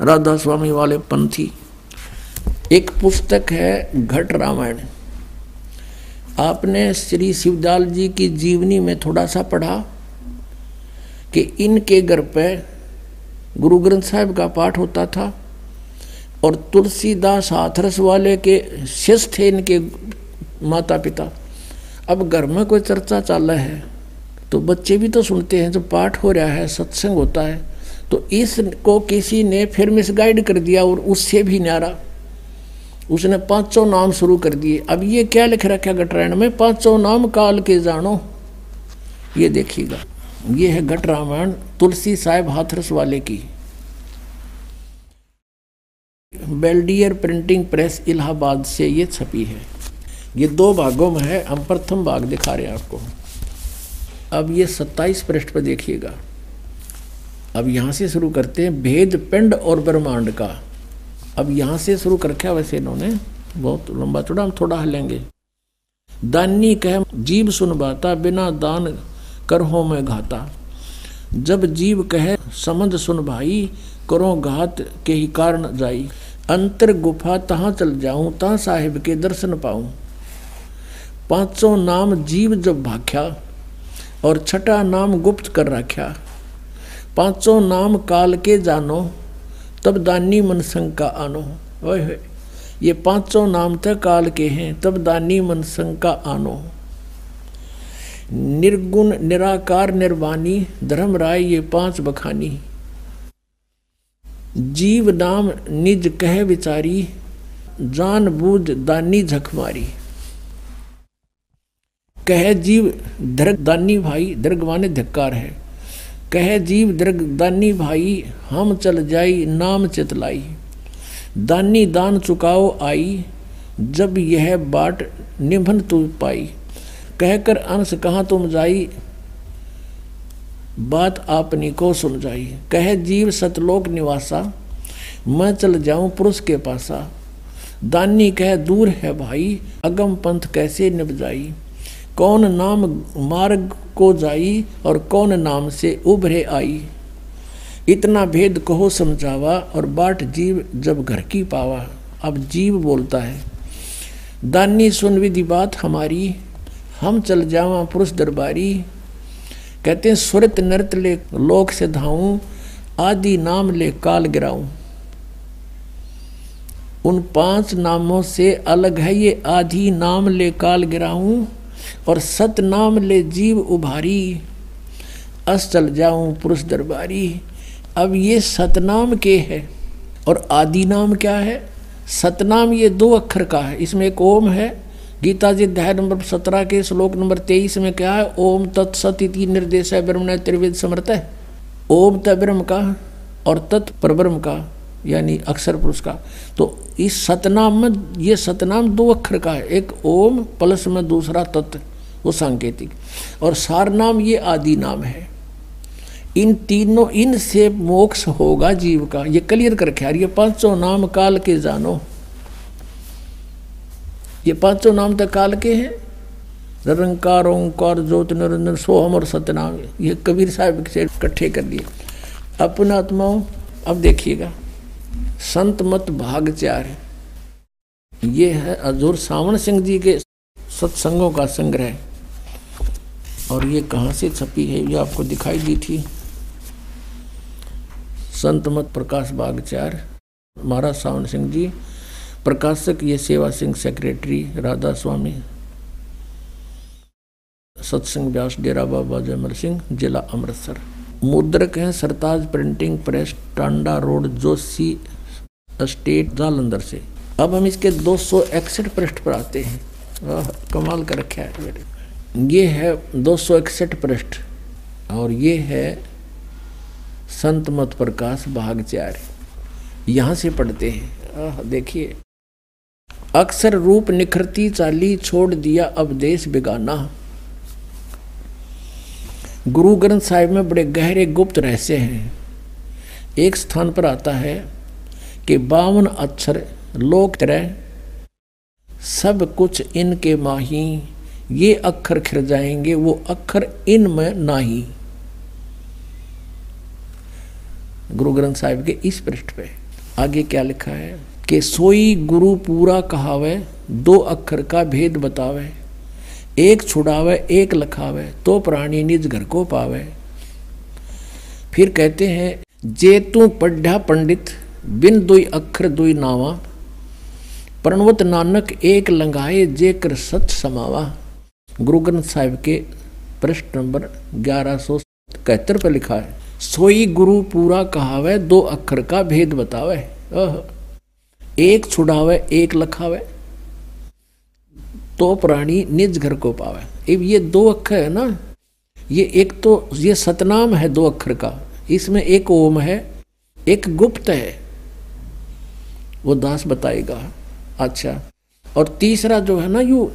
राधा स्वामी वाले पंथी। एक पुस्तक है घट रामायण। आपने श्री शिवदाल जी की जीवनी में थोड़ा सा पढ़ा कि इनके घर पे गुरु ग्रंथ साहिब का पाठ होता था और तुलसीदास हाथरस वाले के शिष्य थे इनके माता पिता अब घर में कोई चर्चा चल रहा है। तो बच्चे भी तो सुनते हैं जब पाठ हो रहा है, सत्संग होता है तो इसको किसी ने फिर मिसगाइड कर दिया और उससे भी न्यारा उसने पाँचों नाम शुरू कर दिए। अब ये क्या लिख रखा गटरायण में? पाँचों नाम काल के जानो। ये देखिएगा। ये है घट रामायण, तुलसी साहेब हाथरस वाले की। बेल्डियर प्रिंटिंग प्रेस इलाहाबाद से ये छपी है। ये दो भागों में है। हम प्रथम भाग दिखा रहे हैं आपको। अब ये सत्ताईस पृष्ठ पर देखिएगा। अब यहाँ से शुरू करते हैं भेद, पिंड और ब्रह्मांड का। अब यहाँ से शुरू कर रखा वैसे इन्होंने बहुत लंबा चौड़ा हम थोड़ा हलेंगे दानी कह, जीव सुन बाता, बिना दान कर हो में घाता। जब जीव कहे समझ सुन भाई, करो घात के ही कारण जाई। अंतर गुफा तहाँ चल जाऊँ ता साहिब के दर्शन पाऊँ। पाँचों नाम जीव जब भाख्या और छठा नाम गुप्त कर रख्या पाँचों नाम काल के जानो, तब दानी मन शंका आनो। ओए ये पाँचों नाम तक काल के हैं, तब दानी मन शंका आनो। निर्गुण, निराकार, निर्वाणी धर्म राय ये पाँच बखानी। जीव नाम निज कह विचारी, जान बूझ दानी झक मारी। कह जीव दर्ग दानी भाई दर्ग माने धिक्कार है। कह जीव दर्ग दानी भाई, हम चल जाई, नाम चितलाई दानी दान चुकाओ आई, जब यह बाट निभन तु पाई। कहकर अंश कहाँ तुम जाई, बात आपनी को सुन जाई कह जीव सतलोक निवासा, मैं चल जाऊँ पुरुष के पासा। दानी कह दूर है भाई, अगम पंथ कैसे निभ जाई। कौन नाम मार्ग को जाई और कौन नाम से उभरे आई? इतना भेद कहो समझावा और बाट जीव जब घर की पावा। अब जीव बोलता है, दानी सुन विधि बात हमारी, हम चल जावा पुरुष दरबारी। कहते हैं, सुरत नृत ले लोक से धाऊं, आदि नाम ले काल गिराऊं। उन पाँच नामों से अलग है ये, आदि नाम ले काल गिराऊं। और सतनाम ले जीव उभारी अस चल जाऊँ पुरुष दरबारी। अब ये सतनाम के है और आदि नाम क्या है? सतनाम ये दो अक्षर का है। इसमें एक ओम है, गीता जी अध्याय नंबर सत्रह के श्लोक नंबर तेईस में क्या है? ओम तत्सत इति निर्देश है ब्रह्म त्रिवेद समर्थ है। ओम त ब्रह्म का और तत् परब्रह्म का। यानी अक्षर पुरुष का। तो इस सतनाम में, ये सतनाम दो अक्षर का है। एक ओम प्लस में दूसरा तत्व, वो सांकेतिक। और सार नाम ये आदि नाम है। इन तीनों, इन से मोक्ष होगा जीव का। ये क्लियर करके यार ये पाँचों नाम काल के जानो। ये पाँचों नाम तो काल के हैं। निरंकार ओंकार ज्योत निरंजन सोहम और सतनाम। ये कबीर साहब से इकट्ठे कर दिए अपने आत्माओं, अब देखिएगा। संत मत भाग चार ये है अजूर सावन सिंह जी के सत्संगों का संग्रह। और ये कहाँ से छपी है, ये आपको दिखाई दी थी। संत मत प्रकाश बागचार महाराज सावन सिंह जी, प्रकाशक ये सेवा सिंह सेक्रेटरी राधा स्वामी। सत्संग व्यास डेरा बाबा जयमल सिंह, जिला अमृतसर। मुद्रक हैं Sartaj printing press, Tanda road Joshi state Jalandhar से। अब हम इसके दो सौ इकसठ पृष्ठ पर आते हैं। वाह, कमाल का रखा है मेरे ये है दो सौ इकसठ पृष्ठ और ये है संत मत प्रकाश भाग चार यहाँ से पढ़ते हैं। आह, देखिए। अक्सर रूप निखरती चाली छोड़ दिया अब देश बिगाना। गुरु ग्रंथ साहिब में बड़े गहरे गुप्त रहस्य हैं। एक स्थान पर आता है कि बावन अक्षर लोक तरह सब कुछ इनके माही। ये अक्षर खिर जाएँगे, वो अक्षर इन में नाही। गुरु ग्रंथ साहिब के इस पृष्ठ पे आगे क्या लिखा है? कि सोई गुरु पूरा कहावे, दो अक्षर का भेद बतावे। एक छुड़ावे, एक लखावे तो प्राणी निज घर को पावे। फिर कहते हैं, जे तू पढ़ा पंडित बिन दुई अक्षर दुई नावा, प्रणवत नानक एक लंगाए जे कर सच समावा। गुरु ग्रंथ साहिब के पृष्ठ नंबर ग्यारह सौ इकहत्तर पर लिखा है, सोई गुरु पूरा कहावे, दो अखर का भेद बतावे। एक छुड़ावे, एक लखावे। तो प्राणी निज घर को पावे। अब ये दो अक्षर है ना, ये एक तो ये सतनाम है दो अक्षर का। इसमें एक ओम है, एक गुप्त है। वो दास बताएगा। अच्छा। और तीसरा जो है ना, यू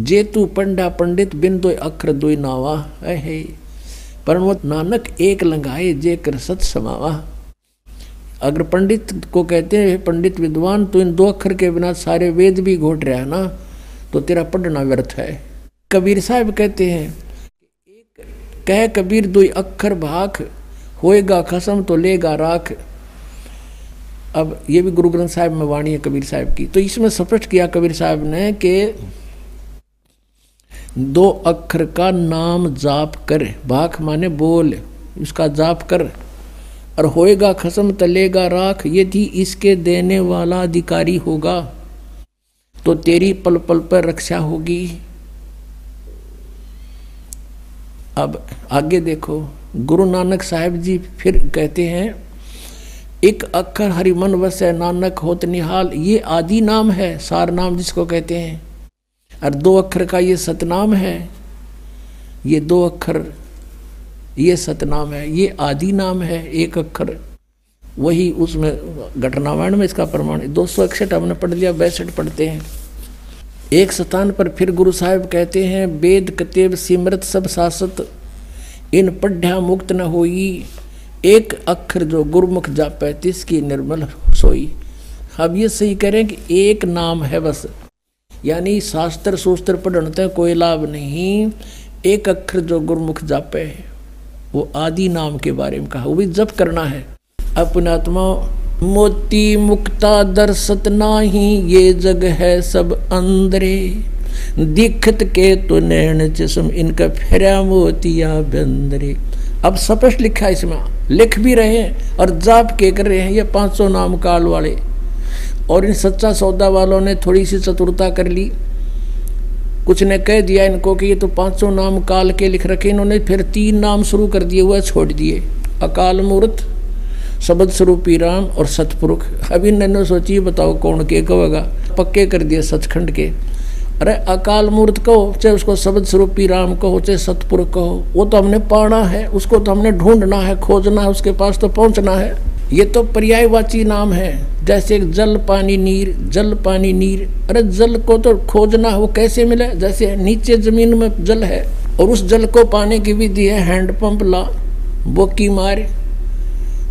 जे तू पंडा पंडित बिन दो अक्षर दो नावा है। परमत नानक एक लंगाए जे कर सत समावा। अगर पंडित को कहते हैं पंडित विद्वान तो इन दो अक्षर के बिना सारे वेद भी घोट रहा है ना तो तेरा पढ़ना व्यर्थ है। कबीर साहब कहते हैं, एक कह कबीर दो अक्षर भाख, होएगा खसम तो लेगा राख। अब ये भी गुरु ग्रंथ साहिब में वाणी है कबीर साहब की। तो इसमें स्पष्ट किया कबीर साहब ने कि दो अक्षर का नाम जाप कर भाख माने बोल, उसका जाप कर, और होएगा खसम तलेगा राख यदि इसके देने वाला अधिकारी होगा तो तेरी पल पल पर रक्षा होगी। अब आगे देखो, गुरु नानक साहब जी फिर कहते हैं एक अक्षर हरि मन वसे नानक होत निहाल। ये आदि नाम है, सार नाम जिसको कहते हैं। और दो अक्षर का ये सतनाम है। ये दो अक्षर ये सतनाम है, ये आदि नाम है, एक अक्षर वही उसमें, घटनावाण में इसका प्रमाण दो सौ इकसठ हमने पढ़ लिया, बैसठ पढ़ते हैं। एक स्थान पर फिर गुरु साहिब कहते हैं वेद कतेब, सिमरत सब शासत। इन पढ़्या मुक्त न होई। एक अक्षर जो गुरुमुख जापै, तिसकी निर्मल सोई। अब ये सही करें कि एक नाम है बस। यानी शास्त्र शोस्त्र पढ़ने कोई लाभ नहीं। एक अक्षर जो गुरुमुख जापे, वो आदि नाम के बारे में कहा। वो भी जप करना है। अपने आत्मा, मोती मुक्ता दर्शत नाही, ये जग है सब अंदरे। दिखत के तो नैन जिसम, इनका फेरा मोतिया बंदरे। अब स्पष्ट लिखा है इसमें लिख भी रहे हैं और जाप के कर रहे हैं, ये पाँच सौ नाम काल वाले। और इन सच्चा सौदा वालों ने थोड़ी सी चतुरता कर ली। कुछ ने कह दिया इनको कि ये तो पाँच सौ नाम काल के लिख रखे, इन्होंने फिर तीन नाम शुरू कर दिए हुए छोड़ दिए। अकाल मूर्त शबद स्वरूपी राम और सतपुरुख। अभी नैनो सोचिए बताओ कौन के कहेगा? पक्के कर दिए सचखंड के। अरे अकाल मूर्त कहो, चाहे उसको शब्द स्वरूपी राम कहो, चाहे सतपुर कहो, वो तो हमने पाना है, उसको तो हमने ढूंढना है, खोजना है, उसके पास तो पहुँचना है। ये तो पर्यायवाची नाम है, जैसे जल, पानी, नीर, जल, पानी, नीर। अरे जल को तो खोजना है, वो कैसे मिले? जैसे नीचे ज़मीन में जल है, और उस जल को पाने की विधि है हैंड पंप ला। बोकी मारे,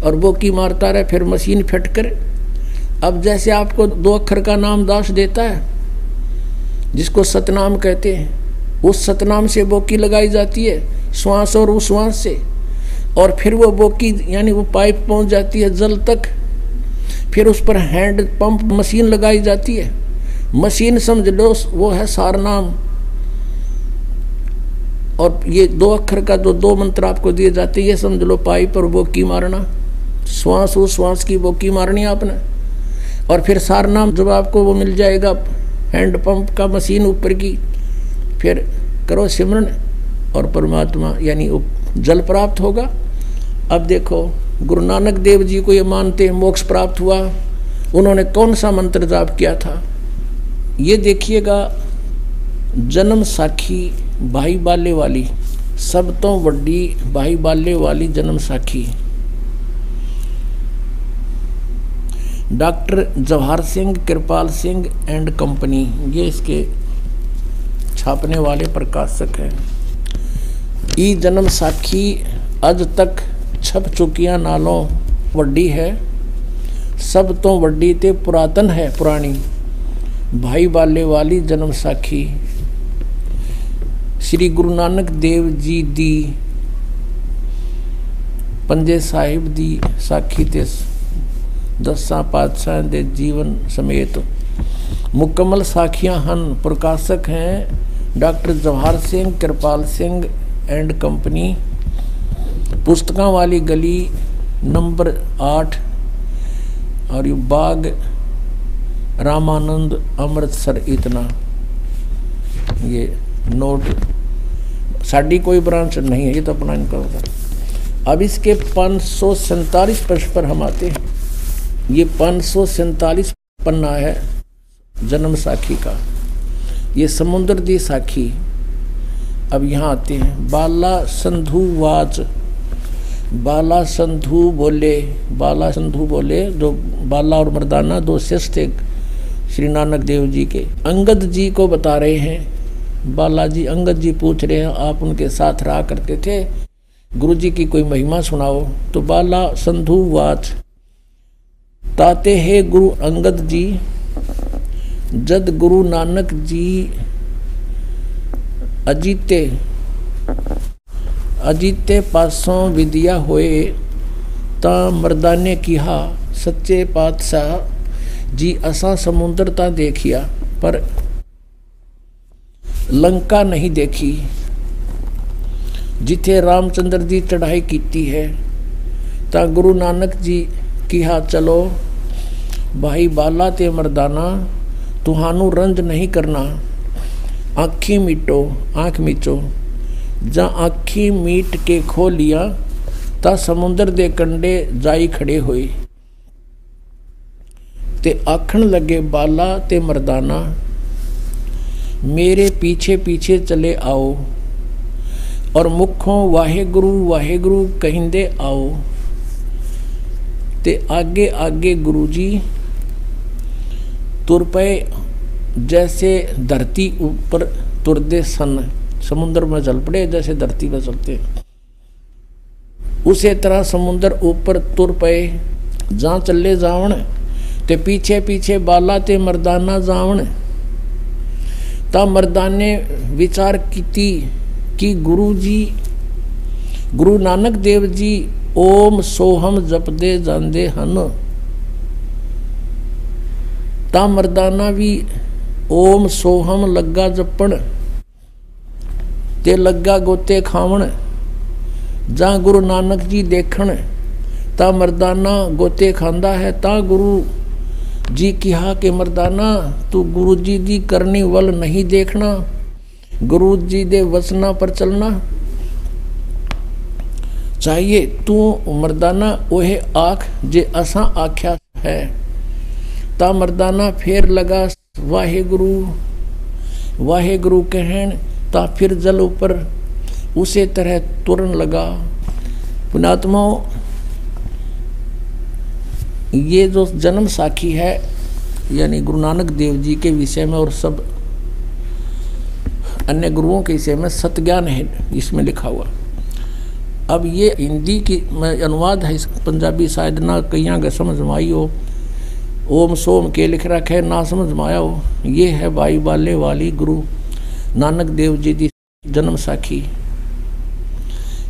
और बोकी मारता रहे, फिर मशीन फिट कर अब जैसे आपको दो अक्षर का नाम दास देता है जिसको सतनाम कहते हैं उस सतनाम से बोकी लगाई जाती है, श्वास और उस श्वास से। और फिर वो बोकी, यानी वो पाइप पहुँच जाती है जल तक। फिर उस पर हैंड पंप मशीन लगाई जाती है। मशीन समझ लो, वो है सारनाम। और ये दो अक्षर का जो दो मंत्र आपको दिए जाते हैं, ये समझ लो पाइप और बोकी मारना। श्वास उस श्वास की बोकी मारनी आपने। और फिर सारनाम जब आपको वो मिल जाएगा हैंड पंप का मशीन ऊपर की, फिर करो सिमरन और परमात्मा, यानी जल प्राप्त होगा। अब देखो, गुरु नानक देव जी को ये मानते हैं, मोक्ष प्राप्त हुआ। उन्होंने कौन सा मंत्र जाप किया था? ये देखिएगा, जन्म साखी भाई बाले वाली सब तो वड्डी भाई बाले वाली जन्म साखी। Doctor Jawahar Singh, Kirpal Singh and company, ये इसके छापने वाले प्रकाशक हैं। ई जन्म साखी अज तक छप चुकिया नालों वड्डी है। सब तो वड्डी ते पुरातन है पुरानी। भाई बाले वाली जन्म साखी। श्री गुरु नानक देव जी दी, पंजे साहिब दी साखी ते ਦਸਾਂ ਪਾਤਸ਼ਾਹਾਂ ਦੇ ਜੀਵਨ ਸਮੇਤ ਮੁਕੰਮਲ ਸਾਖੀਆਂ ਹਨ ਪ੍ਰਕਾਸ਼ਕ ਹੈ doctor Jawahar Singh Kirpal Singh and company पुस्तकों वाली गली नंबर आठ और ये बाग रामानंद अमृतसर इतना ये नोट साड़ी कोई ब्रांच नहीं है ये तो अपना इनका होता अब इसके पाँच सौ सैंतालीस पृष्ठ पर हम आते हैं ये पाँच सौ सैतालीस पन्ना है जन्म साखी का। ये समुद्र दी साखी अब यहाँ आते हैं। बाला संधु वाच बाला संधु बोले, बाला संधु बोले, जो बाला और मर्दाना दो शिष्य थे श्री नानक देव जी के। अंगद जी को बता रहे हैं। बालाजी अंगद जी पूछ रहे हैं, आप उनके साथ रहा करते थे? गुरु जी की कोई महिमा सुनाओ। तो बाला संधु वाच ताते है गुरु अंगद जी, जद गुरु नानक जी अजीते अजीते पासों विद्या होए, ता मर्दाने किहा, सच्चे पातशाह जी असा समुद्र ता देखिया, पर लंका नहीं देखी, जिथे रामचंद्र जी चढ़ाई की है, ता गुरु नानक जी किहा, चलो भाई बाला ते मरदाना, तुहानू रंज नहीं करना। आखी मीटो, आँख मीचो। जा आखी मीट के खो लिया ता समुद्र दे कंडे जाई खड़े हुए। ते आखन लगे, बाला ते मरदाना, मेरे पीछे पीछे चले आओ, और मुखों वाहे गुरु वाहे गुरु कहिंदे आओ। ते आगे आगे गुरु तुर पे जैसे धरती ऊपर तुरदे सन, समुद्र में चल पड़े, जैसे धरती में चलते उसी तरह समुद्र ऊपर तुर पे जहाँ चले जावण, ते पीछे पीछे बाला ते मर्दाना जावण। ता मर्दाने विचार की कि गुरु जी गुरु नानक देव जी, ओम सोहम जपदे जाते हैं ता मरदाना भी ओम सोहम लगा जपण ते लगा गोते खावण। जा गुरु नानक जी देखण। ता मरदाना गोते खांदा है, ता गुरु जी कहा कि, मरदाना, तू गुरु जी दी करनी वल नहीं देखना गुरु जी दे वचना पर चलना। चाहिए तू मरदाना, ओहे आख, जे असा आख्या है। ता मरदाना फेर लगा वाहे गुरु वाहे गुरु कहन, ता फिर जल ऊपर। उसे तरह तुरन लगा। पुणात्माओं ये जो जन्म साखी है, यानी गुरु नानक देव जी के विषय में और सब अन्य गुरुओं के विषय में सत्ज्ञान है, इसमें लिखा हुआ। अब ये हिंदी की अनुवाद है पंजाबी शायद ना कहीं का समझ में आई हो। ओम सोम के लिख रखा ना समझ माया हो। ये है भाई बाले वाली गुरु, नानक देव जी की जन्म साखी।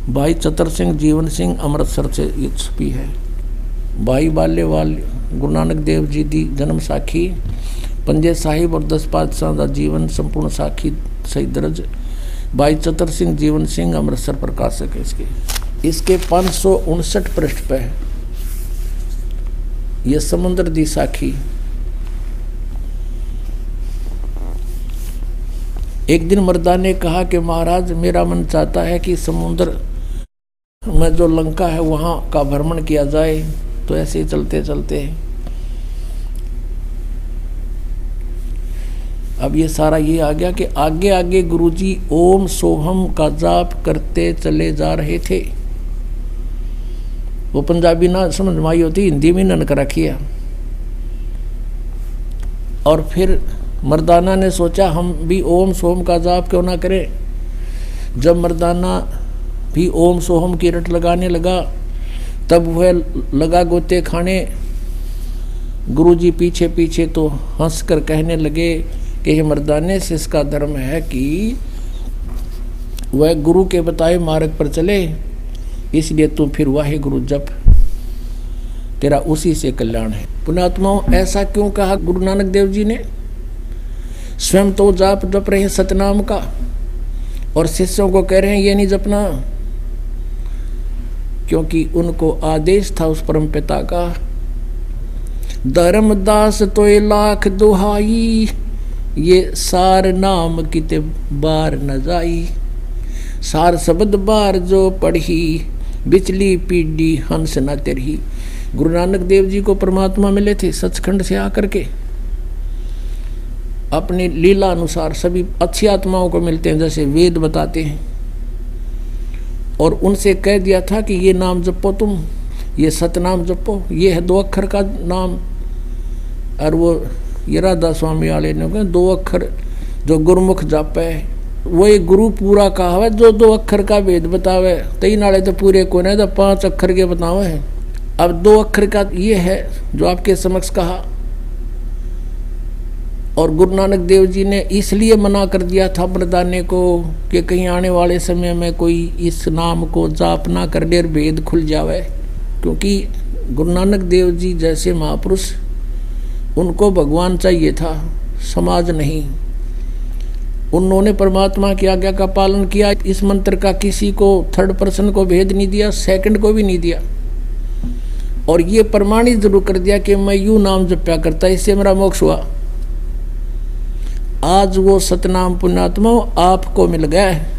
भाई चतर सिंह, जीवन सिंह, अमृतसर से छपी है। भाई बाले वाले, गुरु नानक देव जी की जन्म साखी। पंजे साहिब और दस पातशाह का जीवन संपूर्ण साखी सही दर्ज। भाई चतर सिंह, जीवन सिंह, अमृतसर प्रकाशक है इसके। इसके पाँच सौ उनसठ पृष्ठ पे है। ये समुद्र दी साखी। एक दिन मर्दा ने कहा कि महाराज, मेरा मन चाहता है कि समुद्र में जो लंका है, वहाँ का भ्रमण किया जाए। तो ऐसे ही चलते चलते। अब ये सारा ये आ गया कि आगे आगे गुरुजी ओम सोहम का जाप करते चले जा रहे थे। वो पंजाबी ना समझ में आई होती, हिंदी में ननक रखी है। और फिर मर्दाना ने सोचा, हम भी ओम सोम का जाप क्यों ना करें? जब मर्दाना भी ओम सोहम की रट लगाने लगा, तब वह लगा गोते खाने। गुरुजी पीछे पीछे तो हंस कर कहने लगे कि हे मर्दाने से इसका धर्म है कि वह गुरु के बताए मार्ग पर चले। इसलिए तू फिर वाहे गुरु जप। तेरा उसी से कल्याण है। पुणात्माओं, ऐसा क्यों कहा गुरु नानक देव जी ने? स्वयं तो जाप जप रहे सतनाम का, और शिष्यों को कह रहे हैं, ये नहीं जपना। क्योंकि उनको आदेश था उस परम पिता का, धर्म दास तो लाख दुहाई, ये सार नाम किते बार न जाई। सार शब्द बार जो पढ़ी बिचली पीढ़ी हंस न तेरही। गुरु नानक देव जी को परमात्मा मिले थे सचखंड से आकर के। अपने लीला अनुसार सभी अच्छी आत्माओं को मिलते हैं, जैसे वेद बताते हैं। और उनसे कह दिया था कि ये नाम जपो तुम, ये सतनाम जपो, ये है दो अक्षर का नाम। और वो ये राधा स्वामी वाले ने कहा, दो अक्षर जो गुरुमुख जप है वो एक गुरु पूरा कहा है जो दो अक्षर का वेद बतावे। तीन नाले तो पूरे को नहीं तो पाँच अक्षर के बतावे है। अब दो अक्षर का ये है जो आपके समक्ष कहा। और गुरु नानक देव जी ने इसलिए मना कर दिया था मर्दाने को कि कहीं आने वाले समय में कोई इस नाम को जाप ना कर दे भेद खुल जावे। क्योंकि गुरु नानक देव जी जैसे महापुरुष, उनको भगवान चाहिए था, समाज नहीं। उन्होंने परमात्मा की आज्ञा का पालन किया, इस मंत्र का किसी को थर्ड पर्सन को भेद नहीं दिया सेकंड को भी नहीं दिया। और ये प्रमाणित ज़रूर कर दिया कि मैं यू नाम जप्या करता, इससे मेरा मोक्ष हुआ। आज वो सतनाम पुण्यात्मा आपको मिल गया है।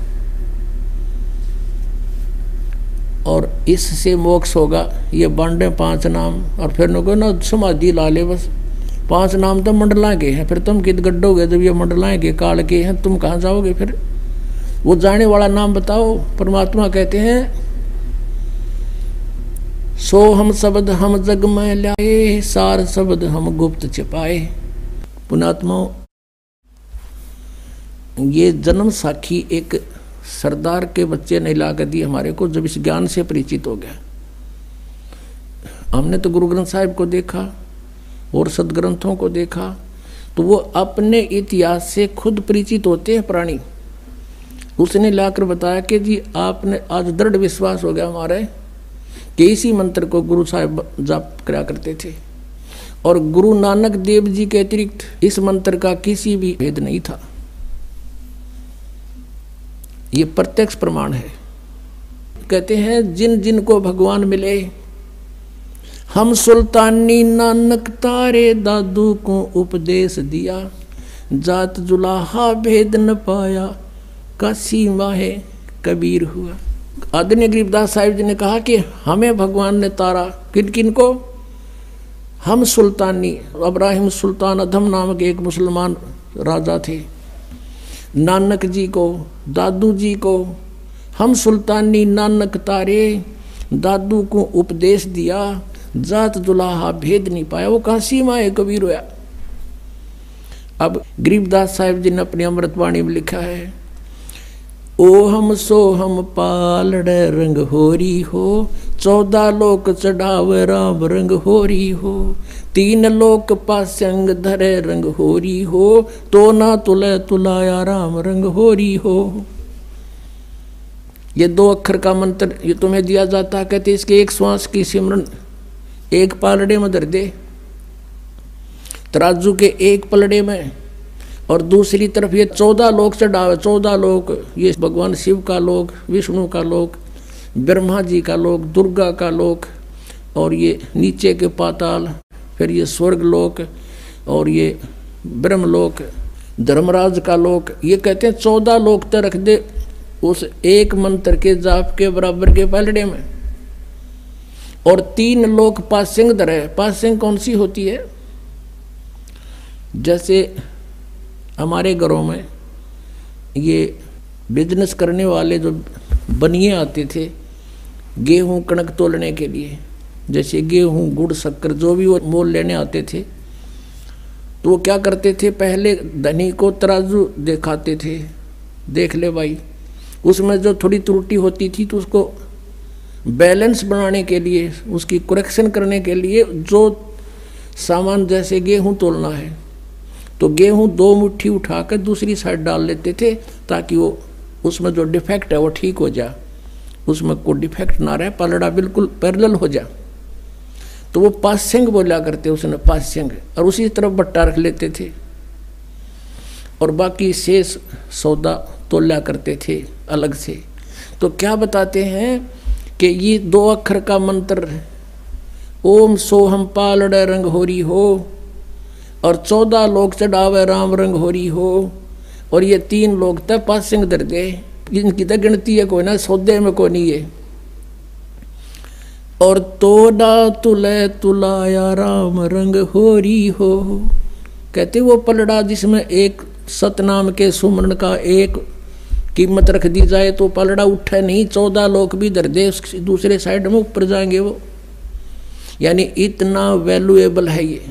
और इससे मोक्ष होगा, ये बांडे पाँच नाम, और फिर नको ना समाधि ला ले बस। पाँच नाम तो मंडला के हैं, फिर तुम कित गड्ढोगे जब ये मंडलाए के काल के हैं, तुम कहाँ जाओगे फिर? वो जाने वाला नाम बताओ, परमात्मा कहते हैं, सो हम शब्द हम जग में लाए, सार शब्द हम गुप्त छिपाए। पुणात्मा ये जन्म साखी एक सरदार के बच्चे ने ला कर दी हमारे को, जब इस ज्ञान से परिचित हो गया। हमने तो गुरु ग्रंथ साहिब को देखा और सदग्रंथों को देखा तो वो अपने इतिहास से खुद परिचित होते हैं प्राणी। उसने लाकर बताया कि जी, आपने आज दृढ़ विश्वास हो गया हमारे, कि इसी मंत्र को गुरु साहब जाप करा करते थे। और गुरु नानक देव जी के अतिरिक्त इस मंत्र का किसी भी भेद नहीं था। ये प्रत्यक्ष प्रमाण है। कहते हैं, जिन जिन को भगवान मिले हम सुल्तानी नानक तारे दादू को उपदेश दिया। जात जुलाहा भेद न पाया, काशी माहे कबीर हुआ। आदरणीय गरीबदास साहिब जी ने कहा कि हमें भगवान ने तारा, किन किन को? हम सुल्तानी, अब्राहिम सुल्तान अधम नामक एक मुसलमान राजा थे। नानक जी को, दादू जी को, हम सुल्तानी नानक तारे, दादू को उपदेश दिया। जात दुलाहा भेद नहीं पाया। वो कहा सीमा है? कबीर होया। अब गरीबदास साहेब जी ने अपनी अमृतवाणी में लिखा है ओ हम सो हम पालड़ रंग होरी हो, चौदह लोक चढ़ाव राम रंग होरी हो, तीन लोक पास्यंग धरे रंग होरी हो तो ना तुले तुलाया राम रंग होरी हो। ये दो अक्षर का मंत्र ये तुम्हें दिया जाता कहते इसके एक श्वास की सिमरन। एक पालड़े में धर दे। तराजू के एक पलड़े में और दूसरी तरफ़ ये चौदह लोक चढ़ावे चौदह लोक ये भगवान शिव का लोक विष्णु का लोक ब्रह्मा जी का लोक दुर्गा का लोक और ये नीचे के पाताल, फिर ये स्वर्ग लोक और ये ब्रह्मलोक धर्मराज का लोक, ये कहते हैं चौदह लोक तक रख दे उस एक मंत्र के जाप के बराबर के पलड़े में। और तीन लोक पासिंग दर है पासिंग कौन सी होती है? जैसे हमारे घरों में ये बिज़नेस करने वाले जो बनिए आते थे, गेहूँ कणक तोलने के लिए, जैसे गेहूँ, गुड़, शक्कर, जो भी वो मोल लेने आते थे तो वो क्या करते थे? पहले धनी को तराजू दिखाते थे। देख ले भाई, उसमें जो थोड़ी त्रुटि होती थी तो उसको बैलेंस बनाने के लिए, उसकी करेक्शन करने के लिए जो सामान जैसे गेहूँ तोलना है तो गेहूँ दो मुट्ठी उठाकर दूसरी साइड डाल लेते थे ताकि वो, उसमें जो डिफेक्ट है वो ठीक हो जाए उसमें कोई डिफेक्ट ना रहे, पलड़ा बिल्कुल पैरल हो जा। तो वो पास्यंग बोला करते उसने पास्यंग और उसी तरफ़ बट्टा रख लेते थे। और बाकी शेष सौदा तोला करते थे अलग से। तो क्या बताते हैं कि ये दो अक्षर का मंत्र ओम सोहम पालड़ रंग होरी हो, और चौदह लोग चढ़ावे राम रंग होरी हो, और ये तीन लोग तय पासिंग दर दे इनकी तो गिनती है, कोई ना, सौदे में कोई नहीं है। और तोड़ा तुले तुलाया राम रंग होरी हो। कहते वो पलड़ा जिसमें एक सतनाम के सुमरण का एक कीमत रख दी जाए तो पलड़ा उठे नहीं चौदह लोग भी दे दूसरे साइड में ऊपर जाएँगे वो। यानी इतना वैल्यूएबल है ये।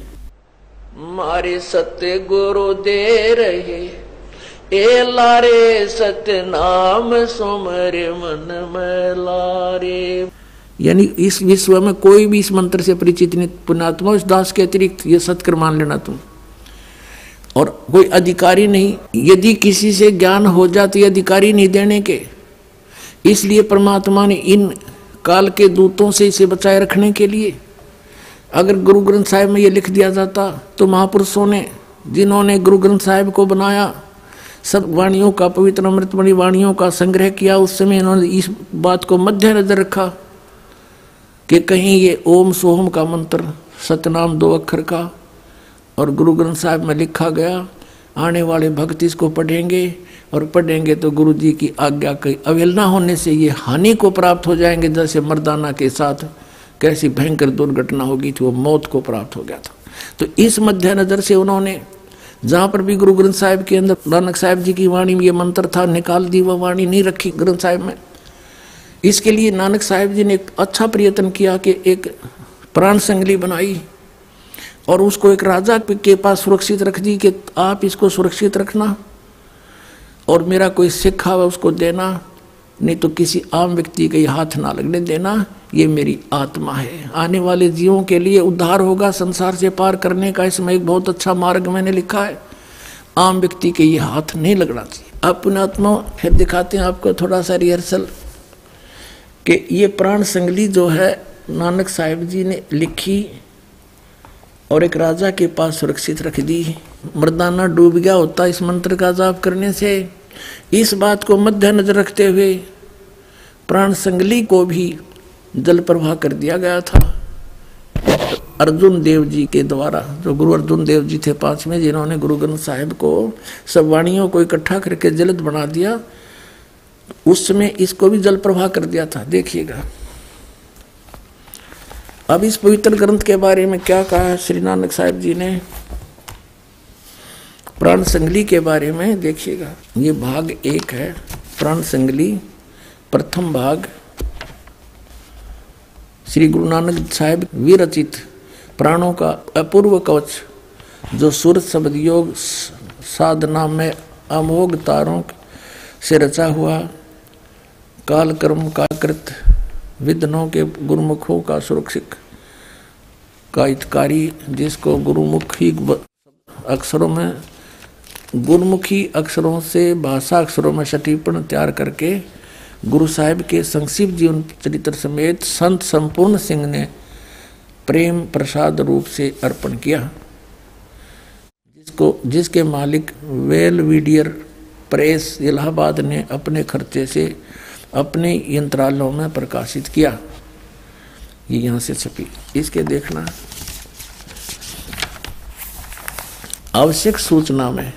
मारे सत्य गुरु दे रहे ए लारे सत्य नाम सुमर मन में लारे। यानी इस विश्व में कोई भी इस मंत्र से परिचित नहीं पुणात्मा उस दास के अतिरिक्त ये सत्कर मान लेना तुम। और कोई अधिकारी नहीं। यदि किसी से ज्ञान हो जाती अधिकारी नहीं देने के। इसलिए परमात्मा ने इन काल के दूतों से इसे बचाए रखने के लिए, अगर गुरु ग्रंथ साहिब में ये लिख दिया जाता तो महापुरुषों ने, जिन्होंने गुरु ग्रंथ साहिब को बनाया, सब वाणियों का, पवित्र अमृतमणि वाणियों का संग्रह किया, उस समय इन्होंने इस बात को मध्य नज़र रखा कि कहीं ये ओम सोहम का मंत्र, सतनाम दो अक्षर का और गुरु ग्रंथ साहिब में लिखा गया, आने वाले भक्त इसको पढ़ेंगे, और पढ़ेंगे तो गुरु जी की आज्ञा की अवहेलना होने से ये हानि को प्राप्त हो जाएँगे, जैसे मर्दाना के साथ कैसी भयंकर दुर्घटना होगी थी, वो मौत को प्राप्त हो गया था। तो इस मध्य नज़र से उन्होंने, जहाँ पर भी गुरु ग्रंथ साहिब के अंदर नानक साहिब जी की वाणी में ये मंत्र था, निकाल दी वह वाणी नहीं रखी ग्रंथ साहिब में। इसके लिए नानक साहिब जी ने एक अच्छा प्रयत्न किया कि एक प्राण संगली बनाई और उसको एक राजा के पास सुरक्षित रख दी कि आप इसको सुरक्षित रखना और मेरा कोई सिखा हुआ उसको देना, नहीं तो किसी आम व्यक्ति के हाथ ना लगने देना, ये मेरी आत्मा है। आने वाले जीवों के लिए उद्धार होगा संसार से पार करने का, इसमें एक बहुत अच्छा मार्ग मैंने लिखा है। आम व्यक्ति के ये हाथ नहीं लगना चाहिए। अपने आत्मा, फिर दिखाते हैं आपको थोड़ा सा रिहर्सल कि ये प्राण संगली जो है, नानक साहिब जी ने लिखी और एक राजा के पास सुरक्षित रख दी। मर्दाना डूब गया होता इस मंत्र का जाप करने से। इस बात को मध्य नज़र रखते हुए प्राण संगली को भी जल प्रवाह कर दिया गया था। अर्जुन देव जी के द्वारा, जो गुरु अर्जुन देव जी थे पाँचवें जिन्होंने गुरु ग्रंथ साहिब को सब वाणियों को इकट्ठा करके जलद बना दिया, उस समय इसको भी जल प्रवाह कर दिया था। देखिएगा। अब इस पवित्र ग्रंथ के बारे में क्या कहा श्री नानक साहिब जी ने? प्राण संगली के बारे में देखिएगा। ये भाग एक है, प्राण संगली, प्रथम भाग। श्री गुरु नानक साहिब विरचित प्राणों का अपूर्व कवच, जो सूरत शब्द योग साधना में अमोघ तारों से रचा हुआ काल कर्म का कृत विद्नों के गुरुमुखों का सुरक्षित का हितकारी जिसको गुरुमुखी अक्षरों में गुरुमुखी अक्षरों से भाषा अक्षरों में सटीपण तैयार करके गुरु साहिब के संक्षिप्त जीवन चरित्र समेत संत संपूर्ण सिंह ने प्रेम प्रसाद रूप से अर्पण किया। जिसको जिसके मालिक वेल वीडियर प्रेस इलाहाबाद ने अपने खर्चे से अपने यंत्रालयों में प्रकाशित किया। ये यहाँ से छपी। इसके देखना। आवश्यक सूचना में।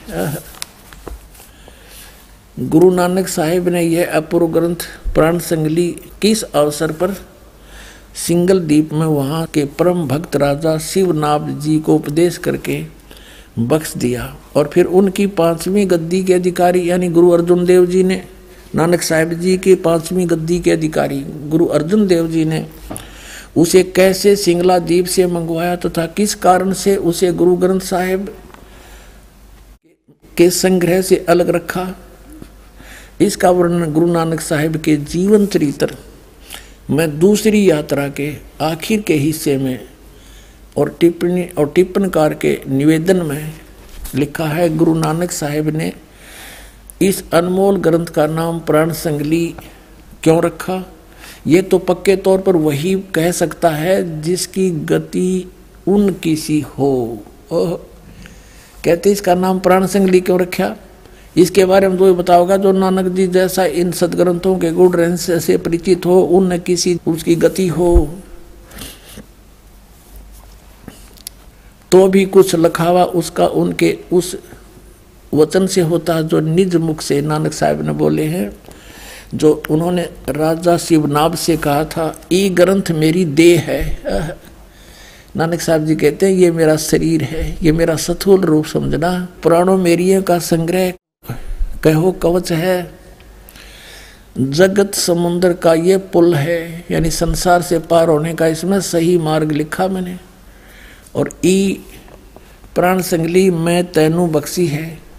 गुरु नानक साहिब ने यह अपूर्व ग्रंथ प्राण संगली किस अवसर पर सिंगल द्वीप में वहाँ के परम भक्त राजा शिवनाभ जी को उपदेश करके बख्श दिया और फिर उनकी पांचवी गद्दी के अधिकारी यानी गुरु अर्जुन देव जी ने नानक साहिब जी के पांचवी गद्दी के अधिकारी गुरु अर्जुन देव जी ने उसे कैसे सिंगला द्वीप से मंगवाया तथा तो किस कारण से उसे गुरु ग्रंथ साहिब के संग्रह से अलग रखा? इसका वर्णन गुरु नानक साहिब के जीवन चरित्र में दूसरी यात्रा के आखिर के हिस्से में और टिप्पणी और टिप्पणकार के निवेदन में लिखा है। गुरु नानक साहिब ने इस अनमोल ग्रंथ का नाम प्राण संगली क्यों रखा? ये तो पक्के तौर पर वही कह सकता है जिसकी गति उन किसी हो। ओह। कहते इसका नाम प्राण संगली क्यों रखा? इसके बारे में तो ये बताओगा जो नानक जी जैसा इन सदग्रंथों के गुण रहस्य से परिचित हो, उन किसी उसकी गति हो। तो भी कुछ लखावा उसका उनके उस वचन से होता है, जो निज मुख से, नानक साहब ने बोले हैं, जो उन्होंने राजा शिवनाभ से कहा था ये ग्रंथ मेरी देह है। नानक साहब जी कहते हैं, ये मेरा शरीर है, ये मेरा सथूल रूप समझना, पुराणों मेरियों का संग्रह कहो, कवच है। जगत समुद्र का ये पुल है, यानी संसार से पार होने का इसमें सही मार्ग लिखा मैंने, और ई प्राण संगली मैं तैनू बख्शी है।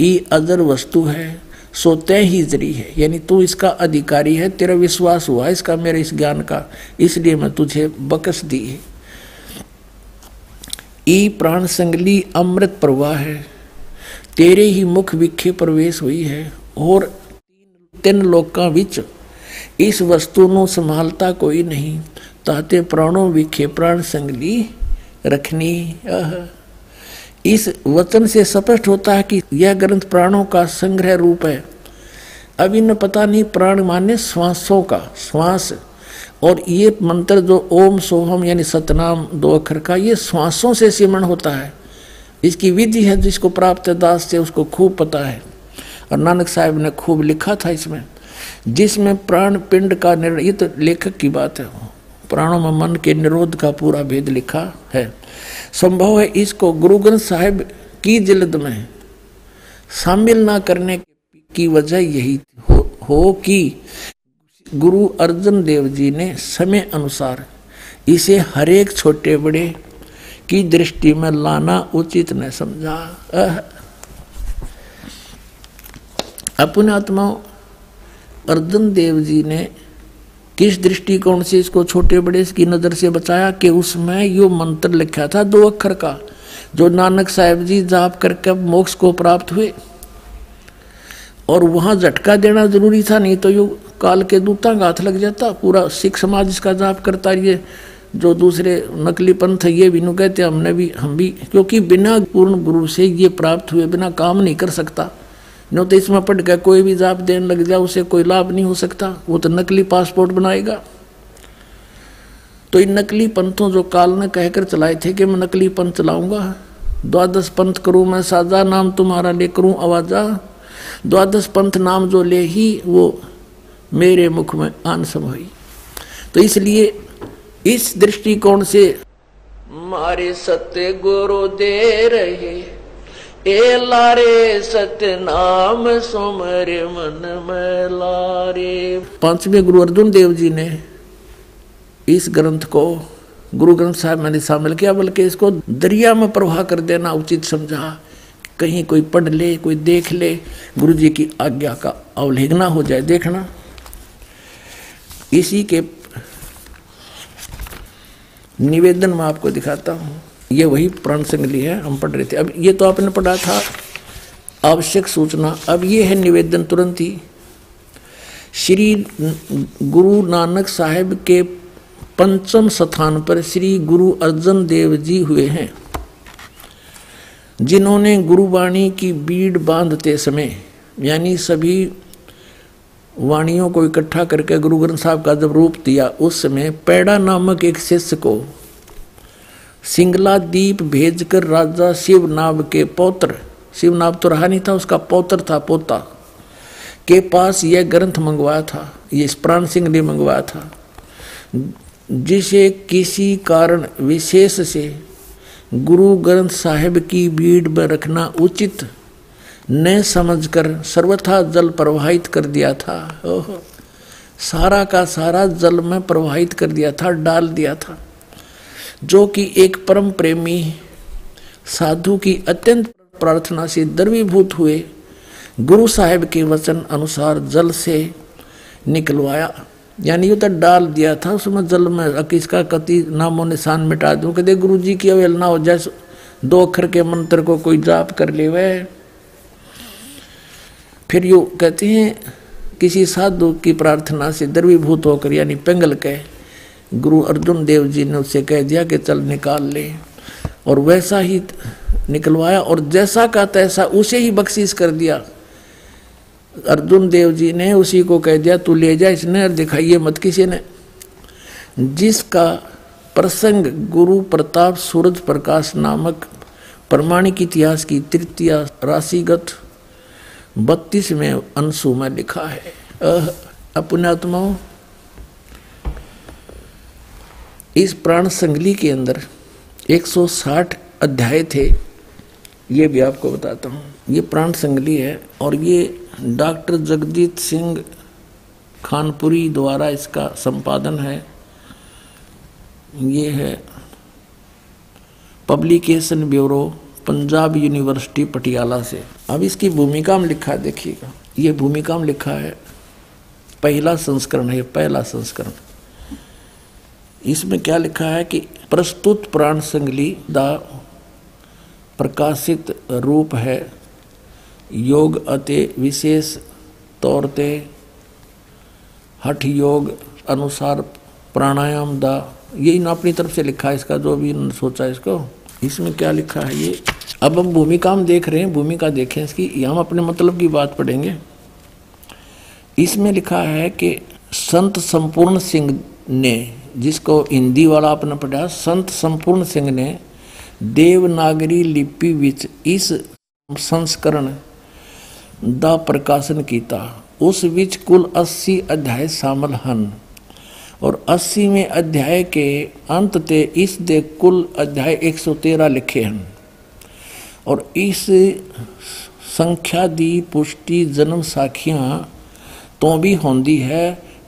ई अदर वस्तु है, सो तय ही जरी है। यानी तू इसका अधिकारी है, तेरा विश्वास हुआ इसका, मेरे इस ज्ञान का। इसलिए मैं तुझे बकस दी है। ई प्राण संगली अमृत प्रवाह है। तेरे ही मुख विखे प्रवेश हुई है, और तीन लोका विच इस वस्तु ਨੂੰ संभालता कोई नहीं। ताते प्राणों विखे प्राण संगली रखनी। इस वचन से स्पष्ट होता है कि यह ग्रंथ प्राणों का संग्रह रूप है। अब इन पता नहीं प्राण माने श्वासों का, श्वास और ये मंत्र जो ओम सोहम यानी सतनाम दो अक्षर का, ये श्वासों से सिमरण होता है। इसकी विधि है जिसको प्राप्त दास से उसको खूब पता है। और नानक साहब ने खूब लिखा था इसमें, जिसमें प्राण पिंड का निर्णय, ये तो लेखक की बात है। प्राणों में मन के निरोध का पूरा भेद लिखा है। संभव है इसको गुरु ग्रंथ साहिब की जिलद में शामिल ना करने की वजह यही हो, हो कि गुरु अर्जन देव जी ने समय अनुसार इसे हरेक छोटे बड़े की दृष्टि में लाना उचित न समझा। अपने आत्मा अर्जन देव जी ने किस दृष्टिकोण से इसको छोटे बड़े की नज़र से बचाया कि उसमें यो मंत्र लिखा था दो अक्षर का, जो नानक साहेब जी जाप करके मोक्ष को प्राप्त हुए। और वहाँ झटका देना ज़रूरी था, नहीं तो यू काल के दूता का हाथ लग जाता, पूरा सिख समाज इसका जाप करता ये, जो दूसरे नकली पंथ ये भी कहते, हमने भी, हम भी, क्योंकि बिना पूर्ण गुरु से ये प्राप्त हुए, बिना काम नहीं कर सकता। न तो इसमें पढ़ के कोई भी जाप देने लग जाए, उसे कोई लाभ नहीं हो सकता। वो तो नकली पासपोर्ट बनाएगा। तो इन नकली पंथों जो काल ने कहकर चलाए थे कि मैं नकली पंथ चलाऊँगा द्वादश पंथ करूँ मैं साजा नाम तुम्हारा ले करूँ आवाजा, द्वादश पंथ नाम जो ले ही वो मेरे मुख में आन हुई। तो इसलिए इस दृष्टिकोण से मारे सत्य गुरु दे रहे ए लारे सत्य नाम सुमर मन में लारे पाँचवें गुरु अर्जुन देव जी ने इस ग्रंथ को, गुरु ग्रंथ साहब मैंने शामिल किया, बल्कि इसको दरिया में प्रवाह कर देना उचित समझा। कहीं कोई पढ़ ले, कोई देख ले, गुरु जी की आज्ञा का अवलेखना हो जाए, देखना। इसी के निवेदन में आपको दिखाता हूँ। ये वही प्राण संगली है, हम पढ़ रहे थे। अब ये तो आपने पढ़ा था, आवश्यक सूचना। अब ये है निवेदन तुरंत ही। श्री गुरु नानक साहेब के पंचम स्थान पर श्री गुरु अर्जन देव जी हुए हैं, जिन्होंने गुरुवाणी की बीड़ बांधते समय, यानी सभी वाणियों को इकट्ठा करके गुरु ग्रंथ साहब का जब रूप दिया, उस समय पैड़ा नामक एक शिष्य को सिंगला दीप भेजकर राजा शिवनाभ के पौत्र, शिवनाभ तो रहा नहीं था, उसका पौत्र था पोता, के पास यह ग्रंथ मंगवाया था ये प्राण सिंह ने मंगवाया था, जिसे किसी कारण विशेष से गुरु ग्रंथ साहिब की भीड़ में रखना उचित न समझकर सर्वथा जल प्रवाहित कर दिया था। ओह, सारा का सारा जल में प्रवाहित कर दिया था, डाल दिया था। जो कि एक परम प्रेमी, साधु की अत्यंत प्रार्थना से द्रवीभूत हुए, गुरु साहेब के वचन अनुसार जल से निकलवाया। यानी ये तो डाल दिया था, उसमें जल में किसका कति नामो निशान मिटा दूँ? कहते गुरु जी की अवहेलना हो जाए, दो अक्षर के मंत्र को कोई जाप कर ले वह फिर यू कहते हैं, किसी साधु की प्रार्थना से द्रवीभूत होकर, यानी पिंगल के गुरु अर्जुन देव जी ने उससे कह दिया कि चल निकाल ले। और वैसा ही निकलवाया और जैसा का तैसा उसे ही बख्शीश कर दिया। अर्जुन देव जी ने उसी को कह दिया, तू ले जा, इसने और दिखाइए मत किसी ने। जिसका प्रसंग गुरु प्रताप सूरज प्रकाश नामक प्रमाणिक इतिहास की तृतीय राशिगत बत्तीस में अंशु में लिखा है। अपनात्माओं इस प्राण संगली के अंदर 160 अध्याय थे, ये भी आपको बताता हूँ। ये प्राण संगली है और ये डॉक्टर जगजीत सिंह खानपुरी द्वारा इसका संपादन है। ये है publication bureau, Punjab university, Patiala से। अब इसकी भूमिका में लिखा है, देखिएगा। ये भूमिका में लिखा है, पहला संस्करण है पहला संस्करण। इसमें क्या लिखा है कि प्रस्तुत प्राण संगली दा प्रकाशित रूप है। योग अति विशेष तौर ते हठ योग अनुसार प्राणायाम दा। यही ना अपनी तरफ़ से लिखा है, इसका जो भी सोचा इसको। इसमें क्या लिखा है ये? अब हम भूमिका हम देख रहे हैं, भूमिका देखें इसकी। हम अपने मतलब की बात पढ़ेंगे। इसमें लिखा है कि संत संपूर्ण सिंह ने जिसको हिंदी वाला आपने पढ़ा संत संपूर्ण सिंह ने देवनागरी लिपि विच इस संस्करण ਦਾ ਪ੍ਰਕਾਸ਼ਨ ਕੀਤਾ ਉਸ ਵਿੱਚ कुल 80 अध्याय शामिल ਹਨ और 80वें अध्याय के अंत ते इस दे कुल अध्याय 113 लिखे हैं और इस संख्या दी पुष्टि जन्म साखियां तो भी होंदी है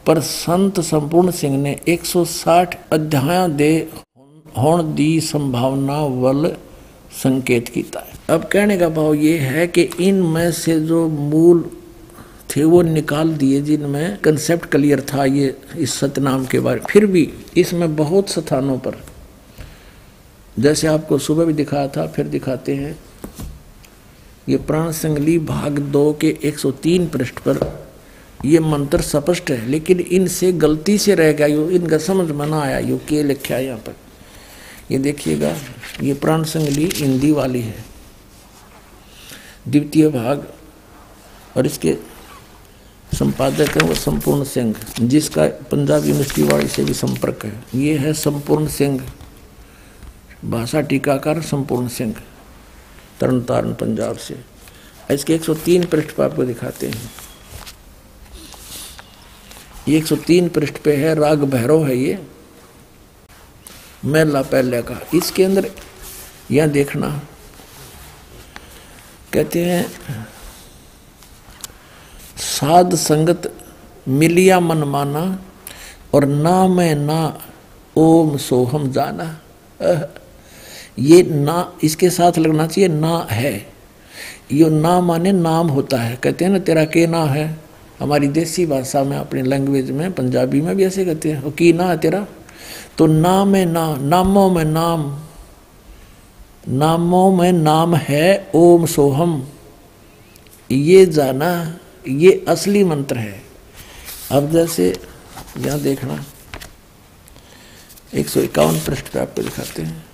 पर संत संपूर्ण सिंह ने 160 अध्याय दे होने दी संभावना वल संकेत किया है। अब कहने का भाव ये है कि इनमें से जो मूल थे, वो निकाल दिए जिनमें कंसेप्ट क्लियर था ये इस सतनाम के बारे फिर भी इसमें बहुत स्थानों पर, जैसे आपको सुबह भी दिखाया था, फिर दिखाते हैं, ये प्राण संगली भाग दो के 103 पृष्ठ पर ये मंत्र स्पष्ट है, लेकिन इनसे गलती से रह गया यू, इनका समझ में ना आया यू, के लिखा है यहाँ पर। ये देखिएगा, ये प्राण संगली हिंदी वाली है। द्वितीय भाग, और इसके संपादक है वो संपूर्ण सिंह, जिसका पंजाब यूनिवर्सिटी वाली से भी संपर्क है। ये है संपूर्ण सिंह, भाषा टीकाकार संपूर्ण सिंह तरन तारण पंजाब से। इसके 103 पृष्ठ पर आपको दिखाते हैं। ये 103 पृष्ठ पे है, राग भैरव है ये। मैला पहले का। इसके अंदर यह देखना। कहते हैं, साध संगत मिलिया मन माना और ना मैं ना ओम सोहम जाना। ये ना, इसके साथ लगना चाहिए ना है। यो ना माने नाम होता है। कहते हैं ना, तेरा के ना है? हमारी देसी भाषा में, अपनी लैंग्वेज में, पंजाबी में भी ऐसे कहते हैं। की ना है तेरा? तो नाम है ना, नामों में नाम। नामों में नाम है ओम सोहम। ये जाना, ये असली मंत्र है। अब जैसे यहाँ देखना, एक सौ इक्यावन पृष्ठ पे आपको दिखाते हैं।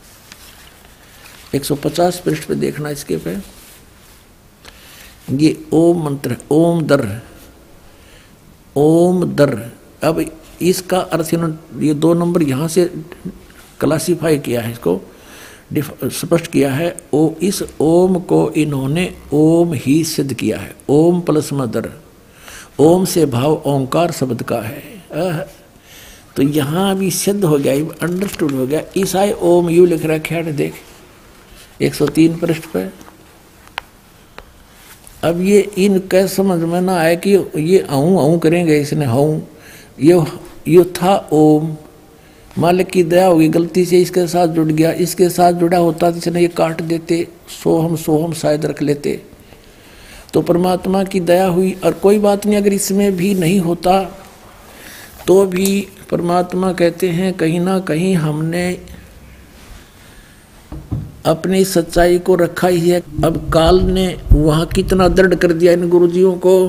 एक सौ पचास पृष्ठ पे देखना इसके पे। ये ओम मंत्र ओम दर। ओम दर। अब इसका अर्थ इन्होंने ये दो नंबर यहाँ से क्लासीफाई किया है, इसको स्पष्ट किया है, ओ, इस ओम को इन्होंने ओम ही सिद्ध किया है। Ohm plus mother. ओम से भाव ओंकार शब्द का है। तो यहाँ भी सिद्ध हो गया अंडरस्टूड हो गया। ईसाई ओम यू लिख रखा है, देख। 103 पृष्ठ पे। अब ये इन कैसे समझ में ना आए कि ये अहूँ अहूँ करेंगे इसने हूँ ये ये था ओम। मालिक की दया होगी, गलती से इसके साथ जुड़ गया। इसके साथ जुड़ा होता तो इसने ये काट देते, सोहम सोहम शायद रख लेते। तो परमात्मा की दया हुई, और कोई बात नहीं, अगर इसमें भी नहीं होता तो भी परमात्मा कहते हैं, कहीं ना कहीं हमने अपनी सच्चाई को रखा ही है। अब काल ने वहाँ कितना दृढ़ कर दिया इन गुरुजियों को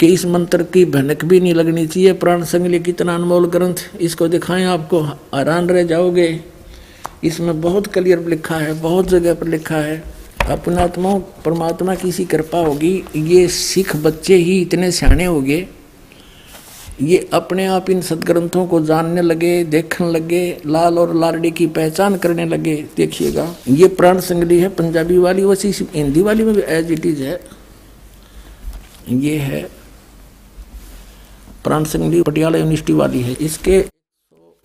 कि इस मंत्र की भनक भी नहीं लगनी चाहिए। प्राण संगली कितना अनमोल ग्रंथ, इसको दिखाएँ आपको। हैरान रह जाओगे। इसमें बहुत क्लियर लिखा है, बहुत जगह पर लिखा है। अपनात्मा, परमात्मा की सी कृपा होगी। ये सिख बच्चे ही इतने सियाणे हो गए ये अपने आप इन सदग्रंथों को जानने लगे, देखने लगे, लाल और लालड़ी की पहचान करने लगे। देखिएगा, ये प्राण संगली है, पंजाबी वाली, वैसी हिंदी वाली में भी एज इट इज़ है। ये है प्राण संगली पटियाला यूनिवर्सिटी वाली है। इसके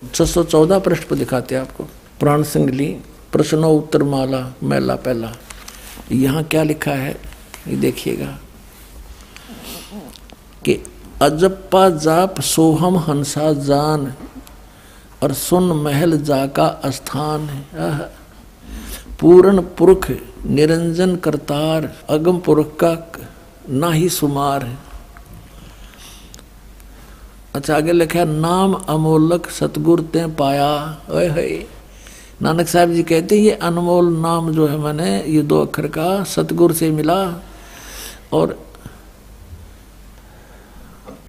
छह सौ चौदह पृष्ठ पर दिखाते हैं आपको। प्राण संगली प्रश्नो उत्तर माला मैला पहला यहाँ क्या लिखा है? ये देखिएगा कि अजप्पा जाप सोहम हंसा जान और सुन महल जाका स्थान पूर्ण पुरख निरंजन करतार, अगम पुरख का ना ही सुमार है। अच्छा आगे लिखा नाम अमोलक सतगुर ते पाया। ओए है नानक साहब जी कहते हैं, ये अनमोल नाम जो है मैंने, ये दो अक्षर का सतगुर से मिला। और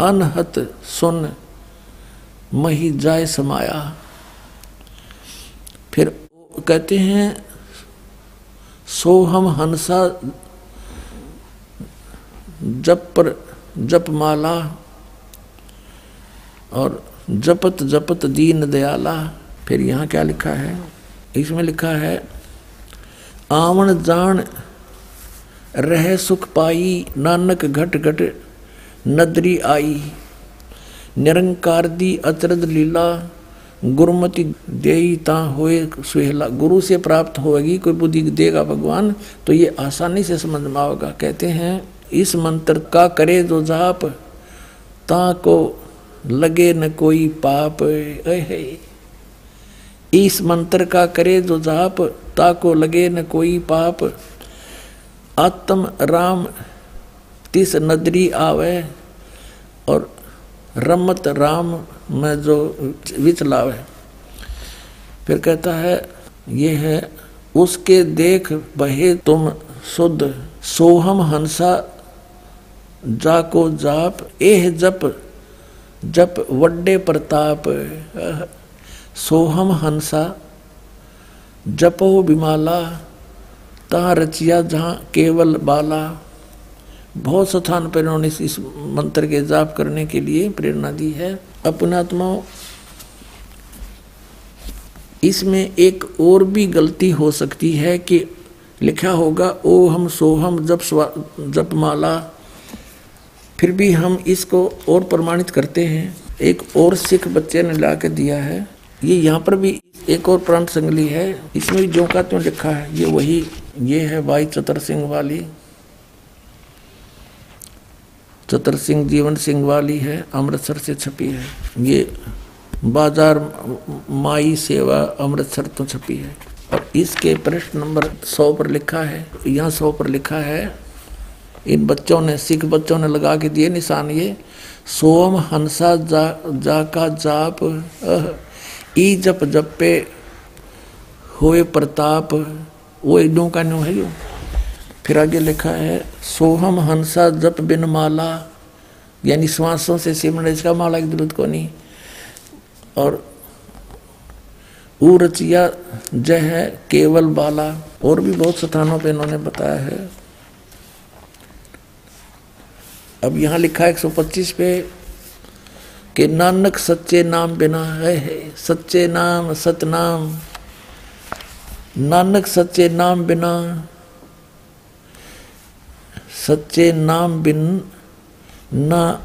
अनहत सुन मही जाय समाया। फिर कहते हैं सोहम हंसा जप पर जप माला और जपत जपत दीन दयाला। फिर यहाँ क्या लिखा है? इसमें लिखा है, आवन जान रह सुख पाई, नानक घट घट नदरी आई। निरंकार दी अचरद लीला, गुरुमति देई ता होए सुहेला। गुरु से प्राप्त होगी कोई बुद्धि देगा भगवान तो ये आसानी से समझ में आएगा कहते हैं, इस मंत्र का करे जो जाप, ता को लगे न कोई पाप। है इस मंत्र का करे जो जाप, ता को लगे न कोई पाप। आत्म राम, तिस नदरी आवे और रमत राम में जो विचलाव है फिर कहता है, ये है, उसके देख बहे तुम शुद्ध। सोहम हंसा जा को जाप, एह जप जप वड्डे प्रताप। सोहम हंसा, जपो बिमाला, ता रचिया जहाँ केवल बाला। बहुत स्थान पर इन्होंने इस मंत्र के जाप करने के लिए प्रेरणा दी है। अपनात्मा इसमें एक और भी गलती हो सकती है कि लिखा होगा ओ हम सोहम जप जप माला फिर भी हम इसको और प्रमाणित करते हैं। एक और सिख बच्चे ने ला के दिया है। ये यहाँ पर भी एक और प्रांत संगली है। इसमें जो का त्यों लिखा है, ये वही, ये है भाई चतर सिंह वाली। चतर सिंह जीवन सिंह वाली है अमृतसर से छपी है। ये बाज़ार माई सेवा अमृतसर तो छपी है। और इसके प्रश्न नंबर सौ पर लिखा है यहाँ सौ पर लिखा है इन बच्चों ने सिख बच्चों ने लगा के दिए निशान ये सोम हंसा जा, जा का जाप ई जप जप होए प्रताप वो ईडों का न्यू है यो। फिर आगे लिखा है सोहम हंसा जप बिन माला यानी श्वासों से सिमरण इसका माला की ज़रूरत को नहीं। और उरचिया जय है केवल बाला और भी बहुत स्थानों पे इन्होंने बताया है। अब यहाँ लिखा है 125 पे कि नानक सच्चे नाम बिना है, है सच्चे नाम सतनाम नानक सच्चे नाम बिना सच्चे नाम बिन ना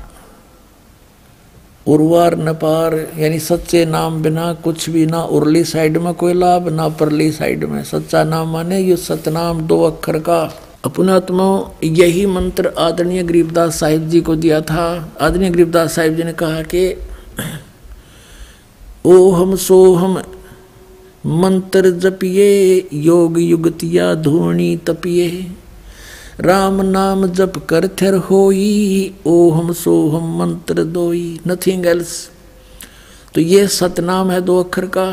उर्वार न पार, यानी सच्चे नाम बिना कुछ भी, ना उर्ली साइड में कोई लाभ, ना परली साइड में। सच्चा नाम माने ये सतनाम दो अक्षर का। अपनात्मा यही मंत्र आदरणीय गरीबदास साहिब जी को दिया था। आदरणीय गरीबदास साहिब जी ने कहा कि ओ हम सो हम मंत्र जपिए, योग युगतिया धोनी तपिए। राम नाम जप कर थिर होई, ओहम सोहम मंत्र दोई नथिंग एल्स तो ये सतनाम है दो अक्षर का।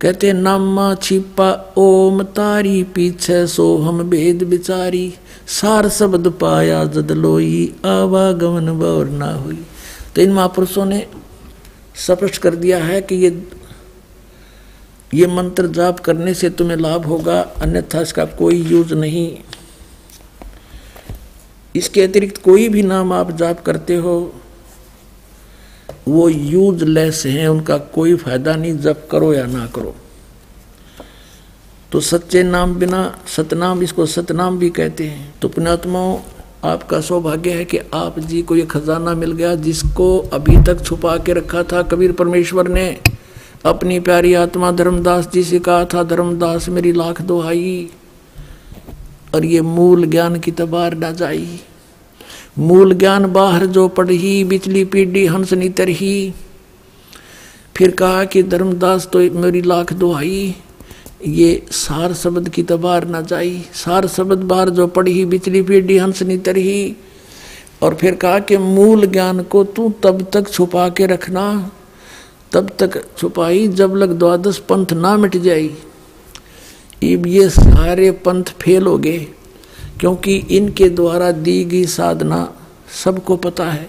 कहते नामा छिपा, ओम तारी पीछे सोहम भेद बिचारी, सार शब्द पाया जद लोई आवागमन बौर ना हुई। तो इन महापुरुषों ने स्पष्ट कर दिया है कि ये ये मंत्र जाप करने से तुम्हें लाभ होगा, अन्यथा इसका कोई यूज़ नहीं। इसके अतिरिक्त कोई भी नाम आप जाप करते हो, वो यूजलेस हैं, उनका कोई फ़ायदा नहीं, जप करो या ना करो। तो सच्चे नाम बिना, सतनाम, इसको सतनाम भी कहते हैं। तो पुणात्माओं आपका सौभाग्य है कि आप जी को ये खजाना मिल गया, जिसको अभी तक छुपा के रखा था कबीर परमेश्वर ने। अपनी प्यारी आत्मा धर्मदास जी से कहा था, धर्मदास, मेरी लाख दोहाई और ये मूल ज्ञान की तबार ना जाई। मूल ज्ञान बाहर जो पढ़ी बिचली पीढ़ी, हंस नितर ही फिर कहा कि धर्मदास तो मेरी लाख दोहाई। ये सार शब्द की तबार ना जाई। सार शब्द बाहर जो पढ़ी बिचली पीढ़ी, हंस नितर ही और फिर कहा कि मूल ज्ञान को तू तब तक छुपा के रखना। तब तक छुपाई जब लग द्वादश पंथ ना मिट जाई। ये सारे पंथ फेल हो गए, क्योंकि इनके द्वारा दी गई साधना सबको पता है।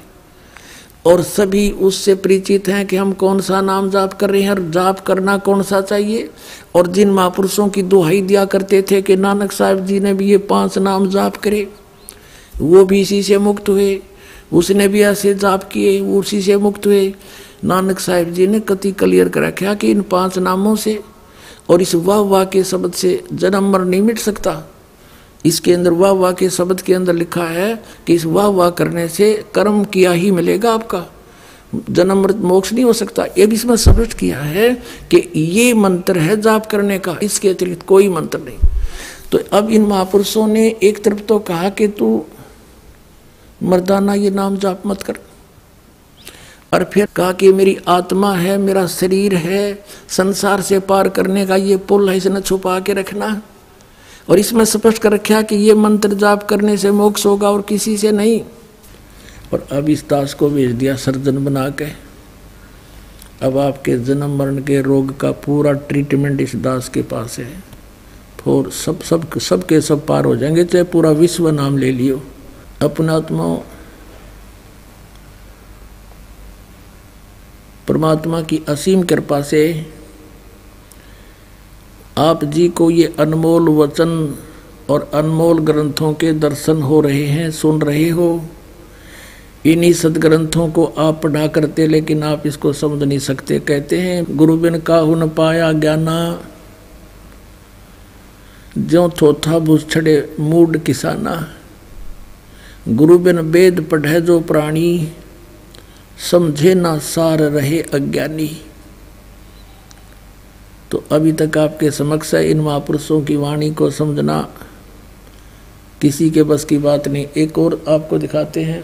और सभी उससे परिचित हैं कि हम कौन सा नाम जाप कर रहे हैं और जाप करना कौन सा चाहिए। और जिन महापुरुषों की दुहाई दिया करते थे कि नानक साहब जी ने भी ये पाँच नाम जाप करे, वो भी इसी से मुक्त हुए। उसने भी ऐसे जाप किए उसी से मुक्त हुए। नानक साहब जी ने कति क्लियर कर रखा कि इन पाँच नामों से और इस वाह वाह के शब्द से जन्म मर नहीं मिट सकता। इसके अंदर वाह वाह के शब्द के अंदर लिखा है कि इस वाह वाह करने से कर्म किया ही मिलेगा आपका। जन्म मृत मोक्ष नहीं हो सकता। ये भी इसमें स्पष्ट किया है कि ये मंत्र है जाप करने का। इसके अतिरिक्त कोई मंत्र नहीं। तो अब इन महापुरुषों ने एक तरफ़ तो कहा कि तू मर्दाना ये नाम जाप मत कर और फिर कहा कि मेरी आत्मा है, मेरा शरीर है, संसार से पार करने का ये पुल है इसे छुपा के रखना। और इसमें स्पष्ट कर रखा कि ये मंत्र जाप करने से मोक्ष होगा और किसी से नहीं। और अब इस दास को भेज दिया सर्जन बना के अब आपके जन्म मरण के रोग का पूरा ट्रीटमेंट इस दास के पास है। और सब सब सब के सब पार हो जाएँगे, चाहे पूरा विश्व नाम ले लियो। अपना आत्मा परमात्मा की असीम कृपा से आप जी को ये अनमोल वचन और अनमोल ग्रंथों के दर्शन हो रहे हैं, सुन रहे हो। इन्हीं सदग्रंथों को आप पढ़ा करते, लेकिन आप इसको समझ नहीं सकते। कहते हैं, गुरु बिन काहु न पाया ज्ञाना जो थोथा भूस छड़े मूड किसाना। गुरु बिन वेद पढ़े जो प्राणी समझे ना सार रहे अज्ञानी। तो अभी तक आपके समक्ष है इन महापुरुषों की वाणी को समझना। किसी के बस की बात नहीं, एक और आपको दिखाते हैं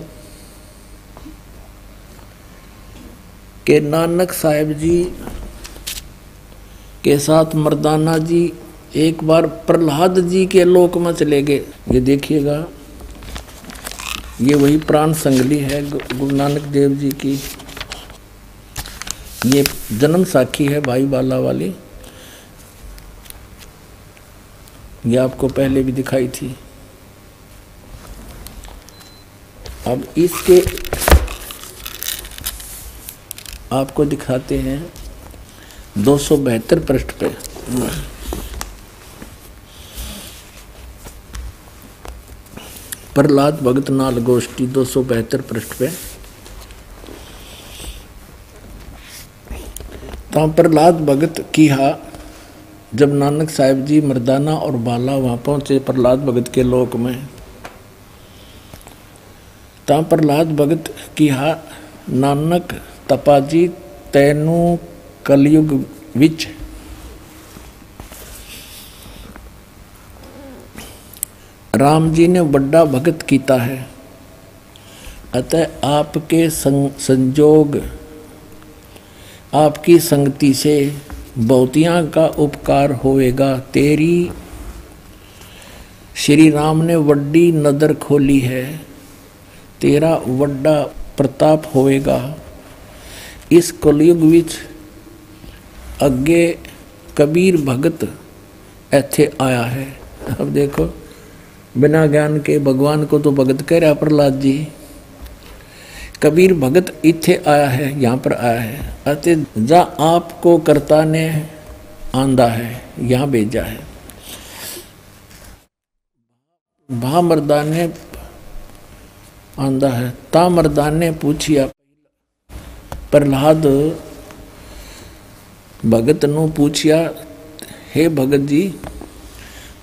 कि नानक साहेब जी के साथ मर्दाना जी एक बार प्रहलाद जी के लोक में चले गए। ये देखिएगा। ये वही प्राण संगली है गुरु नानक देव जी की। ये जन्म साखी है भाई बाला वाली। ये आपको पहले भी दिखाई थी। अब इसके आपको दिखाते हैं दो सौ बहत्तर पृष्ठ पे। प्रहलाद भगत नाल गोष्ठी दो सौ बहत्तर पृष्ठ पे। प्रहलाद भगत की हा, जब नानक साहिब जी मर्दाना और बाला वहाँ पहुँचे, प्रहलाद भगत के लोक में। ता प्रहलाद भगत की हा, नानक तपाजी तैनू कलयुग विच राम जी ने बड़ा भगत किया है। अतः आपके संजोग, आपकी संगति से बहुतियाँ का उपकार होएगा। तेरी श्री राम ने वड्डी नदर खोली है। तेरा वड्डा प्रताप होएगा। इस कलयुग विच अगे कबीर भगत ਇੱਥੇ आया है। अब देखो बिना ज्ञान के भगवान को तो भगत कह रहा प्रहलाद जी, कबीर भगत इथे आया है, यहाँ पर आया है। अतः जा आपको कर्ता ने आंदा है, यहाँ भेजा है। भा मरदान आंदा है ता ने पूछिया, प्रहलाद भगत नो पूछिया, हे भगत जी,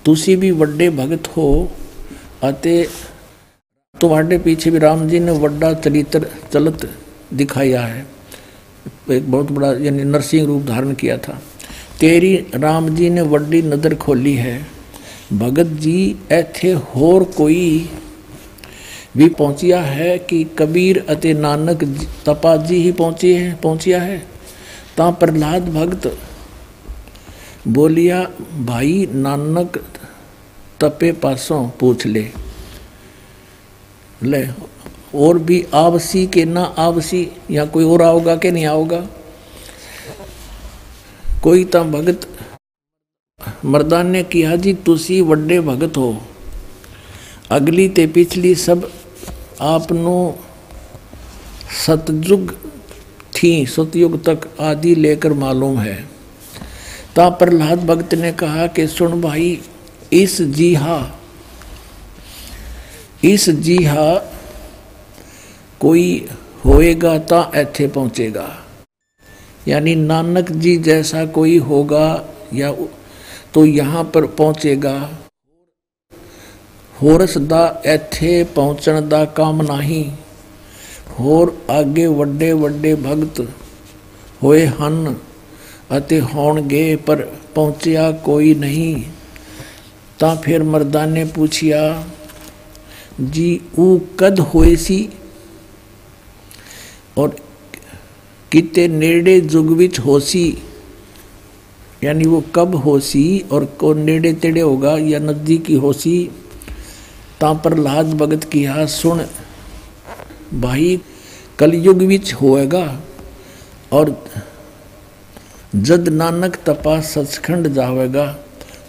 तुसी भी वड्डे भगत हो थोड़े तो पीछे भी राम जी ने वड्डा चरित्र चलत दिखाया है। एक बहुत बड़ा यानी नरसिंह रूप धारण किया था। तेरी राम जी ने वड्डी नज़र खोली है। भगत जी, ऐथे होर कोई भी पहुंचिया है कि कबीर अते नानक तपा जी ही पहुँची है पहुंचिया है? ता प्रहलाद भगत बोलिया, भाई नानक तपे पासों पूछ ले। ले, और भी आवसी के ना आवसी या कोई और आओगा कि नहीं आओगा? कोई तो भगत, मर्दान ने किया जी तुसी वड्डे भगत हो। अगली ते पिछली सब आपनो सतयुग थी, सतयुग तक आदि लेकर मालूम है। ता प्रहलाद भक्त ने कहा कि, सुन भाई इस जीहा इस जीहा कोई होएगा ता ऐथे पहुंचेगा यानी नानक जी जैसा कोई होगा या तो यहाँ पर पहुंचेगा होरस ਦਾ ਇੱਥੇ ਪਹੁੰਚਣ ਦਾ ਕੰਮ ਨਹੀਂ ਹੋਰ ਅੱਗੇ ਵੱਡੇ ਵੱਡੇ ਭਗਤ ਹੋਏ ਹਨ ਅਤੇ ਹੋਣਗੇ ਪਰ ਪਹੁੰਚਿਆ ਕੋਈ ਨਹੀਂ ਤਾਂ ਫਿਰ ਮਰਦਾਂ ਨੇ ਪੁੱਛਿਆ ਜੀ ਉਹ ਕਦ ਹੋਏ ਸੀ ਔਰ ਕਿਤੇ ਨੇੜੇ ਯੁਗ ਵਿੱਚ ਹੋ ਸੀ यानी वो कब हो सी और कौन नेड़े तेड़े होगा या नज़दीकी हो सी ਤਾਂ ਪ੍ਰਹਲਾਦ ਭਗਤ ਕਿਹਾ ਸੁਣ ਭਾਈ ਕਲਯੁਗ ਵਿੱਚ ਹੋਏਗਾ ਔਰ ਜਦ ਨਾਨਕ ਤਪਾ ਸਚਖੰਡ ਜਾਵੇਗਾ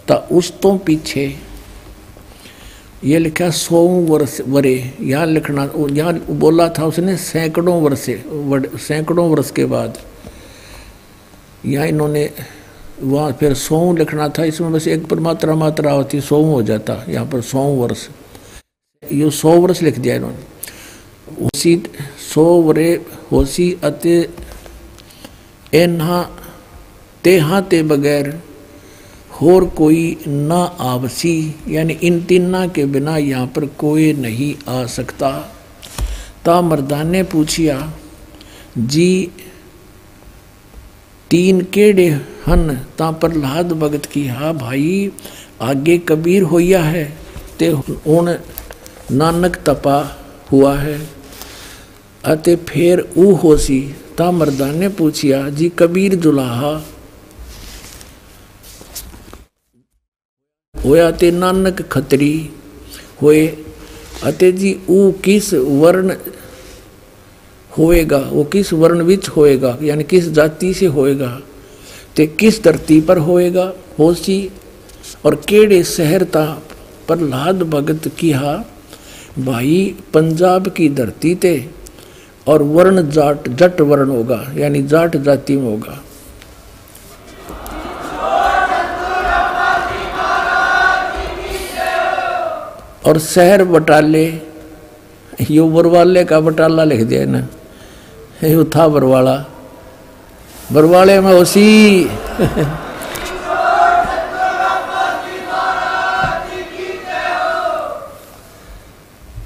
ਤਾਂ ਉਸ ਤੋਂ ਪਿੱਛੇ ये लिखा सौ वर्ष वरे यहाँ लिखना यहाँ बोला था उसने सैकड़ों वर्ष सैकड़ों वर्ष के बाद यहाँ इन्होंने वहाँ फिर सौ लिखना था इसमें बस एक पर मात्रा मात्रा होती सौ हो जाता यहाँ पर सौ वर्ष ये सौ वर्ष लिख दिया इन्होंने उसी सौ वरे होसी अते एना तेहा ते बगैर और कोई ना आवसी यानी इन तीना के बिना यहाँ पर कोई नहीं आ सकता ता मर्दान ने पूछिया जी तीन केड़े हन ता प्रहलाद भगत की हा भाई आगे कबीर होया है ते हूँ ਨਾਨਕ ਤਪਾ हुआ है ਅਤੇ ਫਿਰ ਉਹ ਹੋਸੀ ਤਾਂ ਮਰਦਾਂ ਨੇ ਪੁੱਛਿਆ ਜੀ ਕਬੀਰ ਦੁਲਾਹਾ ਹੋਇਆ ਤੇ ਨਾਨਕ ਖੱਤਰੀ ਹੋਏ अतः जी वो किस वर्ण होएगा वो किस वर्ण विच होएगा यानी किस जाति से होएगा ते किस धरती पर होएगा होसी और केड़े शहर ता प्रहलाद भगत किया भाई पंजाब की धरती ते और वर्ण जाट जट वर्ण होगा यानी जाट जाति में होगा और शहर बटाले, यो बरवाले का बटाला लिख दिया ना यो था बरवाला। बरवाले में उसी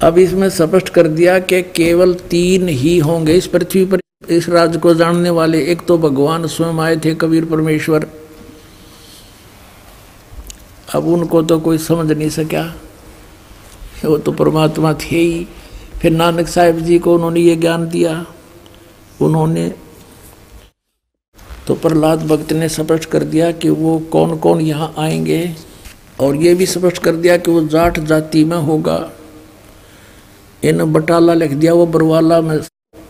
अब इसमें स्पष्ट कर दिया कि केवल तीन ही होंगे इस पृथ्वी पर, इस राज को जानने वाले। एक तो भगवान स्वयं आए थे कबीर परमेश्वर। अब उनको तो कोई समझ नहीं सका। वो तो परमात्मा थे ही। फिर नानक साहिब जी को उन्होंने ये ज्ञान दिया। उन्होंने तो प्रहलाद भक्त ने स्पष्ट कर दिया कि वो कौन कौन यहाँ आएँगे और ये भी स्पष्ट कर दिया कि वो जाट जाति में होगा। इन बटाला लिख दिया, वो बरवाला में,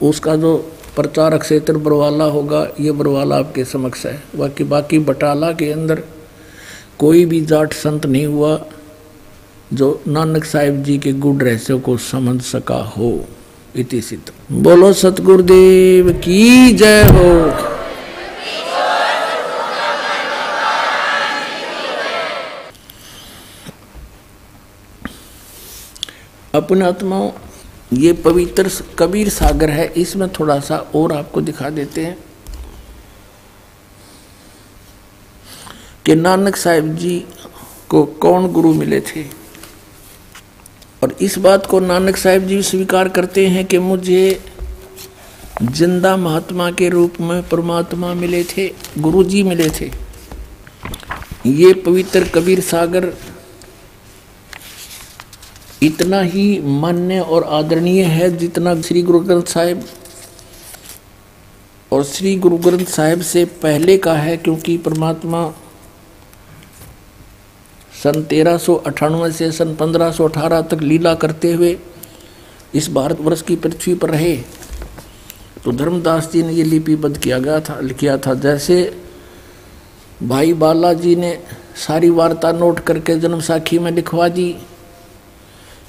उसका जो प्रचारक क्षेत्र बरवाला होगा, ये बरवाला आपके समक्ष है। बाकी बाकी बटाला के अंदर कोई भी जाट संत नहीं हुआ। जो नानक साहिब जी के गुड़ रहस्यों को समझ सका हो, इति सिद्ध। बोलो, सतगुरुदेव की जय हो। अपने आत्माओं, ये पवित्र कबीर सागर है, इसमें थोड़ा सा और आपको दिखा देते हैं कि नानक साहिब जी को कौन गुरु मिले थे? और इस बात को नानक साहिब जी स्वीकार करते हैं कि मुझे ज़िंदा महात्मा के रूप में परमात्मा मिले थे गुरु जी मिले थे। ये पवित्र कबीर सागर इतना ही मान्य और आदरणीय है जितना श्री गुरु ग्रंथ साहिब और श्री गुरु ग्रंथ साहिब से पहले का है, क्योंकि परमात्मा सन तेरह सौ सन पंद्रह सौ अठारह तक लीला करते हुए इस भारतवर्ष की पृथ्वी पर रहे। तो धर्मदास जी ने ये लिपिबद्ध किया गया था किया था, जैसे भाई बालाजी ने सारी वार्ता नोट करके जन्म साखी में लिखवा दी।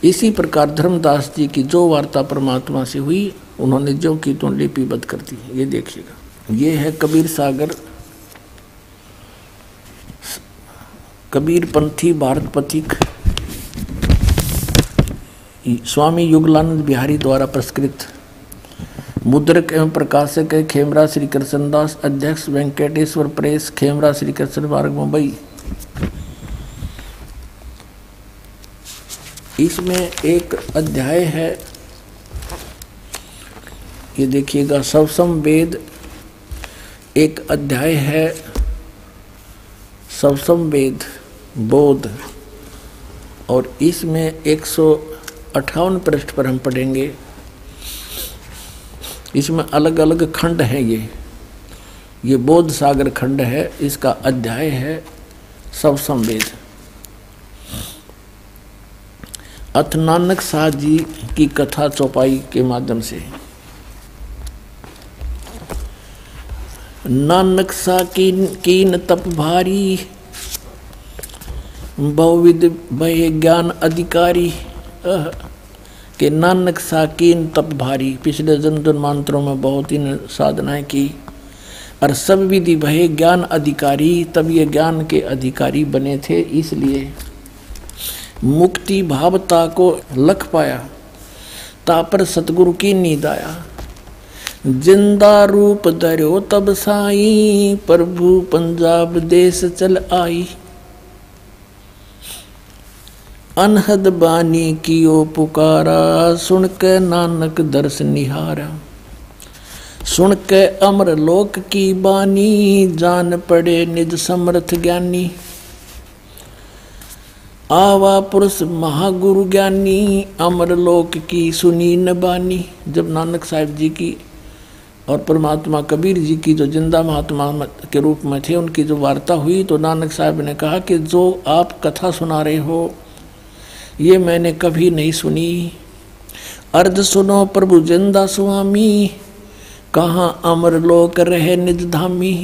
इसी प्रकार धर्मदास जी की जो वार्ता परमात्मा से हुई, उन्होंने जो की तो लिपिबद्ध कर दी। ये देखिएगा। ये है कबीर सागर कबीर पंथी भारत पथिक स्वामी युगलानंद बिहारी द्वारा पुरस्कृत। मुद्रक एवं प्रकाशक है खेमरा श्री कृष्णदास अध्यक्ष वेंकटेश्वर प्रेस, खेमरा श्री कृष्ण मार्ग, मुंबई। इसमें एक अध्याय है। ये देखिएगा सबसम वेद एक अध्याय है। सबसम वेद बोध। और इसमें एक सौ अट्ठावन पृष्ठ पर हम पढ़ेंगे। इसमें अलग अलग खंड हैं ये। ये बोध सागर खंड है, इसका अध्याय है सब संवेद अथ नानक शाह जी की कथा चौपाई के माध्यम से। नानक सा कीन कीन तप भारी बहुविध भय ज्ञान अधिकारी के नानक सा कीन तप भारी। पिछले जन जन्मांतरों में बहुत ही साधनाएँ की। और सब विधि भय ज्ञान अधिकारी, तब ये ज्ञान के अधिकारी बने थे, इसलिए मुक्ति भावता को लख पाया, तापर सतगुरु की नींद आया। ज़िंदा रूप धरो तब साई, प्रभु पंजाब देश चल आई। अनहद बानी की ओ पुकारा सुन के नानक दर्श निहारा। सुन के अमर लोक की बानी, जान पड़े निज समर्थ ज्ञानी। आवा पुरुष महागुरु ज्ञानी, अमर लोक की सुनी न बानी। जब नानक साहिब जी की और परमात्मा कबीर जी की जो ज़िंदा महात्मा के रूप में थे, उनकी जो वार्ता हुई तो नानक साहब ने कहा कि जो आप कथा सुना रहे हो ये मैंने कभी नहीं सुनी। अर्ध सुनो प्रभु ज़िंदा स्वामी कहाँ अमर लोक रहे निज धामी?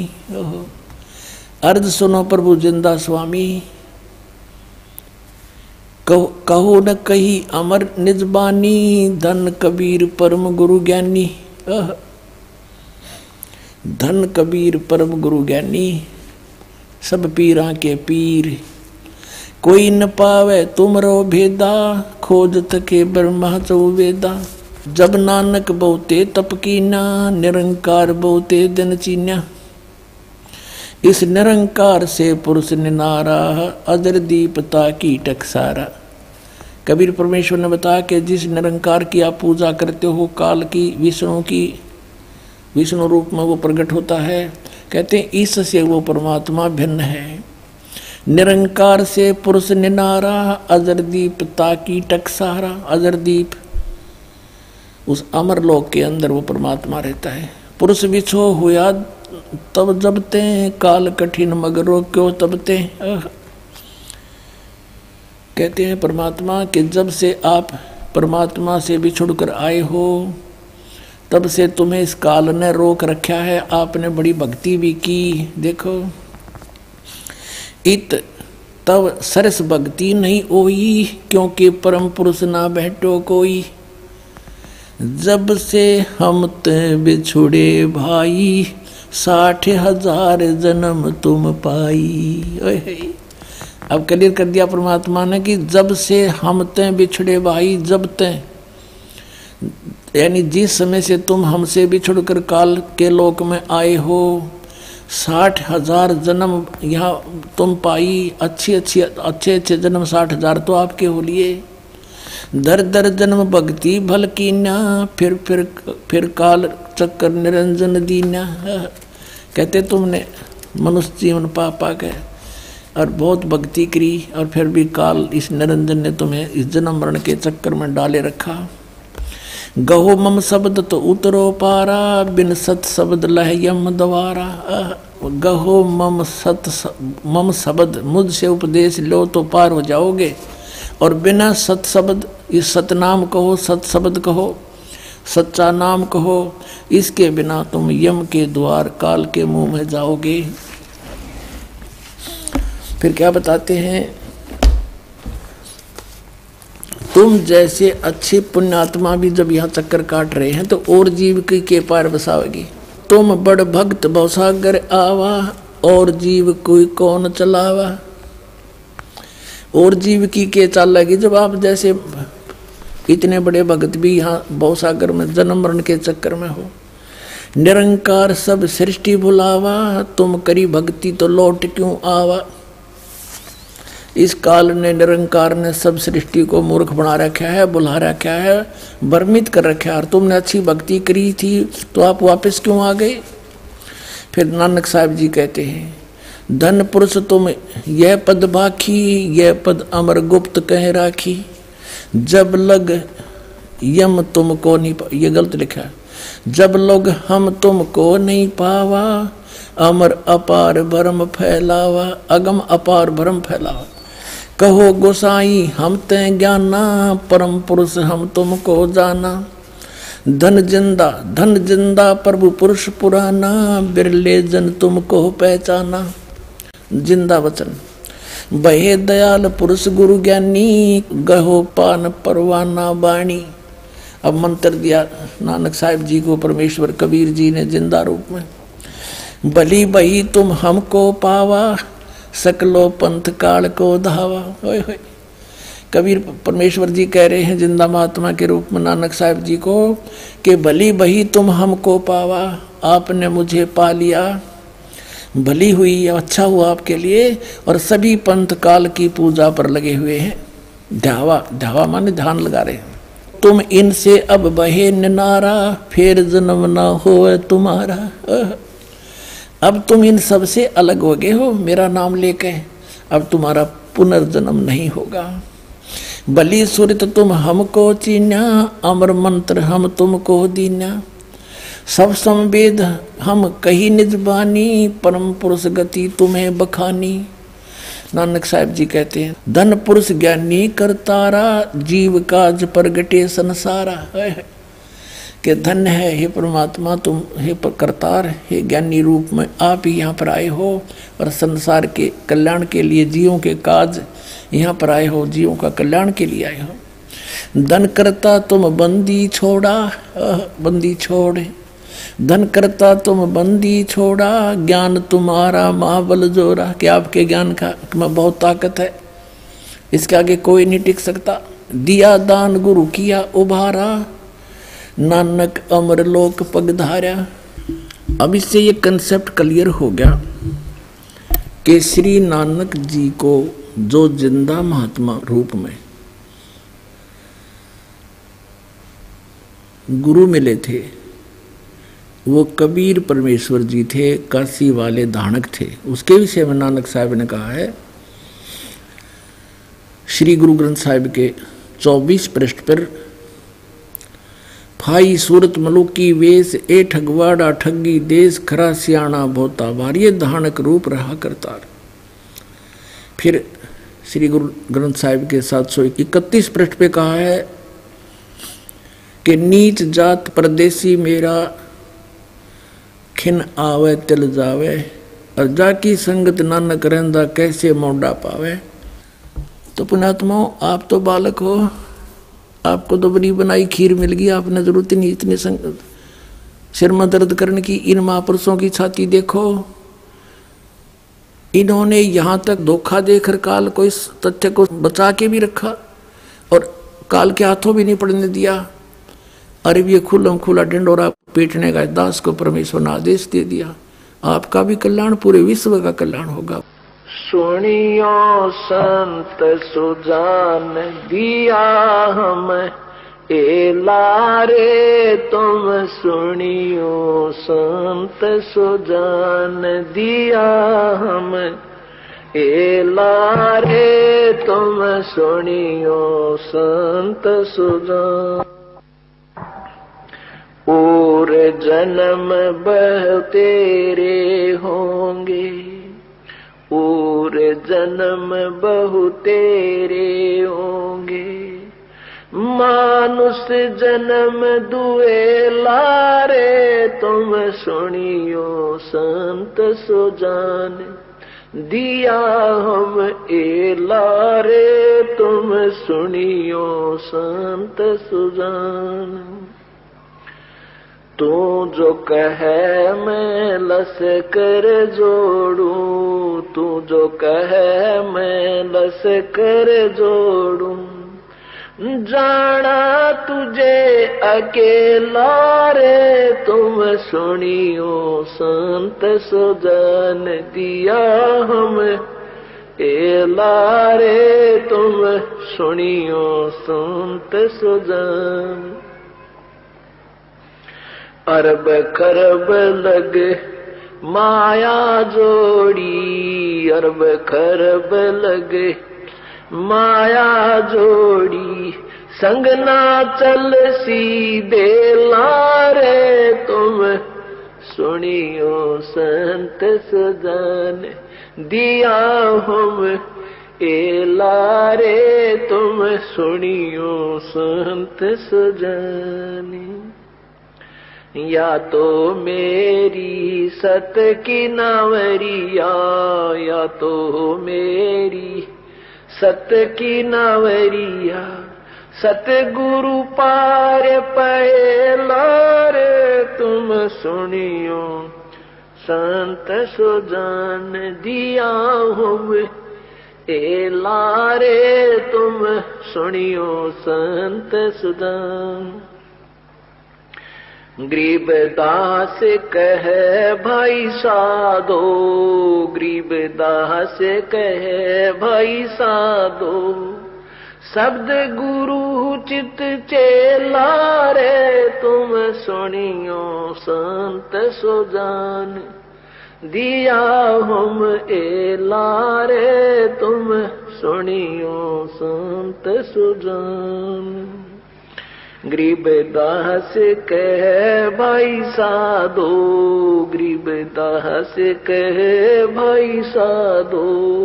अर्ध सुनो प्रभु ज़िंदा स्वामी कहो, न कही अमर निज बानी धन कबीर परम गुरु ज्ञानी। धन कबीर परम गुरु ज्ञानी सब पीरा के पीर कोई न पावे तुमरो भेदा खोज थके ब्रह्मा चौवेदा जब नानक बहुते तप कीना निरंकार बहुते दिन चीन्या। इस निरंकार से पुरुष निनारा, अदर दीपता की टकसारा कबीर परमेश्वर ने बताया कि, जिस निरंकार की आप पूजा करते हो, काल की, विष्णु की, विष्णु रूप में वो प्रकट होता है। कहते हैं इस से वो परमात्मा भिन्न है। निरंकार से पुरुष निनारा, अजर दीप ताकी टकसारा अजर दीप। उस अमर लोक के अंदर वो परमात्मा रहता है। पुरुष बिछो हुआ तब जबते काल कठिन मगरो क्यों तबते कहते हैं परमात्मा कि जब से आप परमात्मा से बिछुड़ कर आए हो, तब से तुम्हें इस काल ने रोक रखा है। आपने बड़ी भक्ति भी की। देखो इत तब सरस भक्ति नहीं ओई क्योंकि परम पुरुष ना बैठो कोई। जब से हम ते बिछुड़े भाई, साठ हज़ार जन्म तुम पाई। अब क्लियर कर दिया परमात्मा ने कि जब से हम ते बिछड़े भाई, जब ते। यानी जिस समय से तुम हमसे बिछुड़ कर काल के लोक में आए हो साठ हज़ार जन्म यहाँ तुम पाई, अच्छी अच्छी, अच्छे अच्छे जन्म साठ हज़ार तो आपके हो लिए। दर दर जन्म भक्ति भल की कीना, फिर फिर फिर काल चक्कर निरंजन दीना। कहते तुमने मनुष्य जीवन पा पा के, और बहुत भक्ति करी, और फिर भी काल इस निरंजन ने तुम्हें इस जन्म मरण के चक्कर में डाले रखा। गहो मम शब्द तो उतरो पारा, बिन सत शब्द लह यम द्वारा। गहो मम सत मम शब्द, मुझसे उपदेश लो तो पार हो जाओगे। और बिना सत शब्द इस सतनाम कहो, सत शब्द कहो, सच्चा नाम कहो, इसके बिना तुम यम के द्वार, काल के मुँह में जाओगे। फिर क्या बताते हैं? तुम जैसे अच्छे पुण्यात्मा भी जब यहाँ चक्कर काट रहे हैं तो और जीव की के पार बसाओगी तुम बड़ भक्त भवसागर आवा, और जीव कोई कौन चलावा? और जीव की के चाल लगी जब आप जैसे इतने बड़े भगत भी यहाँ बहुसागर में जन्म मरण के चक्कर में हो। निरंकार सब सृष्टि बुलावा तुम करी भक्ति तो लौट क्यों आवा? इस काल ने निरंकार ने सब सृष्टि को मूर्ख बना रखा है, बुला रखा है भ्रमित कर रखा है। और तुमने अच्छी भक्ति करी थी तो आप वापस क्यों आ गए? फिर नानक साहब जी कहते हैं, धन पुरुष तुम, यह पद बाखी यह पद अमर गुप्त कह राखी। जब लग यम तुमको नहीं पा ये गलत लिखा है। जब लोग हम तुमको नहीं पावा, अमर अपार भरम फैलावा, अगम अपार भरम फैलावा। कहो, गोसाई, हम ते ज्ञाना, परम पुरुष हम तुमको जाना। धन ज़िंदा धन ज़िंदा, प्रभु पुरुष पुराना, बिरले जन तुमको पहचाना। ज़िंदा वचन। बहे दयाल पुरुष गुरु ज्ञानी, गहो पान परवाना वाणी अब मंत्र दिया नानक साहिब जी को, परमेश्वर कबीर जी ने ज़िंदा रूप में। बली बही तुम हमको पावा सकलो पंथ काल को धावा। होए होए। कबीर परमेश्वर जी कह रहे हैं, ज़िंदा महात्मा के रूप में नानक साहब जी को, कि भली बही तुम हमको पावा, आपने मुझे पा लिया। भली हुई अच्छा हुआ आपके लिए, और सभी पंथ काल की पूजा पर लगे हुए हैं। ढावा ढावा माने ध्यान लगा रहे हैं। तुम इनसे अब बहे नारा फिर जन्म ना हो तुम्हारा। अब तुम इन सबसे अलग हो गए हो, मेरा नाम लेके अब तुम्हारा पुनर्जन्म नहीं होगा। बलि सुरत तुम हमको चीन्या, अमर मंत्र हम तुमको दीन्या। सब संवेद हम कही निजबानी, परम पुरुष गति तुम्हें बखानी। नानक साहब जी कहते हैं, धन पुरुष ज्ञानी करतारा जीव काज प्रगटे संसारा। के धन है, हे परमात्मा, तुम, हे करतार, हे ज्ञानी रूप, में आप ही यहाँ पर आए हो और संसार के कल्याण के लिए, जीवों के काज यहाँ पर आए हो, जीवों का कल्याण के लिए आए हो। धन करता तुम बंदी छोड़ा बंदी छोड़े। धन करता तुम बंदी छोड़ा, ज्ञान तुम्हारा महाबल जोरा कि आपके ज्ञान का में बहुत ताकत है? इसके आगे कोई नहीं टिक सकता। दिया दान गुरु किया उभारा नानक अमर लोक पगधारा अब इससे ये कंसेप्ट क्लियर हो गया कि श्री नानक जी को जो ज़िंदा महात्मा रूप में गुरु मिले थे, वो कबीर परमेश्वर जी थे, काशी वाले धानक थे। उसके विषय में नानक साहब ने कहा है, श्री गुरु ग्रंथ साहिब के 24 पृष्ठ पर फाई सूरत मलुकी वेश ए ठगवाड़ा ठगी देश खरा सियाणा भोता ये धानक रूप रहा करता फिर श्री गुरु ग्रंथ साहिब के सात सौ इकतीस पृष्ठ पे कहा है कि नीच जात परदेसी मेरा, खिन आवे, तिल जावे, और जाकी संगत नानक रहंदा कैसे मोडा पावे? तो पुणात्माओं आप तो बालक हो। आपको तो बड़ी बनाई खीर मिल गई, आपने ज़रूरत नहीं, इतनी संगत सिर में दर्द करने की, इन महापुरुषों की छाती देखो। इन्होंने यहाँ तक धोखा देकर काल को इस तथ्य को बचा के भी रखा और काल के हाथों भी नहीं पड़ने दिया। अरे ये खुलम खुला डिंडोरा पीटने का दास को परमेश्वर ने आदेश दे दिया। आपका भी कल्याण, पूरे विश्व का कल्याण होगा। सुनियो संत सुजान दिया हम। ए लारे तुम सुनियो संत सुजान दिया हम। ए लारे तुम सुनियो संत सुजान। और जन्म बह तेरे होंगे। और जन्म बहु तेरे होंगे। मानुष जन्म दुए लारे, तुम सुनियो संत सुजान। दिया हम ए लारे, तुम सुनियो संत सुजान। तू जो कहे मैं लस कर जोड़ू, तू जो कहे मैं लस कर जोड़ू। जाना तुझे अकेला रे, तुम सुनियो संत सुजन दिया हम। ए लारे, तुम सुनियो संत सुजन। अरब खरब लग, माया जोड़ी अरब खरब लग। माया जोड़ी, संग ना चल सीधे लारे तुम। सुनियो संत सजन, दिया हम ए लारे तुम। सुनियो संत सजनी। या तो मेरी सत की नावरिया या तो मेरी सत की नावरिया सतगुरु पार पे लारे, तुम सुनियो, संत सुजान दिया हम ए लारे तुम सुनियो, संत सुजान गरीब दास कह, भाई साधो। गरीब दास कह, भाई साधो। शब्द गुरु चित चेला रे, तुम सुनियो संत सुजान दिया हम ए लारे, तुम सुनियो संत सुजान गरीब दास कह, भाई साधो गरीब दास कह, भाई साधो,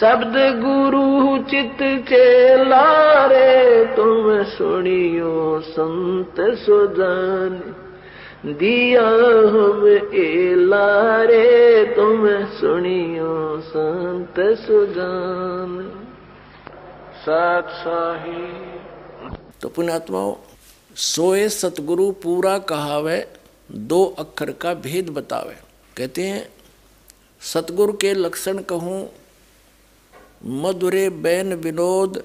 शब्द गुरु चित चेला रे तुम सुनियो संत सुजान। दिया हम एला रे तुम सुनियो संत सुजान। सत साही तो पुण्यात्माओं सोए सतगुरु पूरा कहावे, दो अक्षर का भेद बतावे। कहते हैं, सतगुरु के लक्षण कहूँ, मधुरे बैन विनोद,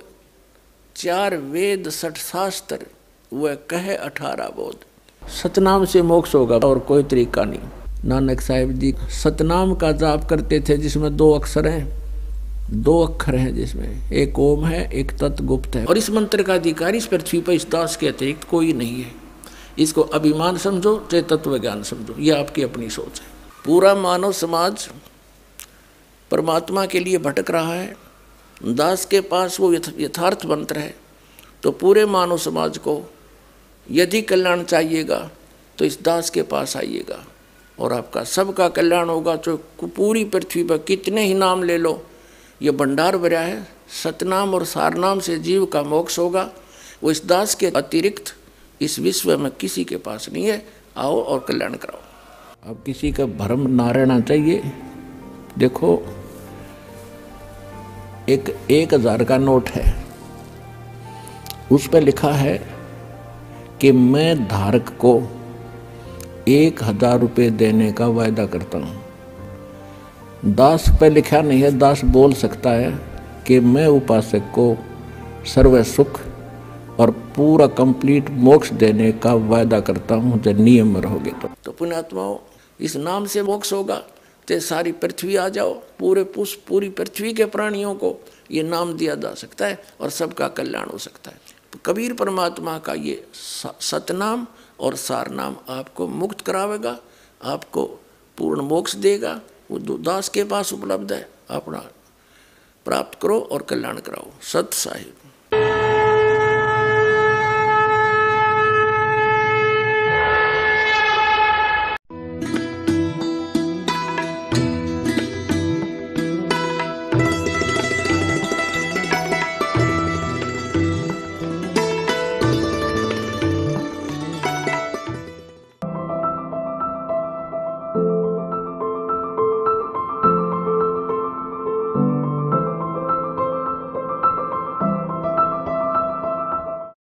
चार वेद सठ शास्त्र, वह कहे अठारह बोध। सतनाम से मोक्ष होगा और कोई तरीका नहीं। नानक साहिब जी सतनाम का जाप करते थे, जिसमें दो अक्षर हैं। दो अक्षर हैं जिसमें, एक ओम है, एक तत्व गुप्त है। और इस मंत्र का अधिकारी इस पृथ्वी पर इस दास के अतिरिक्त कोई नहीं है। इसको अभिमान समझो, चाहे तत्व ज्ञान समझो, ये आपकी अपनी सोच है। पूरा मानव समाज परमात्मा के लिए भटक रहा है। दास के पास वो यथार्थ मंत्र है। तो पूरे मानव समाज को यदि कल्याण चाहिएगा तो इस दास के पास आइएगा। और आपका सबका कल्याण होगा जो पूरी पृथ्वी पर कितने ही नाम ले लो ये भंडार भरा है। सतनाम और सारनाम से जीव का मोक्ष होगा। वो इस दास के अतिरिक्त इस विश्व में किसी के पास नहीं है। आओ और कल्याण कराओ। अब किसी का भ्रम ना रहना चाहिए। देखो, एक एक हज़ार का नोट है। उस पर लिखा है कि मैं धारक को एक हज़ार रुपये देने का वायदा करता हूँ। दास पे लिखा नहीं है, दास बोल सकता है कि मैं उपासक को सर्व सुख और पूरा कंप्लीट मोक्ष देने का वायदा करता हूँ जब नियम में रहोगे तो। तो पुण्यात्माओं इस नाम से मोक्ष होगा। तो सारी पृथ्वी आ जाओ, पूरे पुष्प पूरी पृथ्वी के प्राणियों को ये नाम दिया जा सकता है और सबका कल्याण हो सकता है। कबीर परमात्मा का ये सतनाम और सारनाम आपको मुक्त करावेगा, आपको पूर्ण मोक्ष देगा। वो दास के पास उपलब्ध है। अपना प्राप्त करो और कल्याण कराओ। सत साहिब।